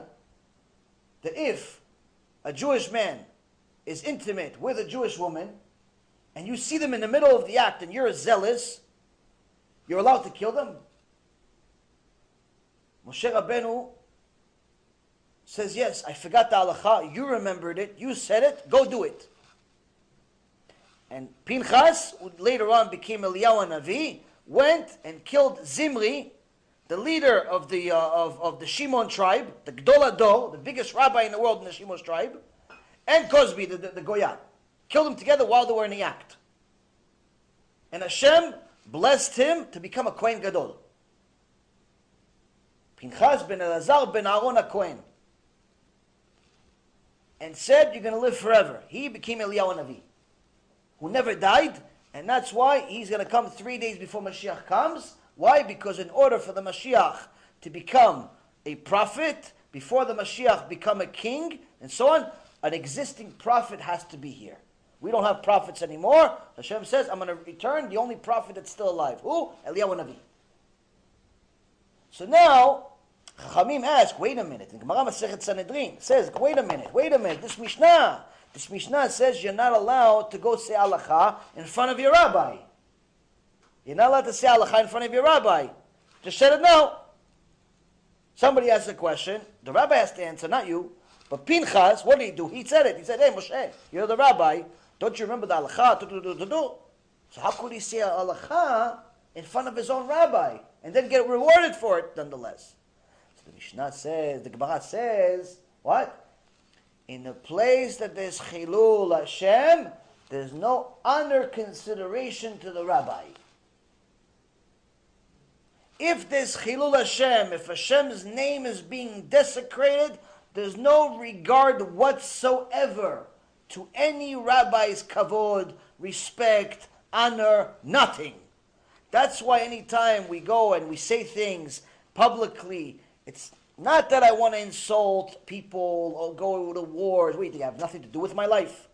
that if a Jewish man is intimate with a Jewish woman and you see them in the middle of the act and you're a zealous, you're allowed to kill them? Moshe Rabbeinu says, Yes, I forgot the halacha. You remembered it. You said it. Go do it. And Pinchas, who later on became Eliyahu Navi, went and killed Zimri, the leader of the, uh, of, of the Shimon tribe, the Gdol the biggest rabbi in the world in the Shimon tribe, and Cosbi, the, the, the. Killed them together while they were in the act. And Hashem blessed him to become a Kohen Gadol. Pinchas ben Elazar ben Aaron a Kohen and said, You're going to live forever. He became Eliyahu Navi, who never died, and that's why he's going to come three days before Mashiach comes. Why? Because in order for the Mashiach to become a prophet, before the Mashiach become a king, and so on, an existing prophet has to be here. We don't have prophets anymore. Hashem says, I'm going to return the only prophet that's still alive. Who? Eliyahu Navi. So now, Chachamim ask, wait a minute. The Gemara Masechet Sanhedrin says, wait a minute, wait a minute. This Mishnah, this Mishnah says you're not allowed to go say halacha in front of your rabbi. You're not allowed to say halacha in front of your rabbi. Just said it now. Somebody asks a question. The rabbi has to answer, not you. But Pinchas, what did he do? He said it. He said, hey, Moshe, you're the rabbi. Don't you remember the halacha? So how could he say halacha in front of his own rabbi and then get rewarded for it nonetheless? The Mishnah says, the Gemara says, what? In a place that there's Chilul Hashem, there's no honor consideration to the rabbi. If there's Chilul Hashem, if Hashem's name is being desecrated, there's no regard whatsoever to any rabbi's kavod, respect, honor, nothing. That's why anytime we go and we say things publicly it's not that I want to insult people or go to wars. Wait, they have nothing to do with my life.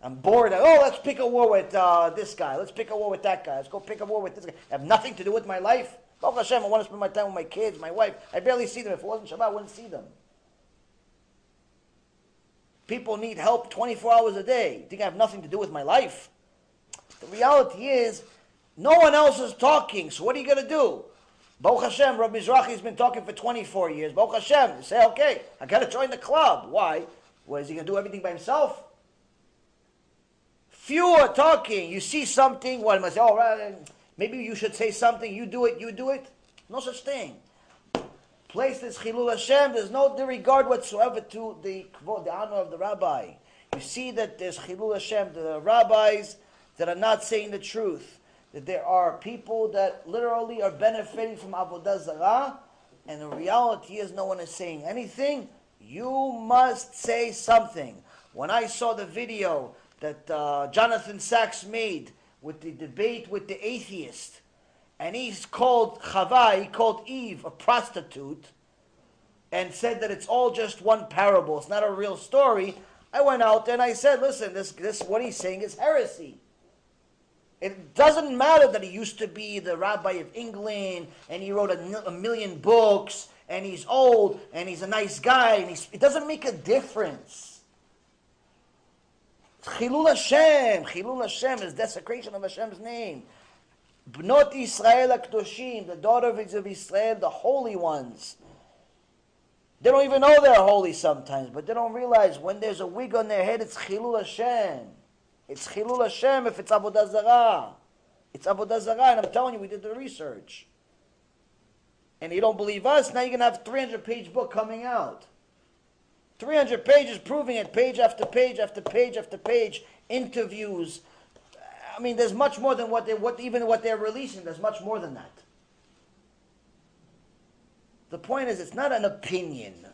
I'm bored. Oh, let's pick a war with uh, this guy. Let's pick a war with that guy. Let's go pick a war with this guy. I have nothing to do with my life. Baruch Hashem, I want to spend my time with my kids, my wife. I barely see them. If it wasn't Shabbat, I wouldn't see them. People need help 24 hours a day. You think I have nothing to do with my life? The reality is, no one else is talking, so what are you going to do? Baruch Hashem, Rabbi Mizrahi's been talking for 24 years. Baruch Hashem, you say, okay, I got to join the club. Why? What, is he going to do everything by himself? Few are talking. You see something, what, must say, oh, right, maybe you should say something. You do it, you do it. No such thing. Place this Chilul Hashem, there's no regard whatsoever to the, the honor of the rabbi. You see that there's Chilul Hashem, the rabbis that are not saying the truth that there are people that literally are benefiting from Avodah Zarah, and the reality is no one is saying anything, you must say something. When I saw the video that uh, Jonathan Sacks made with the debate with the atheist, and he's called Chava, he called Eve a prostitute, and said that it's all just one parable, it's not a real story. I went out and I said, listen, this, this what he's saying is heresy. It doesn't matter that he used to be the rabbi of England and he wrote a, a million books and he's old and he's a nice guy and it doesn't make a difference. Chilul Hashem, Chilul Hashem is desecration of Hashem's name. Bnot Israel Akdoshim, the daughters of Israel, the holy ones. They don't even know they're holy sometimes, but they don't realize when there's a wig on their head, it's Chilul Hashem. It's Chilul Hashem if it's Avodah Zarah. It's Avodah Zarah, and I'm telling you, we did the research. And you don't believe us, now you're going to have a 300 page book coming out. 300 pages proving it, page after page after page after page, interviews. I mean, there's much more than what they, what even what they're releasing. There's much more than that. The point is, it's not an opinion.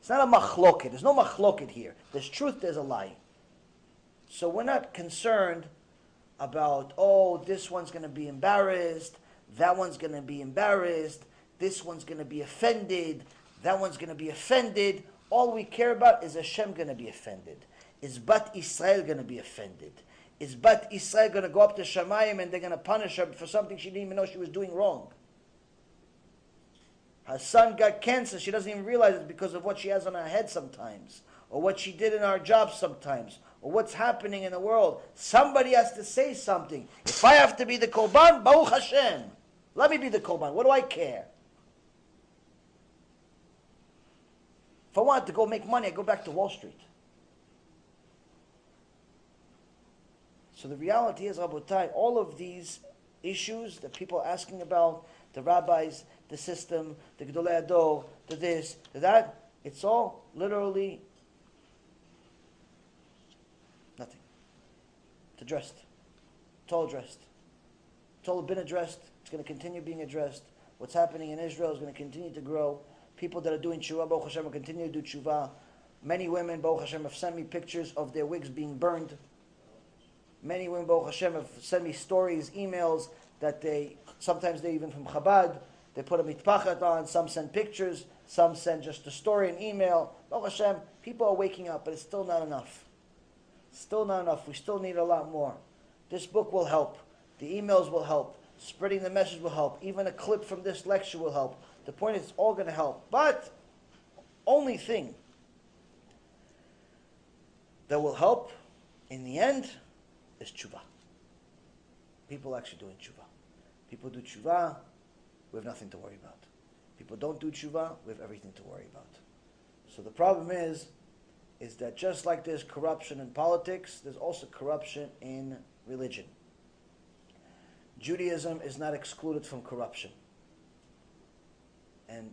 It's not a machloket. There's no machloket here. There's truth. There's a lie. So we're not concerned about oh, this one's going to be embarrassed, that one's going to be embarrassed, this one's going to be offended, that one's going to be offended. All we care about is Hashem going to be offended. Is Bat Israel going to be offended? Is Bat Israel going to go up to Shamayim and they're going to punish her for something she didn't even know she was doing wrong? Her son got cancer. She doesn't even realize it because of what she has on her head sometimes, or what she did in our job sometimes, or what's happening in the world. Somebody has to say something. If I have to be the Korban, Baruch Hashem. Let me be the Korban. What do I care? If I wanted to go make money, I go back to Wall Street. So the reality is, Rabotai, all of these issues that people are asking about, the rabbis, the system, the Gedolei HaDor, the this, the that, it's all literally It's all addressed. It's all been addressed. It's going to continue being addressed. What's happening in Israel is going to continue to grow. People that are doing tshuva, Baruch Hashem, will continue to do tshuva. Many women, Baruch Hashem, have sent me pictures of their wigs being burned. Many women, Baruch Hashem, have sent me stories, emails that they, sometimes they even from Chabad, they put a mitpachat on, some send pictures, some send just a story, an email. Baruch Hashem, people are waking up, but it's still not enough. Still not enough. We still need a lot more. This book will help. The emails will help. Spreading the message will help. Even a clip from this lecture will help. The point is, it's all going to help. But, only thing that will help in the end is tshuva. People actually doing tshuva. People do tshuva, we have nothing to worry about. People don't do tshuva, we have everything to worry about. So the problem is, is that just like there's corruption in politics, there's also corruption in religion. Judaism is not excluded from corruption. And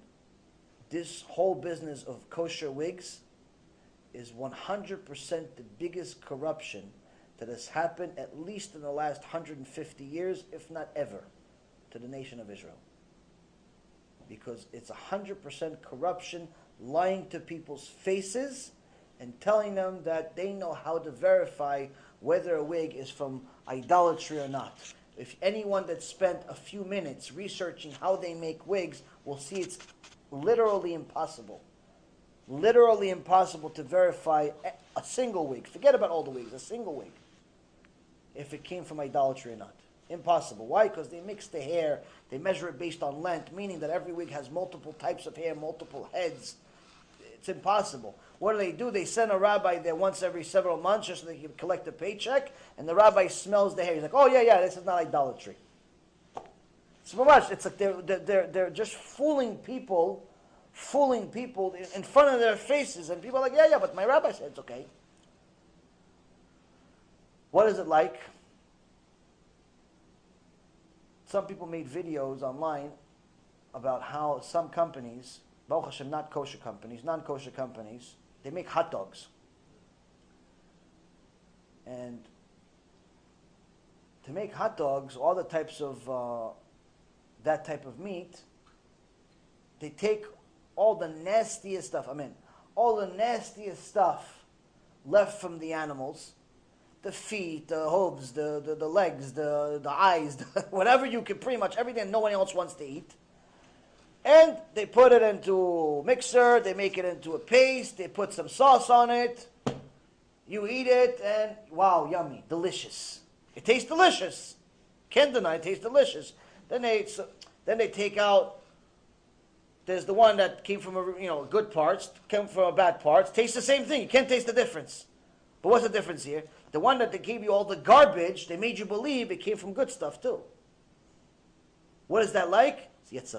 this whole business of kosher wigs is 100% the biggest corruption that has happened at least in the last 150 years, if not ever, to the nation of Israel. Because it's 100% corruption, lying to people's faces and telling them that they know how to verify whether a wig is from idolatry or not. If anyone that spent a few minutes researching how they make wigs will see it's literally impossible. Literally impossible to verify a single wig. Forget about all the wigs, a single wig. If it came from idolatry or not. Impossible. Why? Because they mix the hair, they measure it based on length, meaning that every wig has multiple types of hair, multiple heads. It's impossible. What do they do? They send a rabbi there once every several months just so they can collect a paycheck, and the rabbi smells the hair. He's like, oh, yeah, yeah, this is not idolatry. So much, it's like they're, they're, they're just fooling people, fooling people in front of their faces, and people are like, yeah, yeah, but my rabbi said it's okay. What is it like? Some people made videos online about how some companies, Baruch Hashem, not kosher companies, non-kosher companies, they make hot dogs. And to make hot dogs, all the types of uh, that type of meat, they take all the nastiest stuff. I mean, all the nastiest stuff left from the animals the feet, the hooves, the, the, the legs, the, the eyes, the, whatever you can, pretty much everything no one else wants to eat. And they put it into mixer, they make it into a paste, they put some sauce on it. You eat it, and wow, yummy, delicious. It tastes delicious. Can't deny it tastes delicious. Then they, then they take out. There's the one that came from a, you know good parts, came from a bad parts. Tastes the same thing. You can't taste the difference. But what's the difference here? The one that they gave you all the garbage, they made you believe it came from good stuff too. What is that like? It's.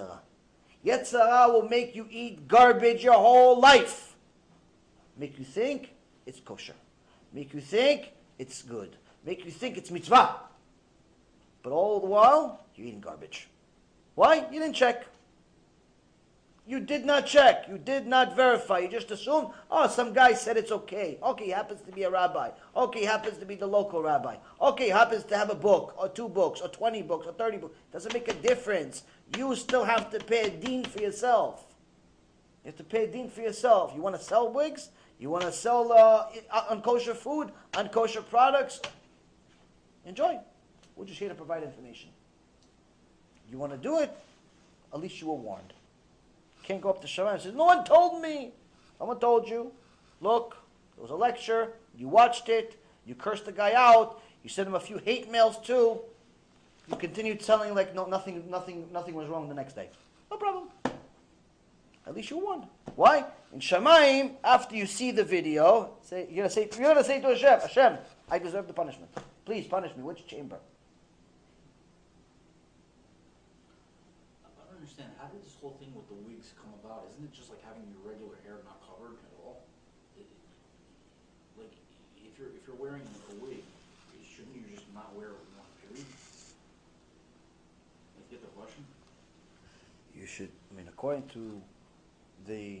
Yetzer Hara will make you eat garbage your whole life. Make you think it's kosher. Make you think it's good. Make you think it's mitzvah. But all the while, you're eating garbage. Why? You didn't check. You did not check. You did not verify. You just assumed, oh, some guy said it's okay. Okay, he happens to be a rabbi. Okay, he happens to be the local rabbi. Okay, he happens to have a book, or two books, or 20 books, or 30 books. Doesn't make a difference. You still have to pay a deen for yourself. You have to pay a deen for yourself. You want to sell wigs? You want to sell uh, unkosher food, unkosher products? Enjoy. We're just here to provide information. You want to do it? At least you were warned. Can't go up to Shamayim and say, No one told me. Someone told you. Look, it was a lecture. You watched it. You cursed the guy out. You sent him a few hate mails too. You continued selling like no, nothing, nothing, nothing was wrong the next day. No problem. At least you won. Why? In Shamayim, after you see the video, say you're gonna say you're gonna say to Hashem, Hashem, I deserve the punishment. Please punish me. Which chamber? I don't understand. How did this whole thing with the wigs come about? Isn't it just like having your regular hair not covered at all? It- Like, if you're, if you're wearing a wig, shouldn't you just not wear one period? Like, get the question? You should. I mean, according to the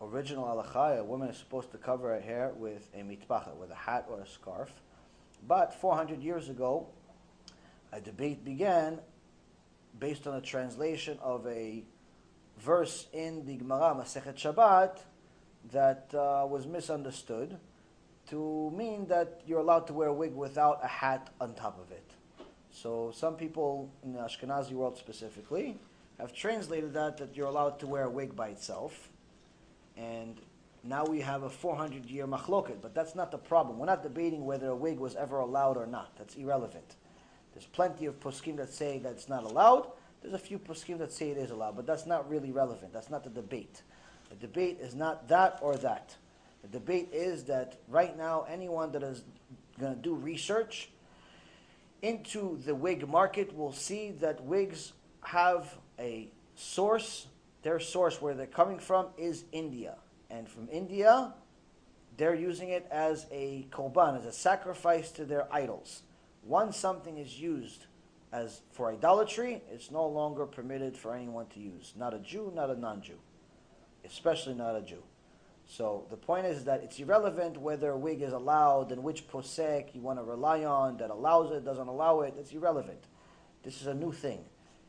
original halacha, a woman is supposed to cover her hair with a mitpacha, with a hat or a scarf. But 400 years ago, a debate began based on a translation of a verse in the Gemara Masechet Shabbat that uh, was misunderstood to mean that you're allowed to wear a wig without a hat on top of it. So some people in the Ashkenazi world specifically have translated that that you're allowed to wear a wig by itself, and now we have a 400 year machloket. But that's not the problem. We're not debating whether a wig was ever allowed or not. That's irrelevant. There's plenty of poskim that say that it's not allowed. There's a few poskim that say it is allowed, but that's not really relevant. That's not the debate. The debate is not that or that. The debate is that right now, anyone that is going to do research into the wig market will see that wigs have a source. Their source, where they're coming from, is India. And from India, they're using it as a korban, as a sacrifice to their idols. Once something is used as for idolatry, it's no longer permitted for anyone to use. Not a Jew, not a non-Jew, especially not a Jew. So the point is that it's irrelevant whether a wig is allowed and which posek you want to rely on that allows it, doesn't allow it. It's irrelevant. This is a new thing.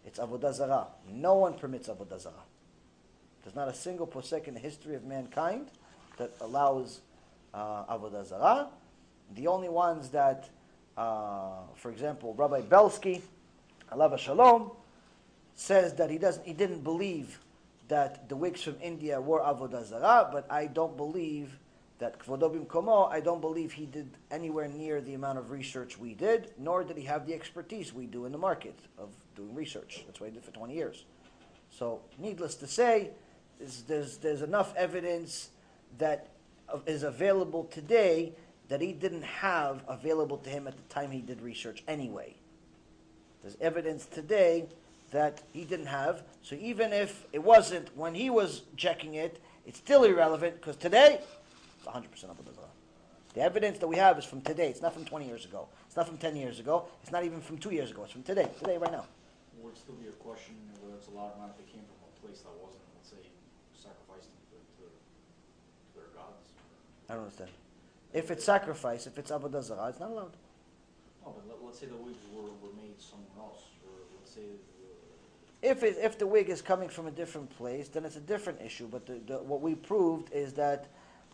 It's avodah zarah. No one permits avodah zarah. There's not a single posek in the history of mankind that allows uh, avodah zarah. The only ones that, uh, for example, Rabbi Belsky, Alav HaShalom, says that he doesn't, he didn't believe that the wigs from India were avodah zarah, but I don't believe that Kvodo Bimkomo, I don't believe he did anywhere near the amount of research we did, nor did he have the expertise we do in the market of doing research. That's what he did for 20 years. So, needless to say, there's, there's enough evidence that is available today that he didn't have available to him at the time he did research anyway. There's evidence today that he didn't have. So even if it wasn't when he was checking it, it's still irrelevant because today it's 100% Avodah Zarah. The evidence that we have is from today. It's not from 20 years ago. It's not from 10 years ago. It's not even from two years ago. It's from today. Today, right now. Would it still be a question whether it's allowed or not if it came from a place that wasn't, let's say, sacrificing to, to, to their gods? I don't understand. If it's sacrifice, if it's Avodah Zarah, it's not allowed. No, but let, let's say the wigs were, were made somewhere else, or let's say, If, it, if the wig is coming from a different place, then it's a different issue. But the, the, what we proved is that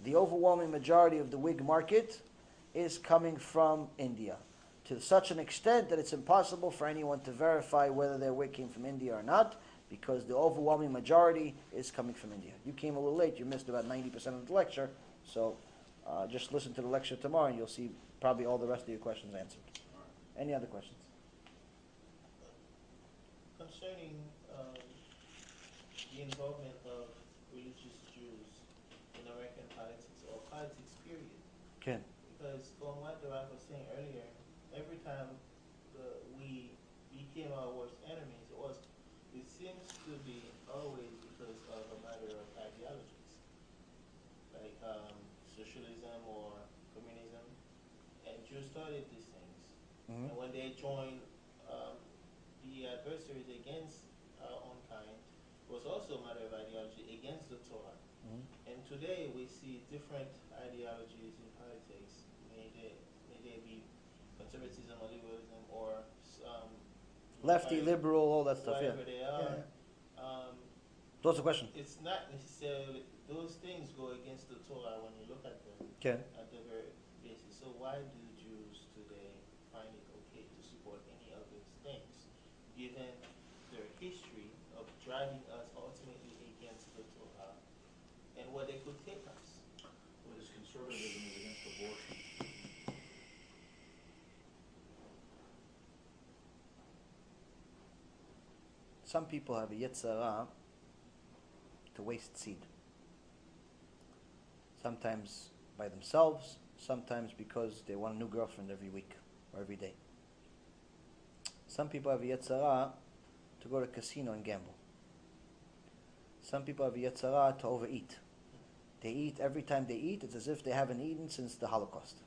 the overwhelming majority of the wig market is coming from India to such an extent that it's impossible for anyone to verify whether their wig came from India or not because the overwhelming majority is coming from India. You came a little late, you missed about 90% of the lecture, so uh, just listen to the lecture tomorrow and you'll see probably all the rest of your questions answered. Any other questions? Concerning um, the involvement of religious Jews in American politics or politics period, Ken? because from what the was saying earlier, every time the, we became our worst enemies, it was to be always because of a matter of ideologies, like um, socialism or communism, and Jews started these things. Mhm. And when they joined um, the adversaries against our own kind, it was also a matter of ideology against the Torah. Mhm. And today we see different ideologies in politics. May they, may they be conservatism or liberalism or um, Lefty, whatever- liberal, all that stuff. Yeah. Whatever they are. Um, What's the question? it's not necessarily, those things go against the Torah when you look at them Okay. at the very basis. So why do Jews today find it okay to support any of these things, given their history of driving us ultimately against the Torah and where they could take us? What is conservatism is against abortion. Some people have a Yetzer Hara to waste seed. Sometimes by themselves, sometimes because they want a new girlfriend every week or every day. Some people have a Yetzer Hara to go to a casino and gamble. Some people have a Yetzer Hara to overeat. They eat every time they eat, it's as if they haven't eaten since the Holocaust.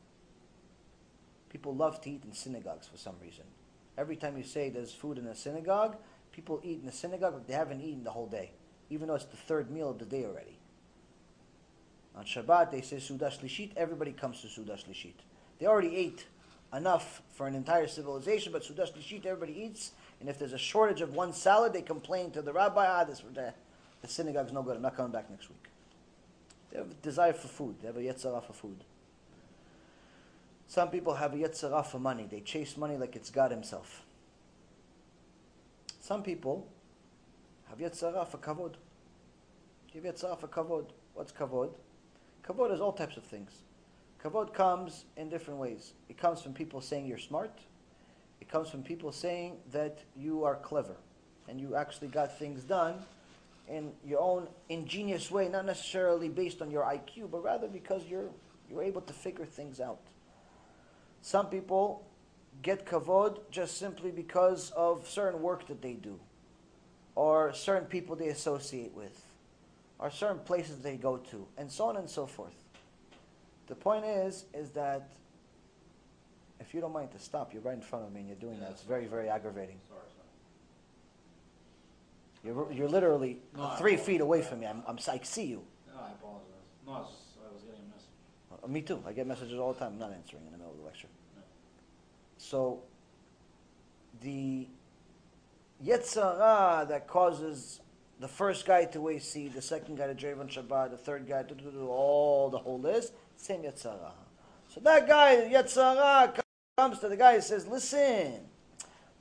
People love to eat in synagogues for some reason. Every time you say there's food in a synagogue, people eat in the synagogue, but they haven't eaten the whole day, even though it's the third meal of the day already. On Shabbat, they say Seudah Shlishit, everybody comes to Seudah Shlishit. They already ate enough for an entire civilization, but Seudah Shlishit, everybody eats, and if there's a shortage of one salad, they complain to the rabbi, ah, this, the, the synagogue's no good, I'm not coming back next week. They have a desire for food, they have a Yetzer Hara for food. Some people have a Yetzer Hara for money, they chase money like it's God Himself. Some people have Yetzer Hara for kavod. Give Yetzer Hara for kavod. What's kavod? Kavod is all types of things. Kavod comes in different ways. It comes from people saying you're smart. It comes from people saying that you are clever and you actually got things done in your own ingenious way, not necessarily based on your IQ, but rather because you're you're able to figure things out. Some people get kavod just simply because of certain work that they do, or certain people they associate with, or certain places they go to, and so on and so forth. The point is, is that if you don't mind to stop, you're right in front of me and you're doing Yeah, that. It's very, very aggravating. Sorry, sorry. You're, you're literally No, three feet away from me. I'm, I'm, I see you. No, I apologize. No, I was, I was getting a message. Uh, me too. I get messages all the time. I'm not answering in the middle of the lecture. So, the Yetzer Hara that causes the first guy to waste seed, the second guy to drive on Shabbat, the third guy to do all the whole list, same Yetzer Hara. So that guy, Yetzer Hara, comes to the guy and says, listen,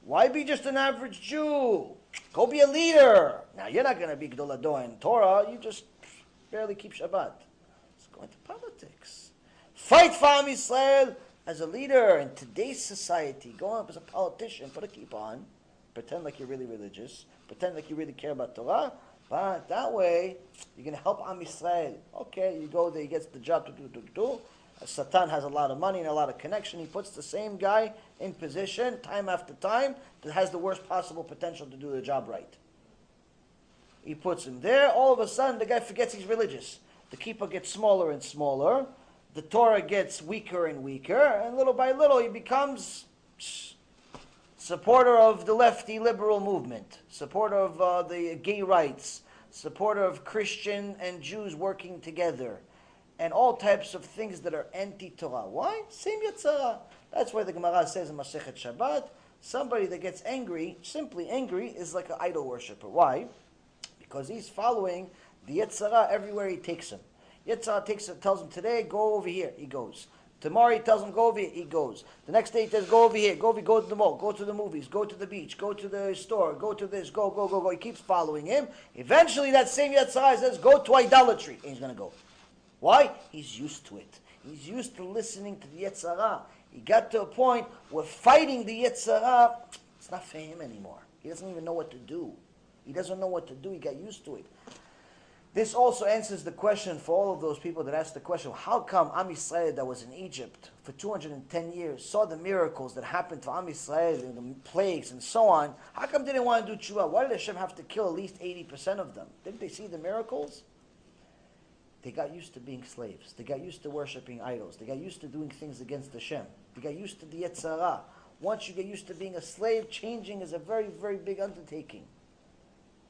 why be just an average Jew? Go be a leader. Now, you're not going to be Gadol HaDor in Torah. You just barely keep Shabbat. Let's go into politics. Fight for Am Yisrael as a leader in today's society. Go up as a politician, put a kippah on, pretend like you're really religious, pretend like you really care about Torah, but that way you're going to help Am Yisrael. Okay, you go there, he gets the job to do, do, do, Satan has a lot of money and a lot of connection. He puts the same guy in position time after time that has the worst possible potential to do the job right. He puts him there. All of a sudden, the guy forgets he's religious. The keeper gets smaller and smaller. The Torah gets weaker and weaker. And little by little, he becomes supporter of the lefty liberal movement, supporter of uh, the gay rights, supporter of Christian and Jews working together, and all types of things that are anti-Torah. Why? Same Yetzer Hara. That's why the Gemara says in Masechet Shabbat, somebody that gets angry, simply angry, is like an idol worshiper. Why? Because he's following the Yetzer Hara everywhere he takes him. Yetzer Hara takes tells him today, go over here. He goes. Tomorrow he tells him go over here. He goes. The next day he says go over here. Go over, go to the mall. Go to the movies. Go to the beach. Go to the store. Go to this. Go go go go. He keeps following him. Eventually that same Yetzer Hara says go to idolatry. And he's going to go. Why? He's used to it. He's used to listening to the Yetzer Hara. He got to a point where fighting the Yetzer Hara, it's not for him anymore. He doesn't even know what to do. He doesn't know what to do. He got used to it. This also answers the question for all of those people that asked the question: How come Am Yisrael that was in Egypt for 210 years saw the miracles that happened to Am Yisrael and the plagues and so on? How come they didn't want to do tshuva? Why did Hashem have to kill at least 80% of them? Didn't they see the miracles? They got used to being slaves. They got used to worshiping idols. They got used to doing things against Hashem. They got used to the Yetzer Hara. Once you get used to being a slave, changing is a very, very big undertaking.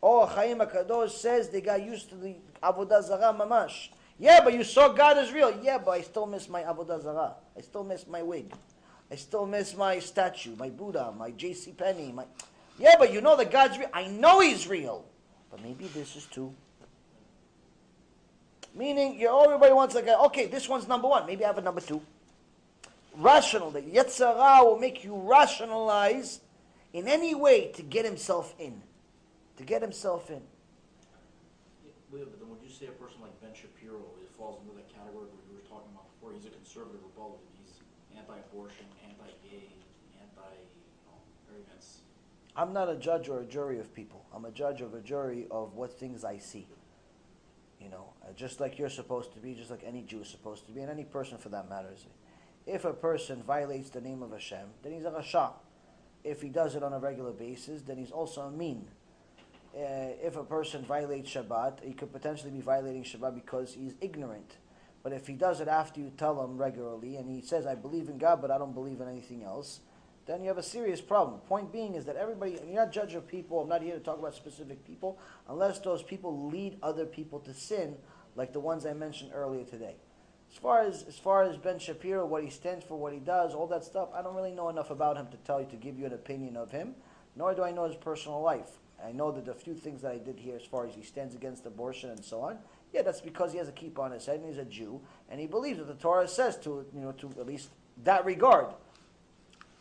Oh, Chaim HaKadosh says they got used to the Avodah Zarah mamash. Yeah, but you saw God is real. Yeah, but I still miss my Avodah Zarah. I still miss my wig. I still miss my statue, my Buddha, my J.C. Penney. My... Yeah, but you know that God's real. I know He's real. But maybe this is too. Meaning, you everybody wants like, a, okay, this one's number one. Maybe I have a number two. Rational. The Yetzer Hara will make you rationalize in any way to get himself in. To get himself in. Yeah, but then would you say a person like Ben Shapiro falls into that category where you were talking about before? He's a conservative Republican. He's anti-abortion, anti-gay, anti, you know, very against. I'm not a judge or a jury of people. I'm a judge of a jury of what things I see. You know, uh, just like you're supposed to be, just like any Jew is supposed to be, and any person for that matter is. If a person violates the name of Hashem, then he's a rasha. If he does it on a regular basis, then he's also a mean. Uh, if a person violates Shabbat, he could potentially be violating Shabbat because he's ignorant. But if he does it after you tell him regularly, and he says, "I believe in God, but I don't believe in anything else," then you have a serious problem. Point being is that everybody, you're not judge of people. I'm not here to talk about specific people, unless those people lead other people to sin, like the ones I mentioned earlier today. As far as as far as Ben Shapiro, what he stands for, what he does, all that stuff, I don't really know enough about him to tell you to give you an opinion of him. Nor do I know his personal life. I know that the few things that I did here, as far as he stands against abortion and so on, yeah, that's because he has a kippah on his head and he's a Jew and he believes what the Torah says to you know to at least that regard.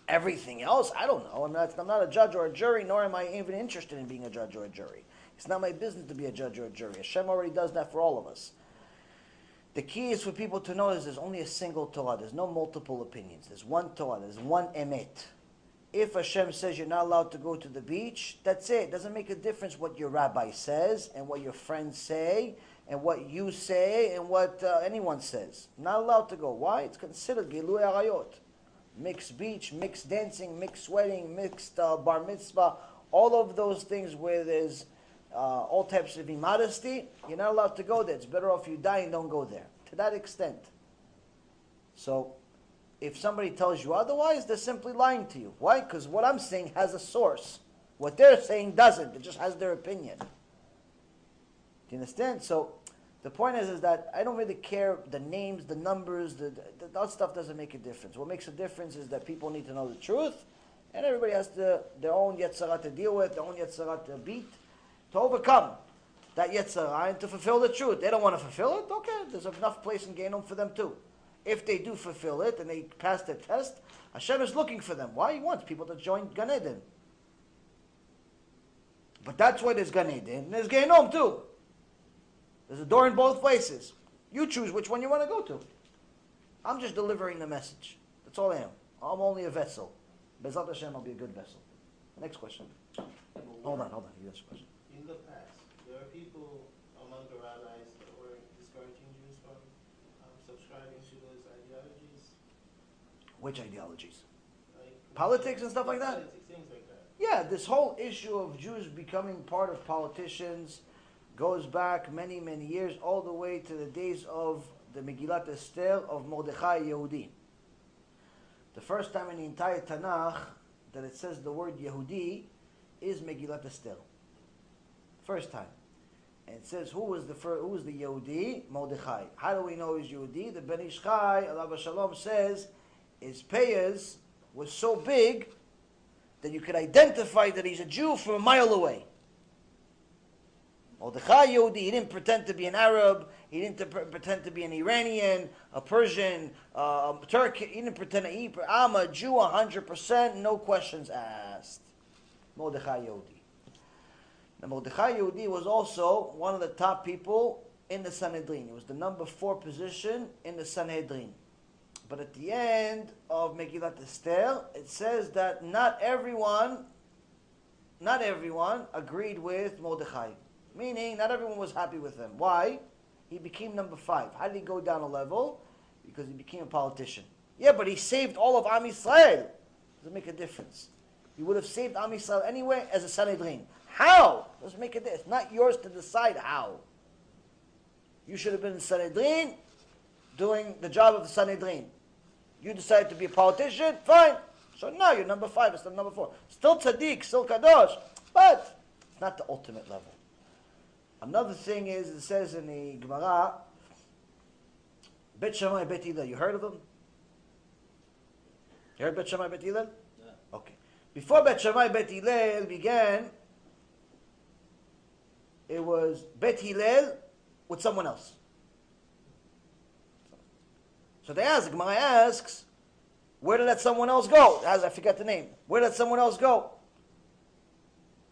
Everything else, I don't know. I'm not, I'm not a judge or a jury, nor am I even interested in being a judge or a jury. It's not my business to be a judge or a jury. Hashem already does that for all of us. The key is for people to know is there's only a single Torah. There's no multiple opinions. There's one Torah. There's one emet. If Hashem says you're not allowed to go to the beach, that's it. It doesn't make a difference what your rabbi says and what your friends say and what you say and what uh, anyone says. Not allowed to go. Why? It's considered Gilui Arayot. Mixed beach, mixed dancing, mixed wedding, mixed uh, bar mitzvah, all of those things where there's uh, all types of immodesty, you're not allowed to go there. It's better off you die and don't go there. To that extent. So, if somebody tells you otherwise, they're simply lying to you. Why? Because what I'm saying has a source. What they're saying doesn't. It just has their opinion. Do you understand? So, the point is, is that I don't really care the names, the numbers, the, the, that stuff doesn't make a difference. What makes a difference is that people need to know the truth, and everybody has to, their own Yetzer Hara to deal with, their own Yetzer Hara to beat, to overcome that Yetzer Hara and to fulfill the truth. They don't want to fulfill it? Okay, there's enough place in Gehenom for them too. If they do fulfill it and they pass the test, Hashem is looking for them. Why? He wants people to join Gan Eden. But that's why there's Gan Eden, there's Gehenom too. There's a door in both places. You choose which one you want to go to. I'm just delivering the message. That's all I am. I'm only a vessel. Be'ezrat Hashem, I'll be a good vessel. Next question. Hold on, hold on. You ask question. In the past, there are people among the rabbis that were discouraging Jews from um, subscribing to those ideologies, Which ideologies? like Politics and stuff like that? Politics, like that. Yeah, this whole issue of Jews becoming part of politicians goes back many, many years, all the way to the days of the Megillat Esther of Mordechai Yehudi. The first time in the entire Tanakh that it says the word Yehudi is Megillat Esther. First time. And it says who was the first, who was the Yehudi? Mordechai. How do we know he's Yehudi? The Ben Ish Chai, Alav HaShalom, says his payers was so big that you could identify that he's a Jew from a mile away. Mordechai Yehudi, he didn't pretend to be an Arab, he didn't pretend to be an Iranian, a Persian, uh, a Turk, he didn't pretend to be, I'm a Jew 100%, no questions asked. Mordechai Yehudi. Now Mordechai Yehudi was also one of the top people in the Sanhedrin. He was the number four position in the Sanhedrin. But at the end of Megillat Esther, it says that not everyone, not everyone agreed with Mordechai. Meaning, not everyone was happy with him. Why? He became number five. How did he go down a level? Because he became a politician. Yeah, but he saved all of Am Yisrael. Doesn't make a difference. He would have saved Am Yisrael anyway as a Sanhedrin. How? Doesn't make a difference. Not yours to decide how. You should have been in Sanhedrin doing the job of the Sanhedrin. You decide to be a politician, fine. So now you're number five instead of number four. Still tzaddik, still kadosh, but it's not the ultimate level. Another thing is, it says in the Gemara, Bet Shammai, Bet Hillel. You heard of them? You heard Bet Shammai, Bet Hillel? Yeah. Okay. Before Bet Shammai, Bet Hillel began, it was Bet Hillel with someone else. So they ask, Gemara asks, where did that someone else go? As I forget the name. Where did someone else go?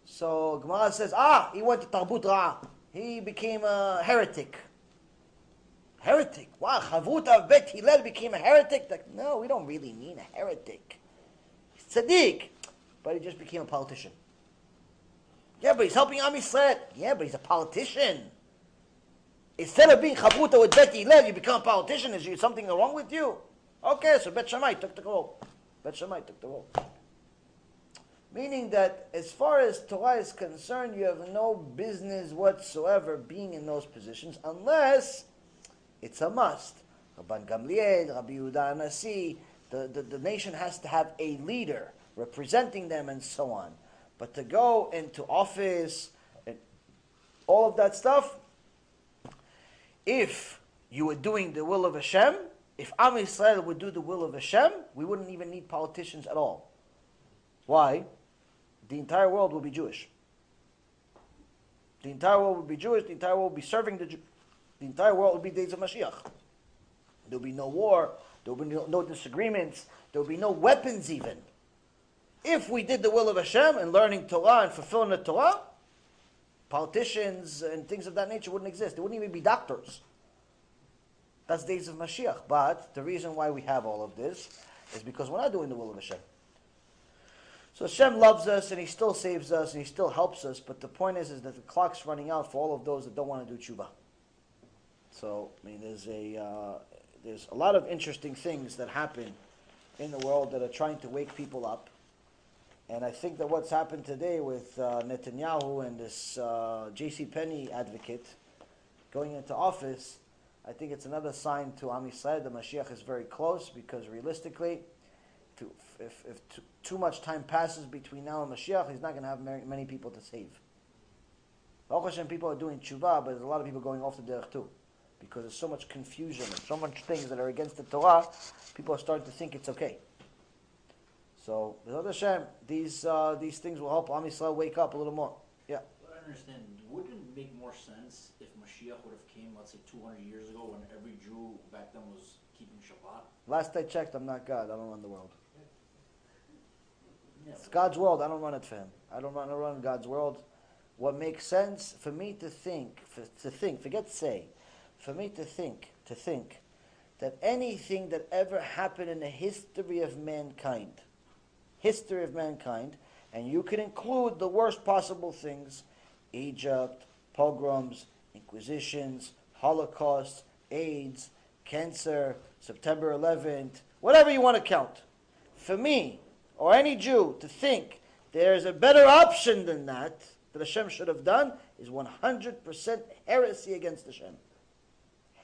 So Gemara says, ah, he went to Tarbut Ra'ah. He became a heretic. Heretic? Wow, Chavuta Bet Hillel became a heretic? Like, no, we don't really mean a heretic. He's tzaddik, but he just became a politician. Yeah, but he's helping Am. Yeah, but he's a politician. Instead of being Chavuta with Bet Hillel, you become a politician. Is something wrong with you? Okay, so Bet Shammai took the role. Bet Shammai took the role. Meaning that as far as Torah is concerned, you have no business whatsoever being in those positions unless it's a must. Rabban Gamliel, Rabbi Yehuda Anasi, the, the, the nation has to have a leader representing them and so on. But to go into office and all of that stuff, if you were doing the will of Hashem, if Am Yisrael would do the will of Hashem, we wouldn't even need politicians at all. Why? The entire world will be Jewish. The entire world will be Jewish. The entire world will be serving the Jew. The entire world will be days of Mashiach. There will be no war. There will be no, no disagreements. There will be no weapons even. If we did the will of Hashem and learning Torah and fulfilling the Torah, politicians and things of that nature wouldn't exist. There wouldn't even be doctors. That's days of Mashiach. But the reason why we have all of this is because we're not doing the will of Hashem. So Hashem loves us and He still saves us and He still helps us. But the point is, is that the clock's running out for all of those that don't want to do tshuva. So I mean, there's a uh, there's a lot of interesting things that happen in the world that are trying to wake people up. And I think that what's happened today with uh, Netanyahu and this uh, J.C. Penney advocate going into office, I think it's another sign to Am Yisrael the Mashiach is very close because realistically, to, if, if too, too much time passes between now and Mashiach, he's not going to have many, people to save. Baruch Hashem, people are doing tshuva, but there's a lot of people going off the derech too. Because there's so much confusion and so much things that are against the Torah, people are starting to think it's okay. So, B'ezrat Hashem, these, uh, these things will help Am Yisrael wake up a little more. Yeah. But I understand, wouldn't it make more sense if Mashiach would have came, let's say, 200 years ago when every Jew back then was keeping Shabbat? Last I checked, I'm not God. I don't run the world. Yeah, It's God's world. I don't run it for Him. I don't run, I run God's world. What makes sense for me to think, for, to think, forget say, for me to think, to think that anything that ever happened in the history of mankind, history of mankind, and you can include the worst possible things, Egypt, pogroms, inquisitions, holocausts, AIDS, cancer, September 11th, whatever you want to count. For me, or any Jew, to think there's a better option than that, that Hashem should have done, is 100% heresy against Hashem.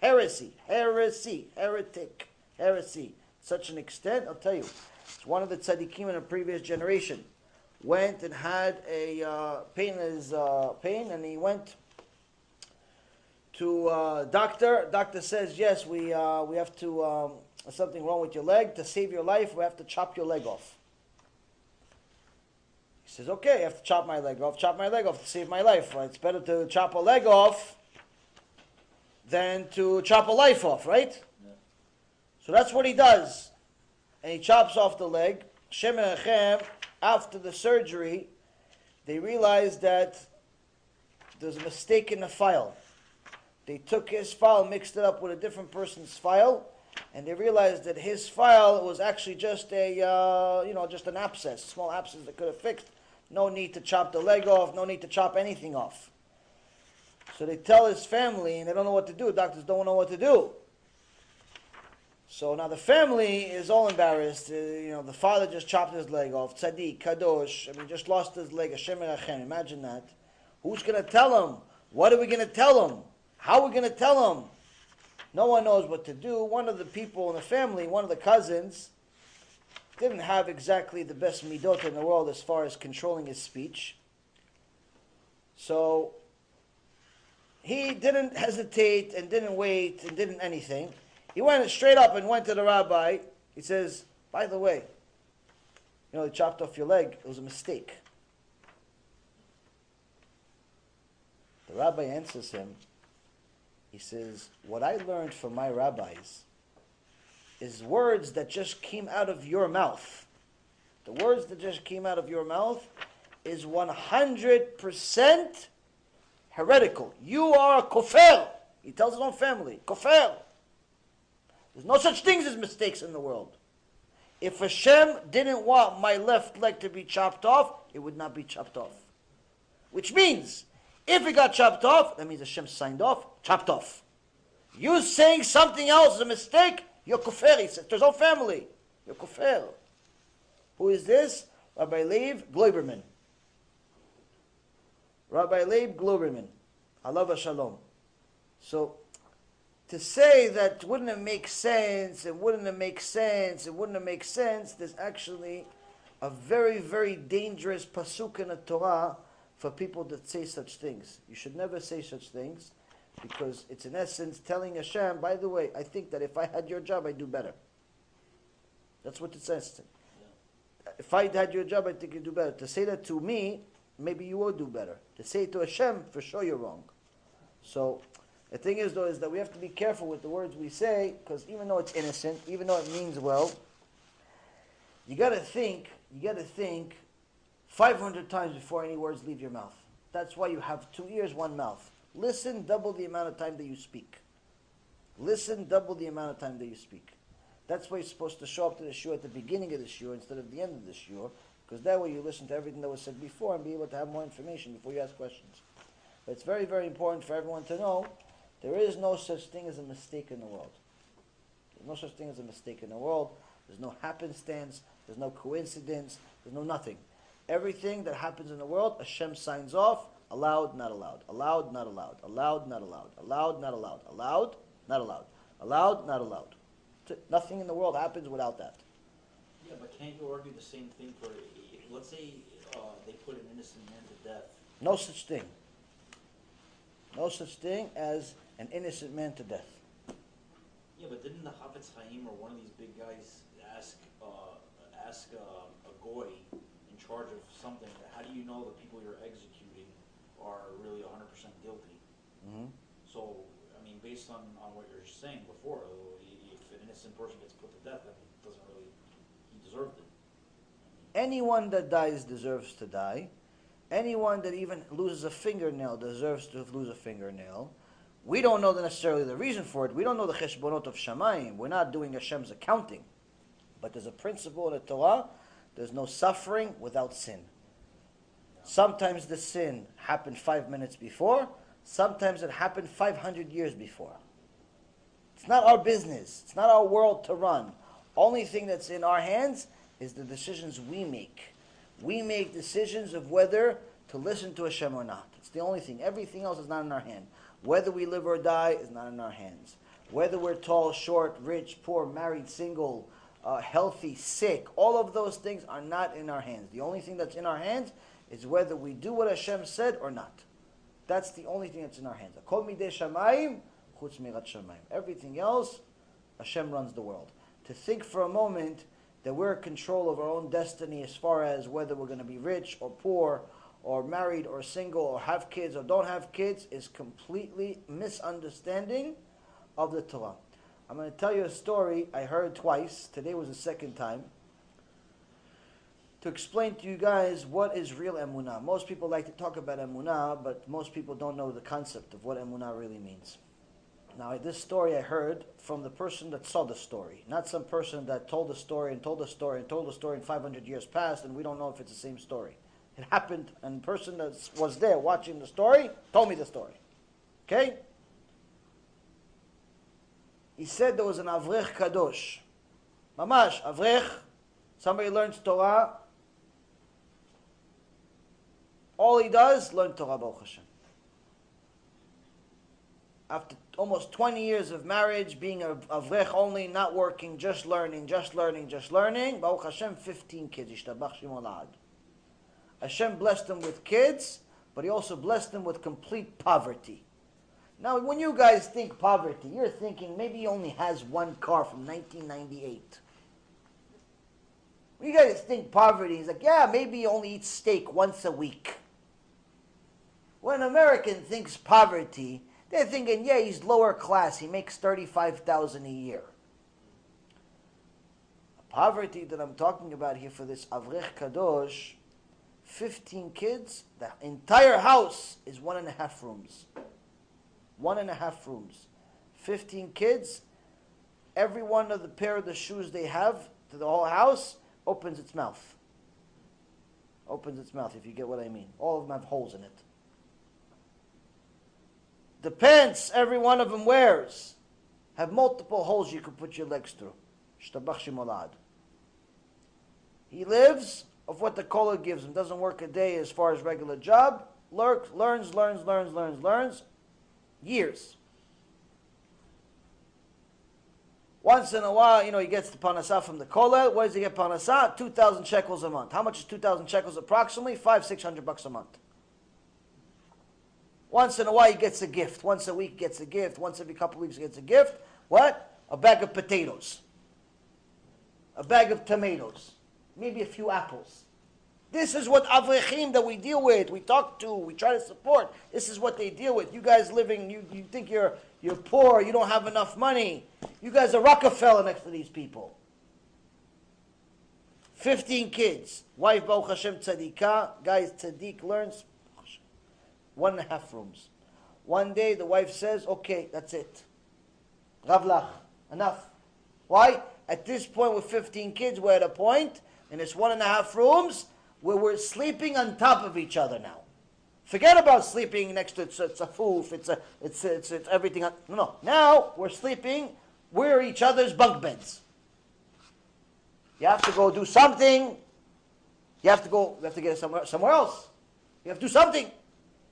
Heresy, heresy, heretic, heresy. Such an extent, I'll tell you. One of the tzaddikim in a previous generation. Went and had a uh, pain in his uh, pain, and he went to uh, doctor. Doctor says, yes, we uh, we have to. Um, something wrong with your leg. To save your life, we have to chop your leg off. He says, okay, I have to chop my leg off. Chop my leg off to save my life. Right? It's better to chop a leg off than to chop a life off, right? Yeah. So that's what he does. And he chops off the leg. Shem and Achem, after the surgery, they realized that there's a mistake in the file. They took his file, mixed it up with a different person's file, and they realized that his file was actually just a, uh, you know, just an abscess, small abscess that could have fixed. No need to chop the leg off, no need to chop anything off. So they tell his family, and they don't know what to do. Doctors don't know what to do. So now the family is all embarrassed. Uh, you know, the father just chopped his leg off. Tzaddik, kadosh. I mean, just lost his leg. Hashem Erachem. Imagine that. Who's going to tell him? What are we going to tell him? How are we going to tell him? No one knows what to do. One of the people in the family, one of the cousins, didn't have exactly the best midot in the world as far as controlling his speech. So he didn't hesitate and didn't wait and didn't anything. He went straight up and went to the rabbi. He says, By the way, you know, they chopped off your leg. It was a mistake. The rabbi answers him. He says, What I learned from my rabbis is words that just came out of your mouth. The words that just came out of your mouth is 100% heretical. You are a kofel. He tells his own family, kofel. There's no such things as mistakes in the world. If Hashem didn't want my left leg to be chopped off, it would not be chopped off. Which means, if it got chopped off, that means Hashem signed off, chopped off. You saying something else is a mistake, you're kufir, he says, to his own family. You're kufir. Who is this? Rabbi Leib Gloiberman. Rabbi Leib Gloiberman. Alav HaShalom. So, to say that wouldn't it make sense, and wouldn't it make sense, and wouldn't it make sense, there's actually a very, very dangerous pasuk in the Torah for people that say such things. You should never say such things because it's in essence telling Hashem, by the way, I think that if I had your job, I'd do better. That's what it says. If I had your job, I think you'd do better. To say that to me, maybe you will do better. To say it to Hashem, for sure you're wrong. So the thing is, though, is that we have to be careful with the words we say, because even though it's innocent, even though it means well, you got to think. You got to think 500 times before any words leave your mouth. That's why you have two ears, one mouth. Listen double the amount of time that you speak. Listen double the amount of time that you speak. That's why you're supposed to show up to the shul at the beginning of the shul instead of the end of the shul, because that way you listen to everything that was said before and be able to have more information before you ask questions. But it's very, very important for everyone to know there is no such thing as a mistake in the world. There's no such thing as a mistake in the world. There's no happenstance. There's no coincidence. There's no nothing. Everything that happens in the world, Hashem signs off. Allowed, not allowed. Allowed, not allowed. Allowed, not allowed. Allowed, not allowed. Allowed, not allowed. Allowed, not allowed. Nothing in the world happens without that. Yeah, but can't you argue the same thing for, let's say uh, they put an innocent man to death? No such thing. No such thing as an innocent man to death. Yeah, but didn't the Chafetz Chaim or one of these big guys ask uh, ask uh, a goy in charge of something? How do you know the people you're executing are really 100% guilty? Mm-hmm. So, I mean, based on, on what you're saying before, if an innocent person gets put to death, then it doesn't really he deserved it. Anyone that dies deserves to die. Anyone that even loses a fingernail deserves to lose a fingernail. We don't know necessarily the reason for it. We don't know the cheshbonot of Shamayim. We're not doing Hashem's accounting. But there's a principle in the Torah there's no suffering without sin. Sometimes the sin happened five minutes before, sometimes it happened 500 years before. It's not our business, it's not our world to run. Only thing that's in our hands is the decisions we make. We make decisions of whether to listen to Hashem or not. It's the only thing. Everything else is not in our hand. Whether we live or die is not in our hands. Whether we're tall, short, rich, poor, married, single, uh, healthy, sick, all of those things are not in our hands. The only thing that's in our hands is whether we do what Hashem said or not. That's the only thing that's in our hands. Everything else, Hashem runs the world. To think for a moment that we're in control of our own destiny as far as whether we're going to be rich or poor or married or single or have kids or don't have kids is completely misunderstanding of the Torah. I'm going to tell you a story I heard twice. Today was the second time. To explain to you guys what is real emunah. Most people like to talk about emunah, but most people don't know the concept of what emunah really means. Now, this story I heard from the person that saw the story, not some person that told the story and told the story and told the story in 500 years past, and we don't know if it's the same story. It happened, and the person that was there watching the story told me the story. Okay? He said there was an Avrech Kadosh. Mamash, Avrech, somebody learns Torah. All he does, learn Torah Baruch Hashem. After almost 20 years of marriage, being a Avrech only, not working, just learning, just learning, just learning, Baruch Hashem, 15 kids. Ishtabach Shimon Hashem blessed them with kids, but he also blessed them with complete poverty. Now, when you guys think poverty, you're thinking maybe he only has one car from 1998. When you guys think poverty, he's like, yeah, maybe he only eats steak once a week. When an American thinks poverty, they're thinking, yeah, he's lower class. He makes 35000 a year. The poverty that I'm talking about here for this Avrech Kadosh 15 kids, the entire house is one and a half rooms. One and a half rooms. 15 kids, every one of the pair of the shoes they have to the whole house opens its mouth. Opens its mouth, if you get what I mean. All of them have holes in it. The pants every one of them wears have multiple holes you can put your legs through. He lives of what the kollel gives him. Doesn't work a day as far as regular job. Lurks, learns, learns, learns, learns, learns. Years. Once in a while, you know, he gets the panasah from the kollel. Where does he get panasah? 2,000 shekels a month. How much is 2,000 shekels approximately? Five, 600 bucks a month. Once in a while, he gets a gift. Once a week, gets a gift. Once every couple weeks, he gets a gift. What? A bag of potatoes. A bag of tomatoes maybe a few apples. This is what avrechim that we deal with, we talk to, we try to support. This is what they deal with. You guys living, you, you think you're, you're poor, you don't have enough money. You guys are Rockefeller next to these people. 15 kids. Wife Baruch Hashem Tzadikah. Guys, Tzadik learns one and a half rooms. One day the wife says, okay, that's it. Ravlach, enough. Why? At this point with 15 kids, we're at a point in this one and a half rooms where we're sleeping on top of each other now. Forget about sleeping next to it's, it's a foof, it's a it's it's, it's everything. No, no. Now we're sleeping. We're each other's bunk beds. You have to go do something. You have to go. You have to get somewhere somewhere else. You have to do something.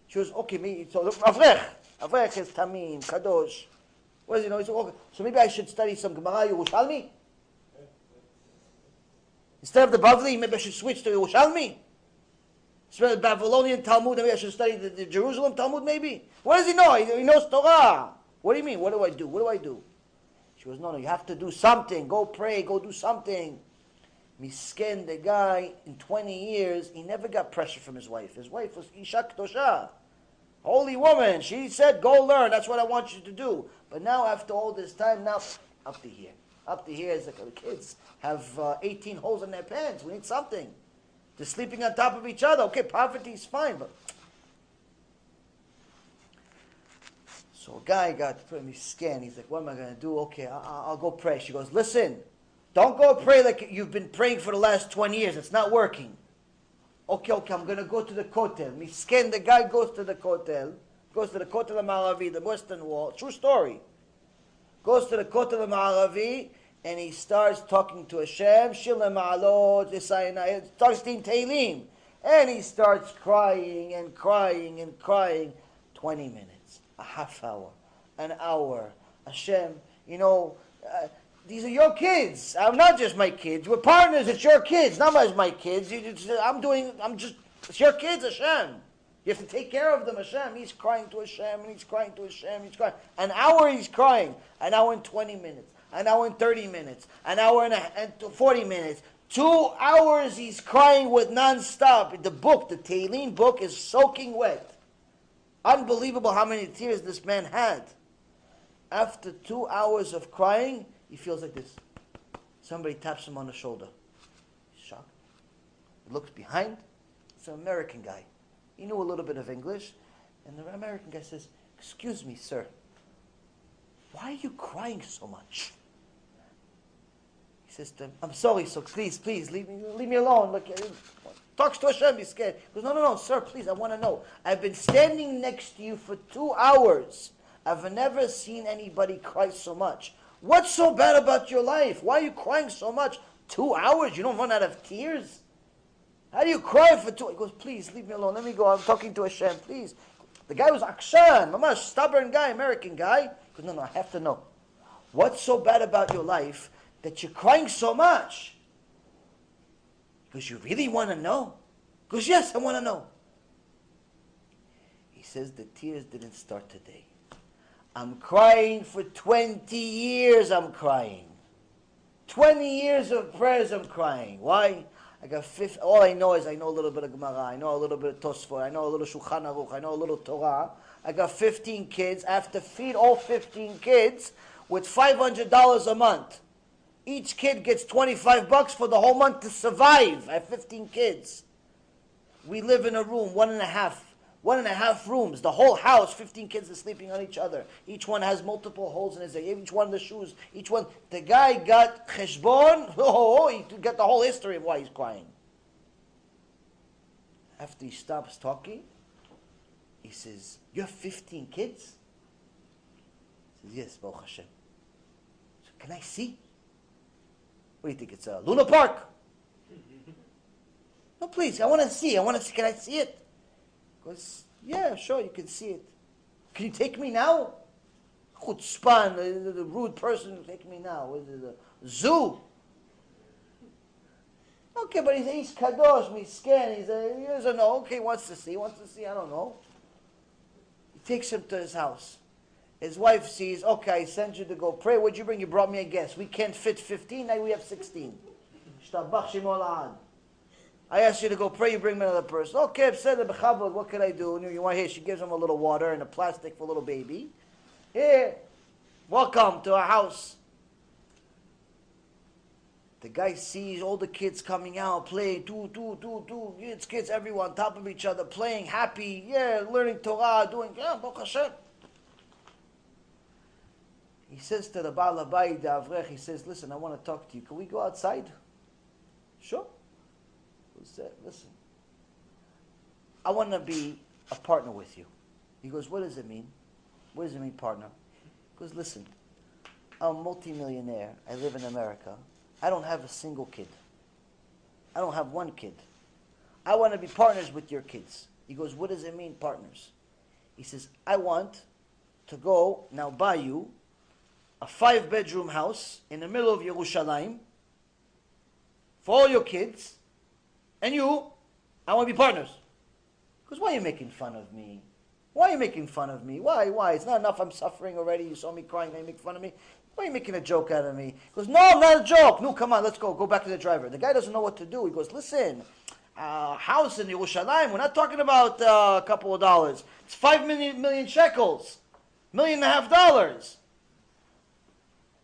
She was okay. Me so avrech. Avrech is tamim kadosh. What does he know? He said, okay, so maybe I should study some Gemara Yerushalmi. Instead of the Bavli, maybe I should switch to Yerushalmi. Instead of the Babylonian Talmud, maybe I should study the, the, Jerusalem Talmud, maybe. What does he know? He, he knows Torah. What do you mean? What do I do? What do I do? She goes, no, no, you have to do something. Go pray, go do something. Misken, the guy, in 20 years, he never got pressure from his wife. His wife was Isha Tosha. Holy woman. She said, go learn. That's what I want you to do. But now, after all this time, now, up to here. Up to here the kids have uh, 18 holes in their pants. We need something. They're sleeping on top of each other. Okay, poverty is fine, but. So a guy got pretty scared. He's like, what am I going to do? Okay, I'll, I'll go pray. She goes, listen, don't go pray like you've been praying for the last 20 years. It's not working. Okay, okay, I'm going to go to the kotel. Misken, the guy goes to the kotel, goes to the kotel Maravi, the western wall. True story. Goes to the kotel Maravi, and he starts talking to Hashem, Shir HaMa'alot, starts in Tehillim, and he starts crying and crying and crying. 20 minutes, a half hour, an hour. Hashem, you know, uh, these are your kids. I'm not just my kids. We're partners. It's your kids, not as my kids. I'm doing, I'm just, it's your kids, Hashem. You have to take care of them, Hashem. He's crying to Hashem, and he's crying to Hashem, he's crying. An hour he's crying, an hour and 20 minutes an hour and 30 minutes, an hour and, a, and 40 minutes. Two hours he's crying with non-stop. The book, the Tehillim book, is soaking wet. Unbelievable how many tears this man had. After two hours of crying, he feels like this. Somebody taps him on the shoulder. He's shocked. He looks behind. It's an American guy. He knew a little bit of English. And the American guy says, Excuse me, sir. Why are you crying so much? Him, I'm sorry, so please, please, leave me, leave me alone. Look, uh, talks to Hashem, be scared. He goes, no, no, no, sir, please, I want to know. I've been standing next to you for two hours. I've never seen anybody cry so much. What's so bad about your life? Why are you crying so much? Two hours? You don't run out of tears? How do you cry for two? He goes, please, leave me alone. Let me go. I'm talking to Hashem, please. The guy was Akshan, mamash, stubborn guy, American guy. He goes, no, no, I have to know. What's so bad about your life that you're crying so much? Because you really want to know? Because yes, I want to know. He says the tears didn't start today. I'm crying for 20 years, I'm crying. 20 years of prayers, I'm crying. Why? I got fifth, all I know is I know a little bit of Gemara, I know a little bit of Tosfot, I know a little Shulchan Aruch, I know a little Torah. I got 15 kids. I have to feed all 15 kids with $500 a month. Each kid gets 25 bucks for the whole month to survive. I have 15 kids. We live in a room, one and a half, one and a half rooms. The whole house, 15 kids are sleeping on each other. Each one has multiple holes in his leg. Each one the shoes, each one. The guy got cheshbon. Oh, oh, oh, he got the whole history of why he's crying. After he stops talking, he says, You have 15 kids? He says, Yes, Baruch Hashem. So, can I see? What do you think? It's a Luna Park? no, please. I want to see. I want to see. Can I see it? Goes, Yeah, sure, you can see it. Can you take me now? Chutzpan, the, the rude person, take me now. The zoo? Okay, but he's, he's kadosh, he's a, he doesn't know. Okay, wants to see. Wants to see. I don't know. He takes him to his house. His wife sees, okay, I sent you to go pray. What'd you bring? You brought me a guest. We can't fit 15, now we have 16. I asked you to go pray, you bring me another person. Okay, I've said what can I do? You want here? She gives him a little water and a plastic for a little baby. Here, welcome to our house. The guy sees all the kids coming out, playing, two, two, two, two, kids, kids, everyone on top of each other, playing, happy, yeah, learning Torah, doing, yeah, Baruch Hashem. He says to the Baal Abayit, the Avrech, he says, listen, I want to talk to you. Can we go outside? Sure. He said, listen, I want to be a partner with you. He goes, what does it mean? What does it mean, partner? He goes, listen, I'm a multimillionaire. I live in America. I don't have a single kid. I don't have one kid. I want to be partners with your kids. He goes, what does it mean, partners? He says, I want to go now buy you a five bedroom house in the middle of Yerushalayim for all your kids, and you, I want to be partners. Because why are you making fun of me? Why are you making fun of me? Why? Why? It's not enough I'm suffering already. You saw me crying, now you make fun of me. Why are you making a joke out of me? He goes, No, not a joke. No, come on, let's go. Go back to the driver. The guy doesn't know what to do. He goes, Listen, uh, house in Yerushalayim, we're not talking about uh, a couple of dollars. It's five million, million shekels, million and a half dollars.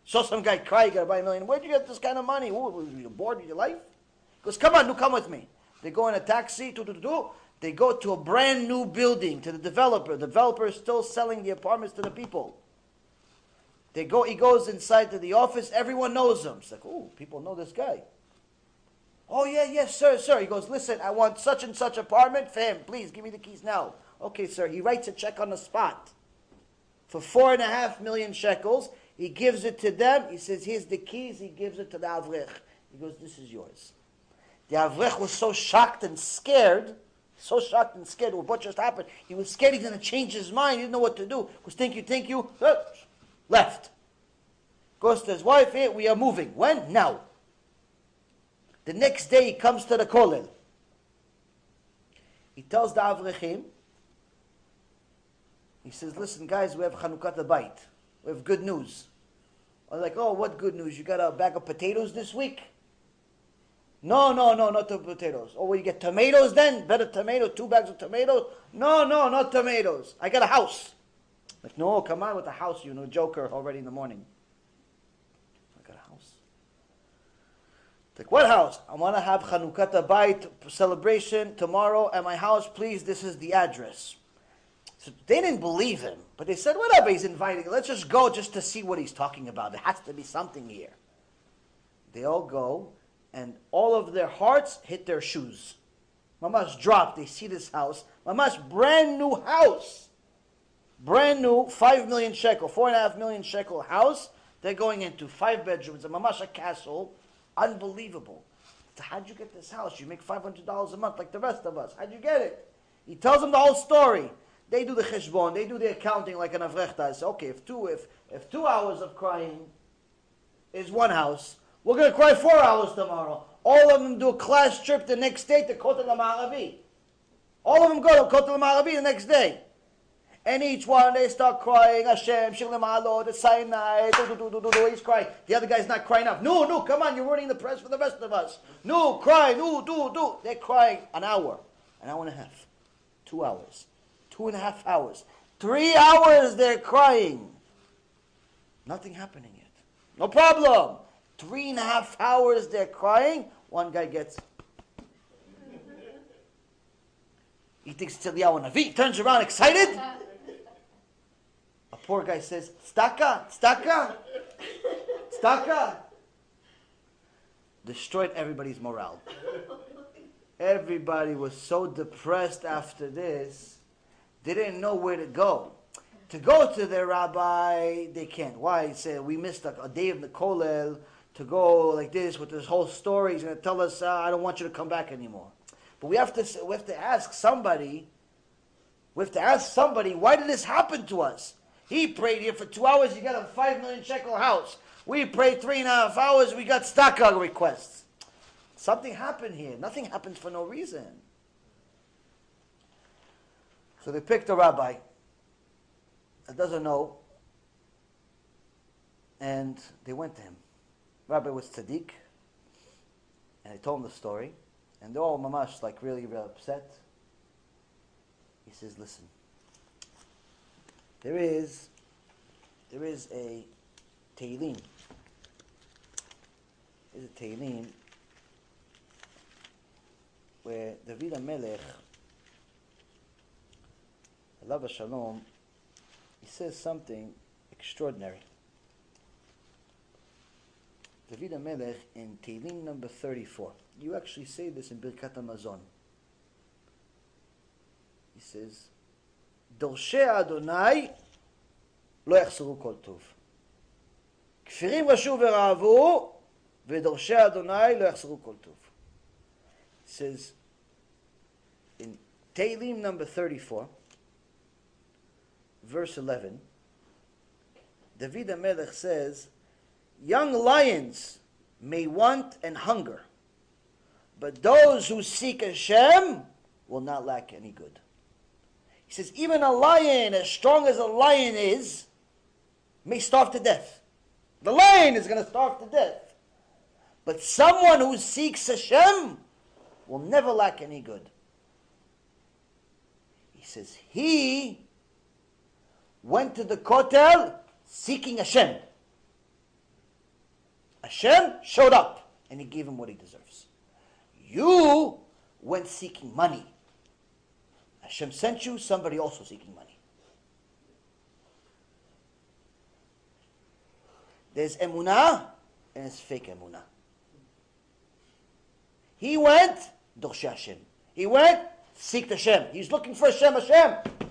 Saw some guy cry, you gotta buy a million. Where'd you get this kind of money? Ooh, you bored with your life? He goes, come on, no, come with me. They go in a taxi, Do do do. they go to a brand new building to the developer. The developer is still selling the apartments to the people. They go, he goes inside to the office, everyone knows him. It's like, oh, people know this guy. Oh, yeah, yes, sir, sir. He goes, listen, I want such and such apartment. Fam, please, give me the keys now. Okay, sir. He writes a check on the spot for four and a half million shekels. He gives it to them. He says, Here's the keys. He gives it to the Avrech. He goes, This is yours. The Avrech was so shocked and scared, so shocked and scared with what just happened. He was scared he's going to change his mind. He didn't know what to do. He goes, Thank you, thank you. Left. Goes to his wife, Here, we are moving. When? Now. The next day he comes to the kollel. He tells the Avrechim, he says, Listen, guys, we have Chanukah Bayit. We have good news. I was like, oh, what good news? You got a bag of potatoes this week? No, no, no, not the potatoes. Oh, you get tomatoes then? Better tomato, two bags of tomatoes? No, no, not tomatoes. I got a house. Like, no, come on with the house, you know, joker already in the morning. I got a house. Like, what house? I want to have Chanukat Bayit celebration tomorrow at my house. Please, this is the address. So they didn't believe him, but they said, whatever, he's inviting. Let's just go just to see what he's talking about. There has to be something here. They all go, and all of their hearts hit their shoes. Mamash dropped. They see this house. Mamash brand new house. Brand new, five million shekel, four and a half million shekel house. They're going into five bedrooms, a mamash a castle. Unbelievable. So how'd you get this house? You make five hundred dollars a month like the rest of us. How'd you get it? He tells them the whole story. They do the cheshbon, they do the accounting like an avrechta. I say, okay, if two if if two hours of crying is one house, we're gonna cry four hours tomorrow. All of them do a class trip the next day to Kotel Ma'aravi. All of them go to Kotel Ma'aravi the next day. And each one they start crying, Hashem, Shilim Alo, the Sinai, do, do, do, do, do, he's crying. The other guy's not crying up. No, no, come on, you're ruining the press for the rest of us. No, cry, no, do, do. They're crying an hour, an hour and a half, two hours, two and a half hours, three hours they're crying. Nothing happening yet. No problem. Three and a half hours they're crying. One guy gets. He thinks it's Eliyahu Navi. Turns around excited. A poor guy says, Staka, staka, staka. Destroyed everybody's morale. Everybody was so depressed after this, they didn't know where to go. To go to their rabbi, they can't. Why? He said, we missed a, a day of the kollel to go like this with this whole story. He's going to tell us, uh, I don't want you to come back anymore. But we have to, we have to ask somebody, we have to ask somebody, why did this happen to us? He prayed here for two hours, he got a five million shekel house. We prayed three and a half hours, we got staka requests. Something happened here. Nothing happens for no reason. So they picked a rabbi that doesn't know, and they went to him. Rabbi was tzaddik, and they told him the story, and they're all mamash like really, really upset. He says, "Listen, there is, there is a Tehillim. There's a Tehillim where David HaMelech, Love Shalom, he says something extraordinary. David Melech in Tehillim number 34. You actually say this in Birkat HaMazon. He says, דורשי Adonai, lo יחסרו kol טוב. Kfirim רשו v'raavu ודורשי Adonai lo יחסרו kol טוב. He says in Tehillim number 34, verse 11, David HaMelech says, Young lions may want and hunger, but those who seek Hashem will not lack any good. He says, even a lion, as strong as a lion is, may starve to death. The lion is going to starve to death. But someone who seeks Hashem will never lack any good. He says, he went to the Kotel seeking Hashem. Hashem showed up and he gave him what he deserves. You went seeking money. Hashem sent you somebody also seeking money. There's emunah and there's fake emunah. He went, Dorshe Hashem. He went, seek Hashem. He's looking for Hashem, Hashem.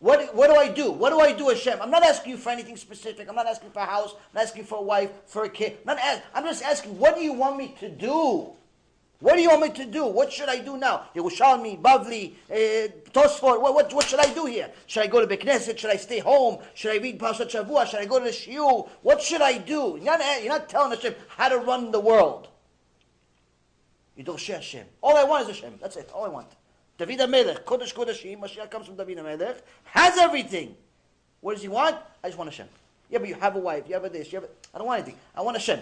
What, what do I do? What do I do, Hashem? I'm not asking you for anything specific. I'm not asking for a house. I'm not asking for a wife, for a kid. I'm, not ask, I'm just asking, what do you want me to do? What do you want me to do? What should I do now? Yerushalmi, Bavli, uh, Tosfot, what, what, what should I do here? Should I go to Bekneset? Should I stay home? Should I read Parashat Shavua? Should I go to the Shiur? What should I do? You're not, you're not telling Hashem how to run the world. You don't share Hashem. All I want is Hashem. That's it. All I want. David HaMelech, Kodesh Kodeshim, Mashiach comes from David HaMelech, has everything. What does he want? I just want Hashem. Yeah, but you have a wife, you have a this, you have a, I don't want anything. I want Hashem.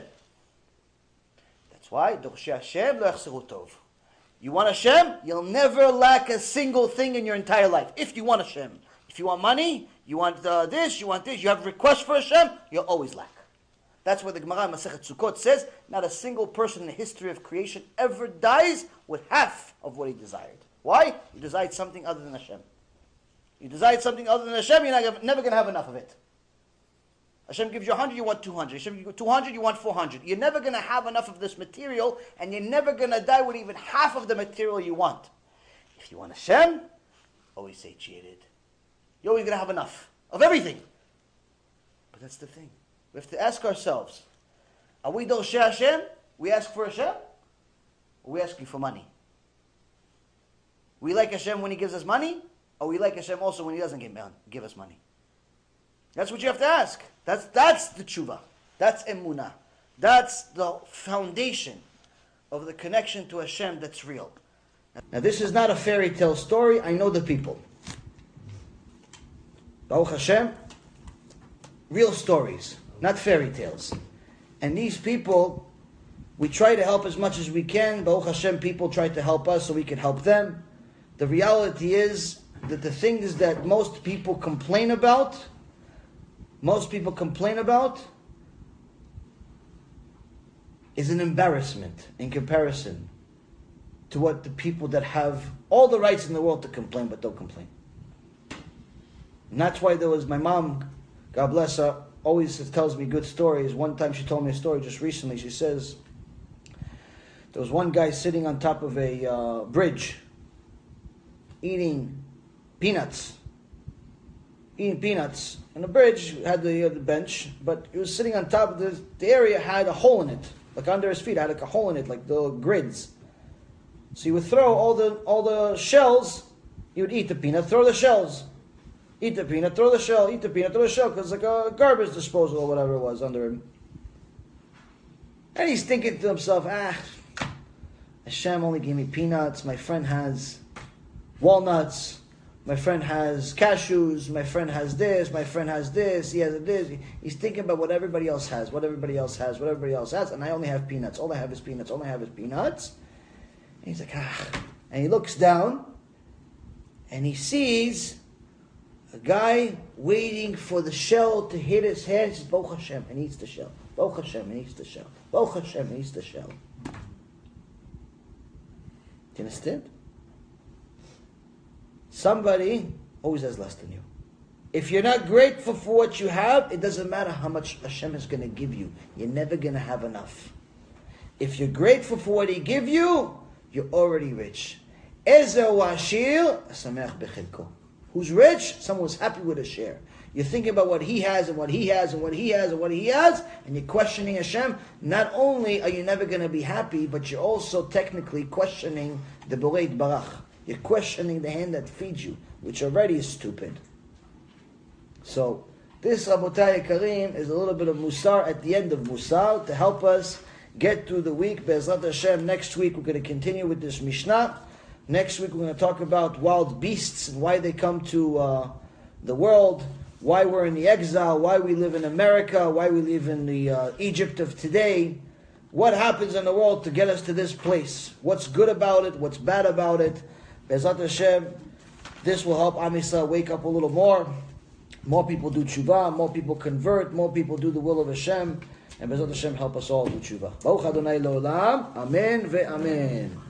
That's why, Dorshe Hashem lo tov. You want Hashem, you'll never lack a single thing in your entire life. If you want Hashem. If you want money, you want uh, this, you want this, you have requests for Hashem, you'll always lack. That's why the Gemara Masechet Sukkot says, not a single person in the history of creation ever dies with half of what he desired. Why? You desired something other than Hashem. You desired something other than Hashem, you're not, never going to have enough of it. Hashem gives you 100, you want 200. Hashem gives you 200, you want 400. You're never going to have enough of this material, and you're never going to die with even half of the material you want. If you want Hashem, always satiated. You're always going to have enough of everything. But that's the thing. We have to ask ourselves, are we Dolshei Hashem? We ask for Hashem? Or we asking for money? We like Hashem when He gives us money? Or we like Hashem also when He doesn't give, us money? That's what you have to ask. That's, that's the tshuva. That's emunah. That's the foundation of the connection to Hashem that's real. Now, this is not a fairy tale story. I know the people. Baruch Hashem, real stories, not fairy tales. And these people, we try to help as much as we can. Baruch Hashem, people try to help us so we can help them. The reality is that the things that most people complain about, most people complain about, is an embarrassment in comparison to what the people that have all the rights in the world to complain but don't complain. And that's why there was my mom, God bless her, always tells me good stories. One time she told me a story just recently. She says there was one guy sitting on top of a uh, bridge eating peanuts. Eating peanuts. And the bridge had the, uh, the bench, but he was sitting on top of the, the area had a hole in it like under his feet, had like a hole in it, like the grids. So he would throw all the all the shells. He would eat the peanut, throw the shells, eat the peanut, throw the shell, eat the peanut, throw the shell, because like a garbage disposal or whatever it was under him. And he's thinking to himself, ah, Hashem only gave me peanuts. My friend has walnuts. My friend has cashews. My friend has this. My friend has this. He has this. He's thinking about what everybody else has, what everybody else has, what everybody else has, and I only have peanuts. All I have is peanuts. All I have is peanuts. And he's like, ah. And he looks down and he sees a guy waiting for the shell to hit his head. He says, Baruch Hashem, and eats the shell. Baruch Hashem, and eats the shell. Baruch Hashem, and eats the shell. Do you understand? Somebody always has less than you. If you're not grateful for what you have, it doesn't matter how much Hashem is going to give you. You're never going to have enough. If you're grateful for what He give you, you're already rich. Who's rich? Someone who's happy with a share. You're thinking about what he has and what he has and what he has and what he has, and you're questioning Hashem. Not only are you never going to be happy, but you're also technically questioning the Borei Yitbarach. You're questioning the hand that feeds you, which already is stupid. So, this Rabotai Karim is a little bit of Musar at the end of Musar to help us get through the week. Be'ezrat Hashem, next week we're going to continue with this Mishnah. Next week we're going to talk about wild beasts and why they come to uh, the world, why we're in the exile, why we live in America, why we live in the uh, Egypt of today. What happens in the world to get us to this place? What's good about it? What's bad about it? Be'ezrat Hashem, this will help Am Yisrael wake up a little more. More people do tshuva, more people convert, more people do the will of Hashem, and Be'ezrat Hashem help us all do tshuva. Baruch Adonai Amen ve'amen.